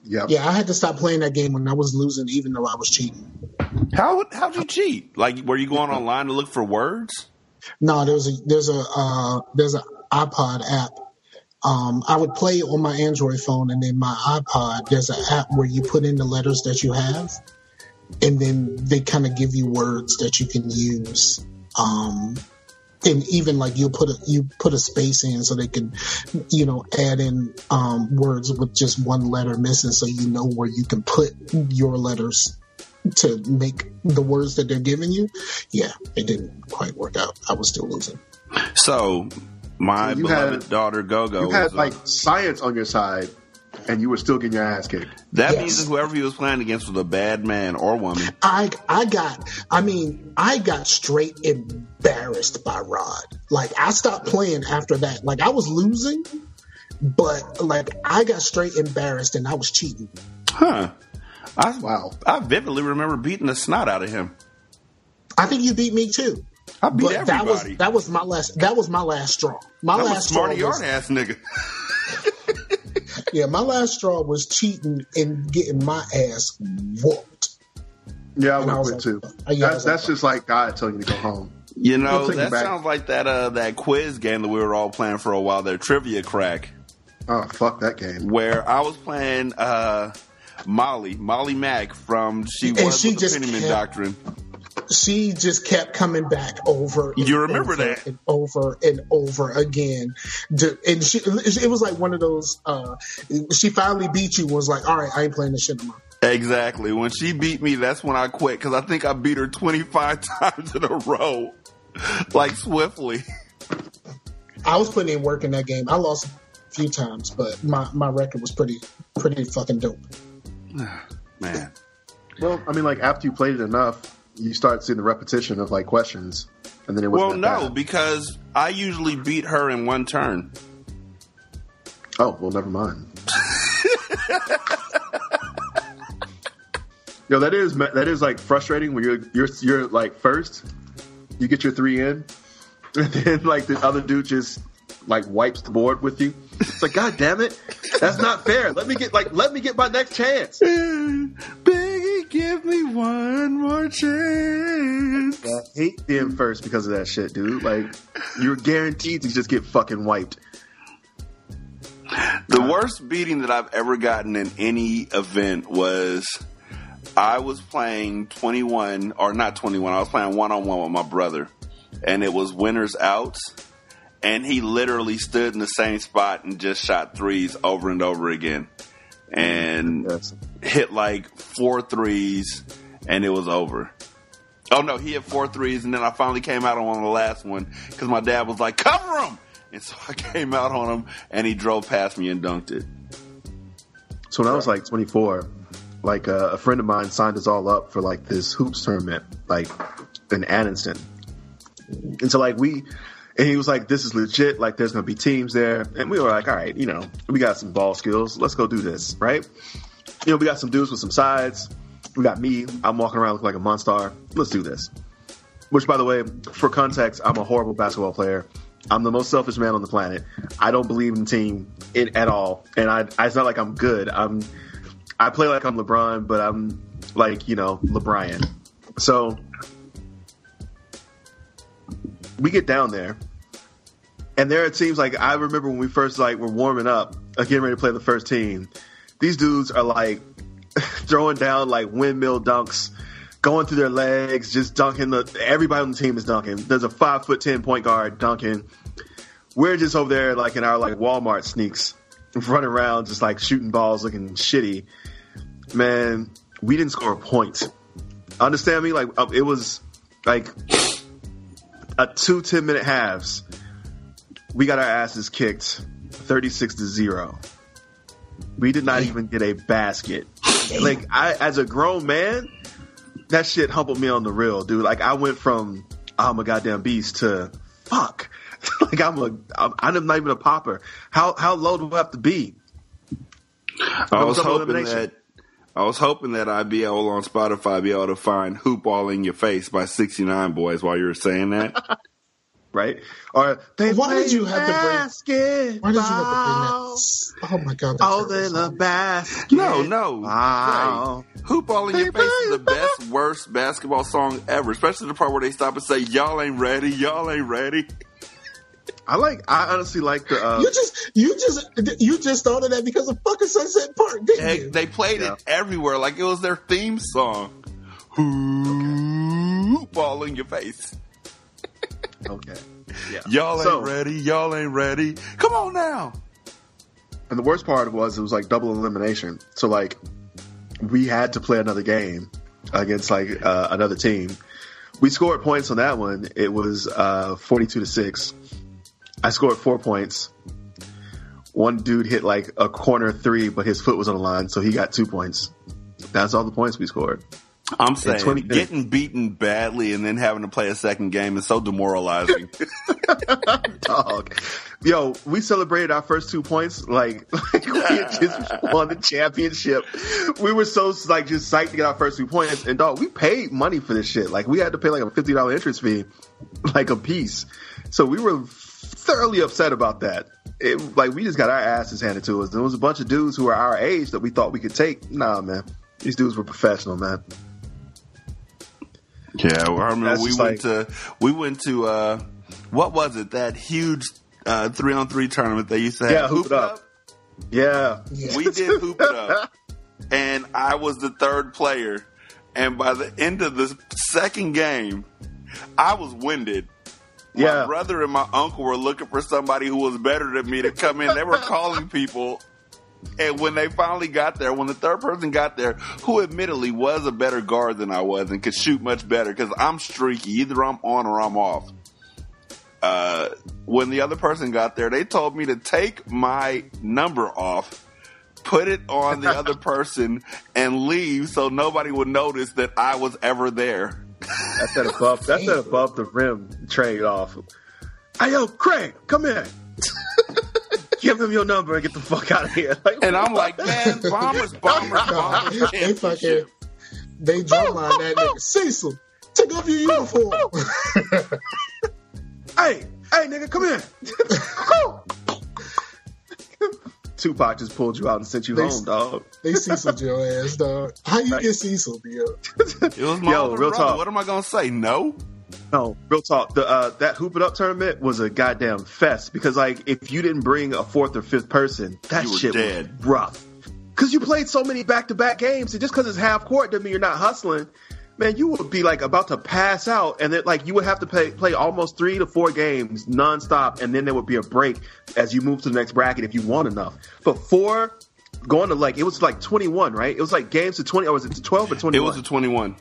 Yep. Yeah, I had to stop playing that game when I was losing, even though I was cheating. How how'd you cheat? Like, were you going online to look for words? No, there's a there's a uh, there's an iPod app. Um, I would play it on my Android phone, and then my iPod. There's an app where you put in the letters that you have, and then they kind of give you words that you can use um, and even like you put a you put a space in so they can you know add in um, words with just one letter missing so you know where you can put your letters to make the words that they're giving you yeah it didn't quite work out i was still losing So, my So you beloved had- daughter Gogo. You had was, uh, like science on your side, and you were still getting your ass kicked. that means that whoever he was playing against was a bad man or woman. I I got I mean I got straight embarrassed by Rod. Like I stopped playing after that. Like I was losing, but like I got straight embarrassed and I was cheating. Huh. I, wow. I vividly remember beating the snot out of him. I think you beat me too. I beat but that was that was my last that was my last straw. My I'm a last straw smarty was, ass nigga. yeah, my last straw was cheating and getting my ass whooped. Yeah, I And I would like, too. uh, yeah, I That's, was that's just like God telling you to go home. You know, that back. sounds like that uh that quiz game that we were all playing for a while there, Trivia Crack. Oh fuck that game. Where I was playing uh Molly, Molly Mack from She And Was she the just Pennyman kept- Doctrine. she just kept coming back over. and You remember over that? and over and over again, and she it was like one of those. uh She finally beat you. Was like, all right, I ain't playing this shit no more. Exactly. When she beat me, that's when I quit because I think I beat her 25 times in a row, like swiftly. I was putting in work in that game. I lost a few times, but my my record was pretty pretty fucking dope. Man. Well, I mean, like after you played it enough, you start seeing the repetition of like questions, and then it Well, wasn't. no, bad. because I usually beat her in one turn. Oh well, never mind. Yo, that is that is like frustrating when you're you're you're like first, you get your three in, and then like the other dude just like wipes the board with you. It's like, God damn it, that's not fair. Let me get like let me get my next chance. Biggie, give me one more chance. I hate being first because of that shit, dude. Like you're guaranteed to just get fucking wiped. The worst beating that I've ever gotten in any event was I was playing 21, or not 21, I was playing one on one with my brother, and it was winners outs. And he literally stood in the same spot and just shot threes over and over again. And hit like four threes, and it was over. Oh no, he hit four threes, and then I finally came out on the last one because my dad was like, cover him! And so I came out on him, and he drove past me and dunked it. So when I was like 24, like uh, a friend of mine signed us all up for like this hoops tournament, like in Anniston. And so like we, and he was like, "This is legit. Like there's gonna be teams there." And we were like, "All right, you know, we got some ball skills. Let's go do this, right?" You know, we got some dudes with some sides. We got me. I'm walking around looking like a monster. Let's do this. Which, by the way, for context, I'm a horrible basketball player. I'm the most selfish man on the planet. I don't believe in team it, at all, and I, it's not like I'm good. I'm, I play like I'm LeBron, but I'm like you know LeBron. So we get down there, and there it seems like I remember when we first like were warming up, uh, getting ready to play the first team. These dudes are like throwing down like windmill dunks, going through their legs, just dunking. The everybody on the team is dunking. There's a five foot ten point guard dunking. We're just over there like in our like Walmart sneaks, running around just like shooting balls, looking shitty. Man, we didn't score a point. Understand me? Like uh, it was like a two 10 minute halves. We got our asses kicked 36 to 0. We did not even get a basket. Like I as a grown man, that shit humbled me on the real, dude. Like I went from I'm a goddamn beast to fuck. like I'm a I'm, I'm not even a popper. How how low do I have to be? I was hoping that I was hoping that I'd be able on Spotify be able to find "Hoop All in Your Face" by 69 Boyz while you were saying that. right? Or they Why did you have to bring? basket Why did you have to bring that? Oh my god! That's Oh, they the basket. No, no. Wow. Right. Hoop All in Your Face is the best, worst basketball song ever, especially the part where they stop and say, Y'all ain't ready, y'all ain't ready. I like. I honestly like the. Uh, You just, you just, you just thought of that because of fucking Sunset Park, didn't They, you? they played it everywhere like it was their theme song. Hoop All in Your Face. okay. Yeah. Y'all ain't So- ready. Y'all ain't ready. Come on now. And the worst part was it was like double elimination. So like we had to play another game against like uh, another team. We scored points on that one. It was uh, forty-two to six. I scored four points. One dude hit like a corner three, but his foot was on the line, so he got two points. That's all the points we scored. I'm saying 20 getting beaten badly and then having to play a second game is so demoralizing. Dog. Yo, we celebrated our first two points like, like we had just won the championship. We were so like just psyched to get our first two points. And dog, we paid money for this shit. Like we had to pay like a fifty dollar interest fee, like a piece. So we were thoroughly upset about that. It, like we just got our asses handed to us. There was a bunch of dudes who were our age that we thought we could take. Nah, man, these dudes were professional, man. Yeah, well, I remember we just went to we went to uh what was it? That huge uh three on three tournament they used to have. Yeah, hoop it up. Yeah, We did hoop it up. And I was the third player. And by the end of the second game, I was winded. My Yeah. brother and my uncle were looking for somebody who was better than me to come in. They were calling people. And when they finally got there, when the third person got there, who admittedly was a better guard than I was and could shoot much better because I'm streaky. Either I'm on or I'm off. Uh, when the other person got there, they told me to take my number off, put it on the other person, and leave so nobody would notice that I was ever there. That's that above. That's that above the rim trade off. Hey yo, Craig, come here. Give him your number and get the fuck out of here. Like, And I'm like, man, bombers, bombers, bombers. they fucking they drumline that nigga. Cecil, take off your uniform. hey, hey, nigga, come here. Tupac just pulled you out and sent you They- home, dog. they Cecil your ass, dog. How you get Cecil, yo? It was my Yo, real brother. talk. What am I gonna say? No. No, real talk. The uh, that hoop it up tournament was a goddamn fest because like if you didn't bring a fourth or fifth person, that You shit dead. was rough. Because you played so many back to back games, and just because it's half court doesn't mean you're not hustling. Man, you would be like about to pass out, and then like you would have to play play almost three to four games nonstop, and then there would be a break as you move to the next bracket if you want enough. But four going to like it was like 21, right? It was like games to 20, or was it to 12 or twenty? It was a 21.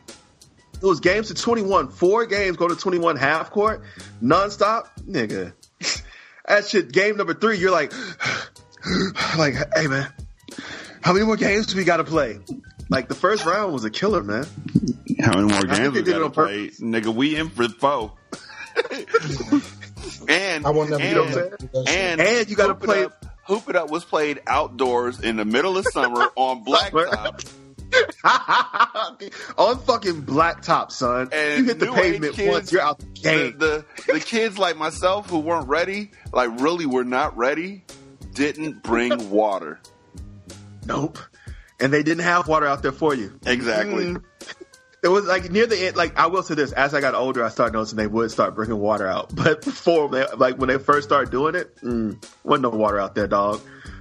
It was games to 21. Four games go to 21 half court, nonstop. Nigga. That shit, game number three, you're like, like, hey man, how many more games do we got to play? Like the first round was a killer, man. How many more I think games they we did it gotta on play? Nigga, we in for four. and I will never and, do that. and, And you gotta Hoop It play- Up, Hoop It Up was played outdoors in the middle of summer on blacktop. On fucking blacktop, son. And you hit the pavement kids- once, you're out the game. The, the the kids like myself who weren't ready, like really were not ready, didn't bring water. Nope. And they didn't have water out there for you. Exactly. Mm. It was like near the end. Like I will say this: as I got older, I started noticing they would start bringing water out. But before, they, like when they first started doing it, mm, wasn't no water out there, dog.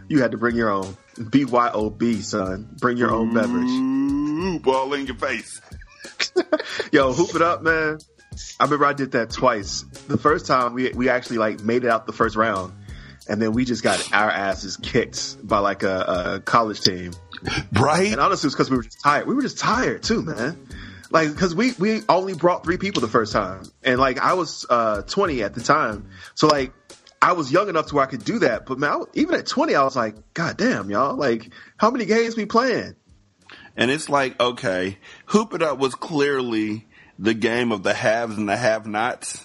You had to bring your own. BYOB, son. Bring your own beverage. Ooh, ball in your face. Yo, hoop it up, man. I remember I did that twice. The first time we we actually like made it out the first round, and then we just got our asses kicked by like a, a college team. Right. And honestly, it's because we were just tired. We were just tired too, man. Like, because we we only brought three people the first time, and like I was uh 20 at the time, so like I was young enough to where I could do that. But man, I, even at 20, I was like, God damn, y'all! Like, how many games we playing? And it's like, okay, Hoop It Up was clearly the game of the haves and the have-nots.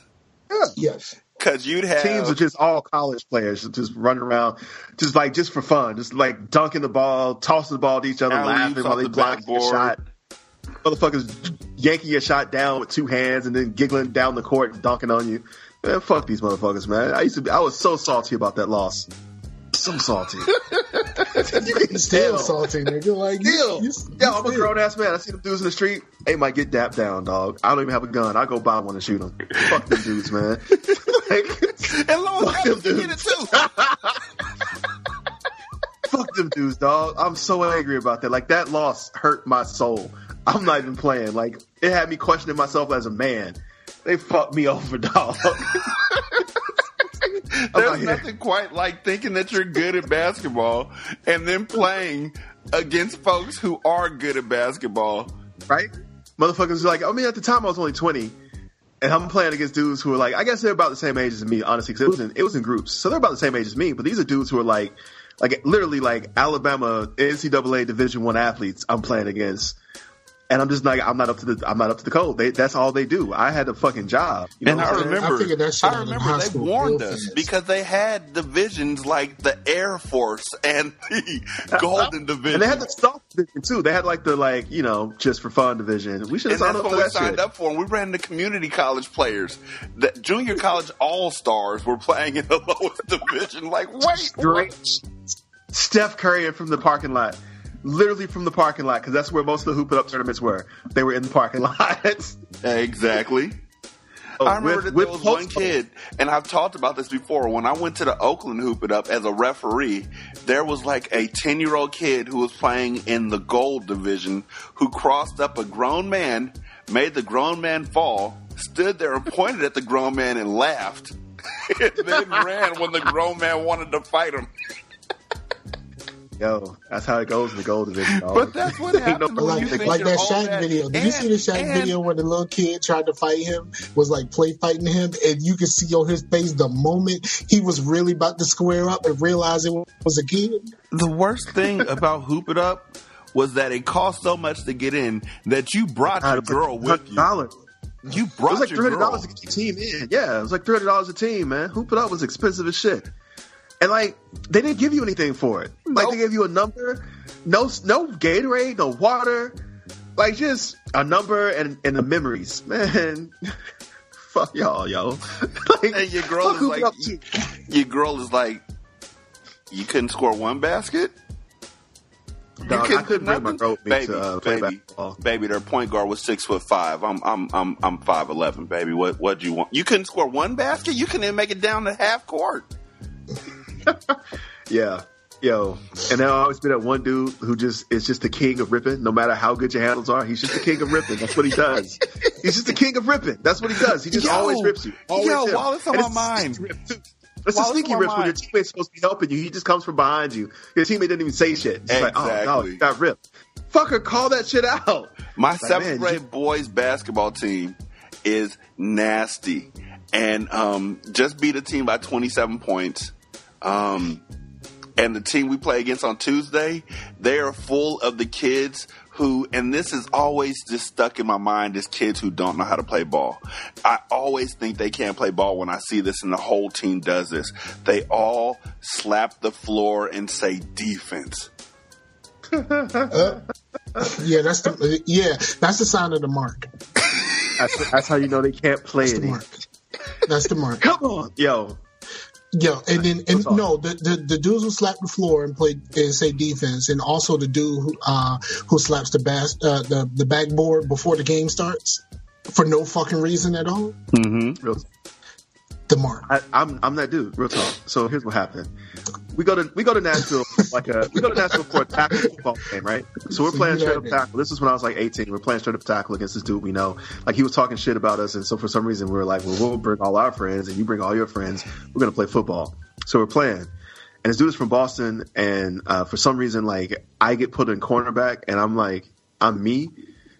Yes. Cause you'd have Teams are just all college players, just running around, just like just for fun, just like dunking the ball, tossing the ball to each other, laughing while they the block your shot. Motherfuckers yanking your shot down with two hands and then giggling down the court and dunking on you. Man, fuck these motherfuckers, man. I used to be, I was so salty about that loss. So salty. you can Still salty, nigga. Like, you, Still. you, Yeah, I'm a grown ass man. I see them dudes in the street. They might get dapped down, dog. I don't even have a gun. I go buy one and shoot them. Fuck them dudes, man. Like, and Lord fuck them Evans did it dudes. too. Fuck them dudes, dog. I'm so angry about that. Like that loss hurt my soul. I'm not even playing. Like it had me questioning myself as a man. They fucked me over, dog. There's nothing quite like thinking that you're good at basketball and then playing against folks who are good at basketball. Right? Motherfuckers like, oh, I mean, at the time I was only 20. And I'm playing against dudes who are like, I guess they're about the same age as me, honestly, because it was in it was in groups, so they're about the same age as me. But these are dudes who are like, like literally like Alabama NCAA Division One athletes. I'm playing against, and I'm just like, I'm not up to the, I'm not up to the code. They, that's all they do. I had a fucking job. You know and what I I'm saying? remember, I, remember they warned us because they had divisions like the Air Force and the Golden Division. And they had the soft division too. They had like the like you know just for fun division. We should have signed that's up what for we that signed shit. up for. And we ran the community college players. The junior college all stars were playing in the lowest division. Like, wait, Straight Steph Curry from the parking lot. Literally from the parking lot, because that's where most of the hoop it up tournaments were. They were in the parking lot. Exactly. Oh, I remember with- that there was one kid, and I've talked about this before. When I went to the Oakland Hoop It Up as a referee, there was like a 10 year old kid who was playing in the gold division who crossed up a grown man, made the grown man fall, stood there and pointed at the grown man and laughed, and then ran when the grown man wanted to fight him. Yo, that's how it goes in the gold division. dog. But that's what Ain't no happens when you like, think like that all Shaq that- video. Did you see the Shaq and- video where the little kid tried to fight him? Was like play fighting him, and you could see on his face the moment he was really about to square up and realize it was a kid. The worst thing about Hoop It Up was that it cost so much to get in that you brought your girl with you. Dollars. You It brought was like your three hundred dollars to get your team in. Yeah, it was like three hundred dollars a team, man. Hoop it up was expensive as shit. And like they didn't give you anything for it. Like they gave you a number, no no Gatorade, no water, like just a number and and the memories, man. Fuck y'all, yo. like, and your girl is like, your girl is like, you couldn't score one basket. Dog, I couldn't bring my girl baby, to uh, play baby, baby. Their point guard was six foot five. I'm I'm I'm I'm five eleven, baby. What what do you want? You couldn't score one basket. You couldn't even make it down to half court. Yeah. Yo, and there'll always be that one dude who just is just the king of ripping. No matter how good your handles are, he's just the king of ripping. That's what he does. he's just the king of ripping. That's what he does. He just Yo, always rips you. Always yo, him. while it's on my mind. That's the sneaky rips when your teammate's supposed to be helping you. He just comes from behind you. Your teammate didn't even say shit. It's like, oh no, Exactly. you got ripped. Fucker, call that shit out. My Like, seventh grade boys basketball team is nasty, and um, just beat a team by twenty seven points. Um, and the team we play against on Tuesday, they are full of the kids who, and this is always just stuck in my mind, is kids who don't know how to play ball. I always think they can't play ball when I see this, and the whole team does this. They all slap the floor and say defense. Uh, yeah, that's the yeah, that's the sign of the mark. That's, that's how you know they can't play That's it. the mark. That's the mark. Come on, yo. Yo, and then and no, the, the the dudes who slap the floor and play and say defense, and also the dude who uh who slaps the bas- uh, the the backboard before the game starts for no fucking reason at all. Mm-hmm. The mark. I, I'm I'm that dude. Real talk. So here's what happened. We go to we go to Nashville for like a we go to Nashville for a tackle football game, right? So we're playing straight up tackle. This is when I was like 18. We're playing straight up tackle against this dude we know. Like he was talking shit about us, and so for some reason we were like, well, we'll bring all our friends, and you bring all your friends. We're gonna play football. So we're playing. And this dude is from Boston, and uh, for some reason, like I get put in cornerback, and I'm like, I'm me.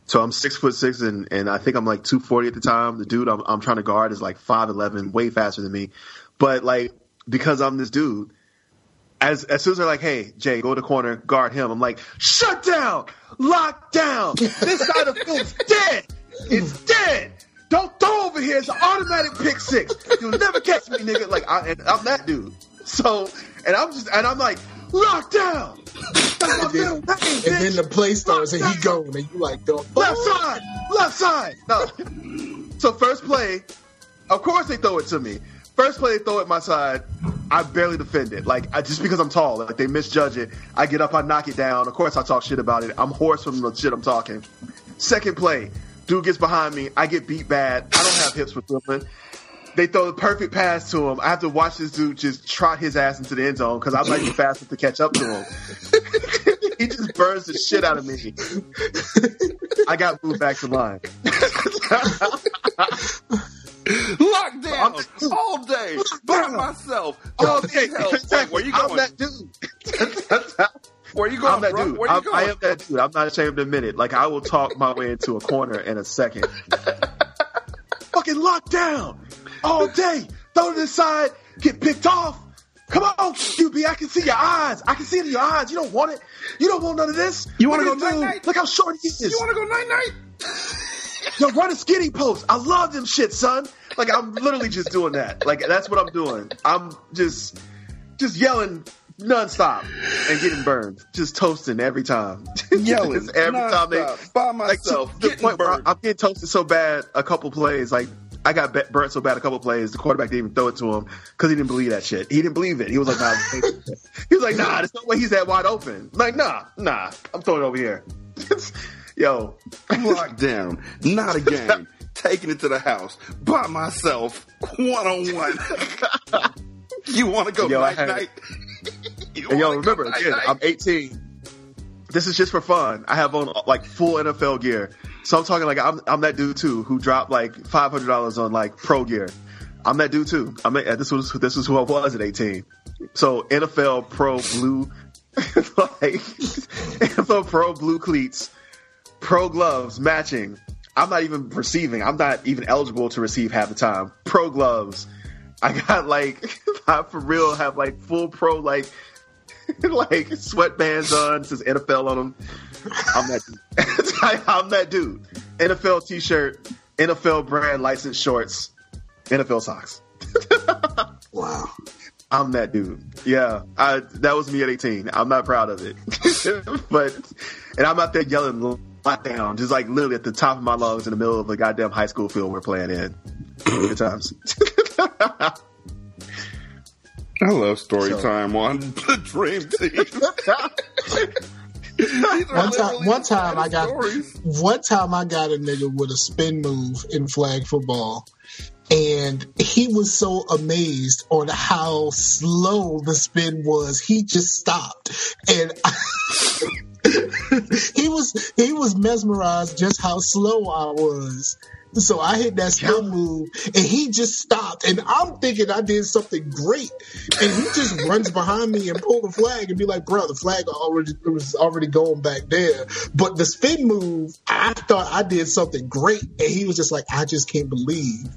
So I'm six foot six, and, and I think I'm like 240 at the time. The dude I'm, I'm trying to guard is like 5'11, way faster than me. But like, because I'm this dude, as, as soon as they're like, hey, Jay, go to the corner, guard him, I'm like, shut down, lock down. This side of field's dead. It's dead. Don't throw over here. It's an automatic pick six. You'll never catch me, nigga. Like, I, and I'm that dude. So, and I'm just, and I'm like, lock down. That's my middle name, And bitch. then the play starts and he going and you like, the Left side, left side. No. So first play, of course they throw it to me. First play they throw it my side. I barely defend it. Like I, just because I'm tall, like they misjudge it. I get up, I knock it down. Of course I talk shit about it. I'm hoarse from the shit I'm talking. Second play, dude gets behind me. I get beat bad. I don't have hips for dribbling. They throw the perfect pass to him. I have to watch this dude just trot his ass into the end zone because I'm not even fast enough to catch up to him. he just burns the shit out of me. I got moved back to line. Lockdown. down all day by myself. All day. Wait, where you I'm going? that dude. Where you going, I'm that bro? dude. Where you I'm, going? I am that dude. I'm not ashamed to admit it. Like I will talk my way into a corner in a second. Fucking lockdown all day. Throw it aside. Get picked off. Come on, QB. I can see your eyes. I can see it in your eyes. You don't want it. You don't want none of this. You wanna go at this dude. night-night? Look how short he is. You want to go night night? Yo, run a skinny post. I love them shit, son. Like I'm literally just doing that. Like that's what I'm doing. I'm just just yelling nonstop and getting burned. Just toasting every time. Yelling every time they by like to myself, the point where. I'm getting toasted so bad a couple plays like I got burnt so bad a couple plays. The quarterback didn't even throw it to him because he didn't believe that shit. He didn't believe it. He was like, "Nah." he was like, "Nah, there's no way he's that wide open." I'm like, nah, nah. I'm throwing it over here. Yo, Lockdown. Not a game. Taking it to the house by myself, one on one. You want to go Yo, night night? And yo, remember again, I'm 18. This is just for fun. I have on like full NFL gear, so I'm talking like I'm I'm that dude too who dropped like five hundred dollars on like pro gear. I'm that dude too. I mean, this was this was who I was at 18. So NFL Pro Blue, like NFL Pro Blue cleats, pro gloves matching. I'm not even receiving. I'm not even eligible to receive half the time. Pro gloves. I got like I for real have like full pro like like sweatbands on, says NFL on them. I'm that dude. I'm that dude. NFL t-shirt, NFL brand licensed shorts, NFL socks. wow. I'm that dude. Yeah, I that was me at 18. I'm not proud of it, but and I'm out there yelling lockdown, just like literally at the top of my lungs in the middle of a goddamn high school field we're playing in. Good times. I love story So- time on the Dream Team. One time, one time I got one time I got a nigga with a spin move in flag football, and he was so amazed on how slow the spin was, he just stopped, and he was he was mesmerized just how slow I was. So I hit that spin move, and he just stopped, and I'm thinking I did something great, and he just runs behind me and pull the flag and be like, "Bro, the flag already it was already going back there." But the spin move, I thought I did something great, and he was just like, "I just can't believe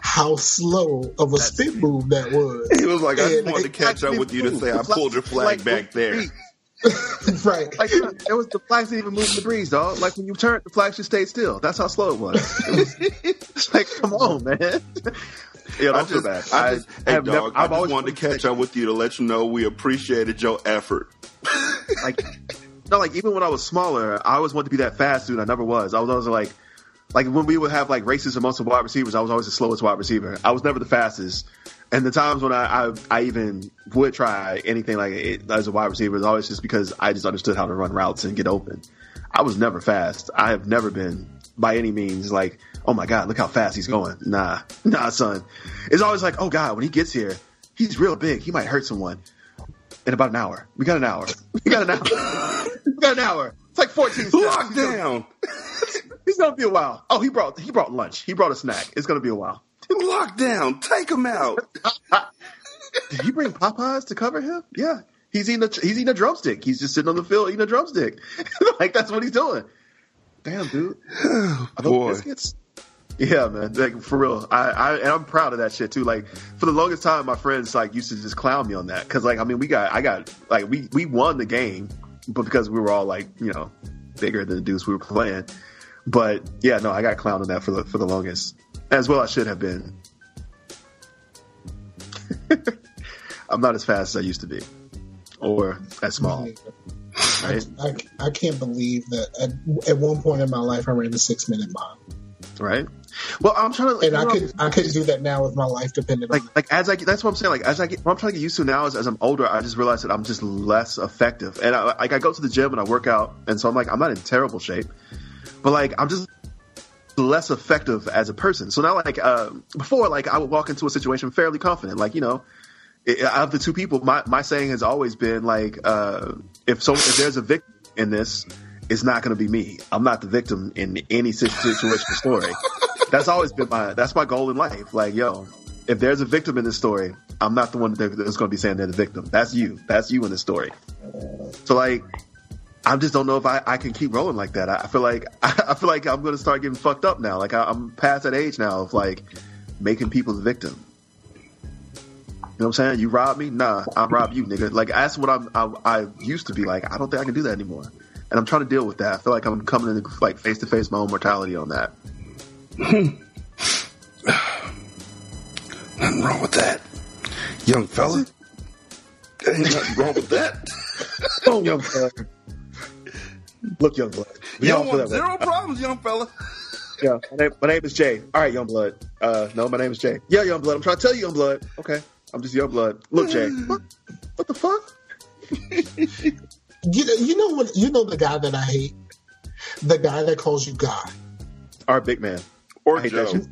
how slow of a spin move that was." He was like, I just wanted to catch up with you to say I pulled your flag back there. right. Like uh, it was the flags didn't even move in the breeze, dog. Like when you turn, the flag just stayed still. That's how slow it was. It was it's like, come on, man. Yeah, I don't feel just, bad. I just, hey, have dog, never- I I've just always wanted to catch up with you to let you know we appreciated your effort. like no, like even when I was smaller, I always wanted to be that fast dude. I never was. I was always like, like when we would have like races amongst the wide receivers, I was always the slowest wide receiver. I was never the fastest. And the times when I, I, I even would try anything like it as a wide receiver was always just because I just understood how to run routes and get open. I was never fast. I have never been by any means like, oh my god, look how fast he's going. Nah, nah, son. It's always like, oh god, when he gets here, he's real big. He might hurt someone in about an hour. We got an hour. We got an hour. we got an hour. It's like 14 steps. Lockdown. He's gonna be a while. Oh, he brought he brought lunch. He brought a snack. It's gonna be a while. Lockdown. Take him out. Did he bring Popeyes to cover him? Yeah. He's eating a he's eating a drumstick. He's just sitting on the field eating a drumstick. like that's what he's doing. Damn, dude. Boy. Yeah, man. Like for real. I, I and I'm proud of that shit too. Like for the longest time, my friends like used to just clown me on that because like I mean we got I got like we we won the game, but because we were all like you know bigger than the dudes we were playing. But yeah, no, I got clowned on that for the for the longest, as well I should have been. I'm not as fast as I used to be, or as small. Right, I, I can't believe that at, at one point in my life I ran a six minute mile. right. Well, I'm trying to, And I could I couldn't do that now with my life dependent like on like as I get, that's what I'm saying. Like as I get, what I'm trying to get used to now is as I'm older, I just realize that I'm just less effective. And I, like I go to the gym and I work out, and so I'm like I'm not in terrible shape, but like I'm just less effective as a person. So now like uh, before, like I would walk into a situation fairly confident, like you know. i out of the two people, my, my saying has always been like, uh, if so, if there's a victim in this, it's not going to be me. I'm not the victim in any situation or story. That's always been my that's my goal in life. Like, yo, if there's a victim in this story, I'm not the one that's going to be saying they're the victim. That's you. That's you in the story. So like, I just don't know if I, I can keep rolling like that. I, I feel like I feel like I'm going to start getting fucked up now. Like I, I'm past that age now of like making people the victim. You know what I'm saying? You rob me? Nah, I rob you, nigga. Like that's what I'm. I, I used to be like. I don't think I can do that anymore. And I'm trying to deal with that. I feel like I'm coming into like face to face my own mortality on that. Nothing wrong with that, young fella. There ain't nothing wrong with that. oh, young fella. Look, young blood. You Y'all don't feel want that way. zero problems, young fella. Yeah, my name, my name is Jay. All right, young blood. Uh, no, my name is Jay. Yeah, young blood. I'm trying to tell you, young blood. Okay, I'm just young blood. Look, Jay. What, what the fuck? You know, you know what? You know the guy that I hate, the guy that calls you God. Our big man. Or I hate that Joe.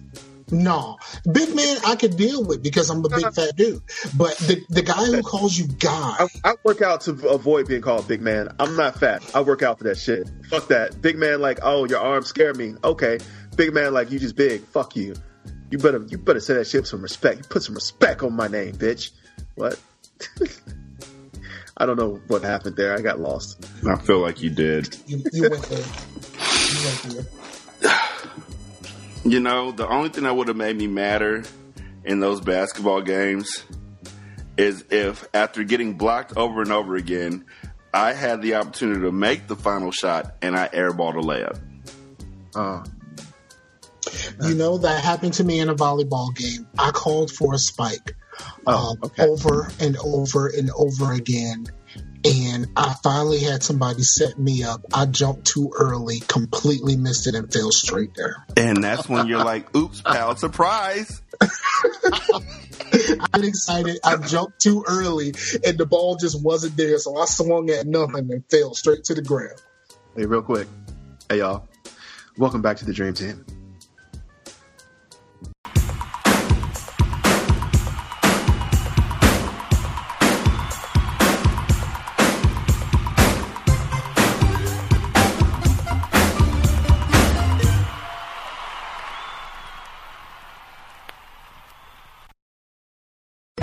Shit. No, big man, I could deal with because I'm a big uh-huh. fat dude. But the the guy who calls you God, I, I work out to avoid being called big man. I'm not fat. I work out for that shit. Fuck that. Big man, like, oh, your arms scare me. Okay. Big man, like, you just big. Fuck you. You better, you better say that shit with some respect. You put some respect on my name, bitch. What? I don't know what happened there. I got lost. I feel like you did. you, you went there. You went there. You know, the only thing that would have made me madder in those basketball games is if after getting blocked over and over again, I had the opportunity to make the final shot and I airballed a layup. Oh. You know that happened to me in a volleyball game. I called for a spike Oh, um, okay. over and over and over again, and I finally had somebody set me up. I jumped too early, completely missed it, and fell straight there. And that's when you're like, oops, pal, surprise. I'm excited. I jumped too early, and the ball just wasn't there, so I swung at nothing and fell straight to the ground. Hey, real quick. Hey, y'all. Welcome back to the Dream Team.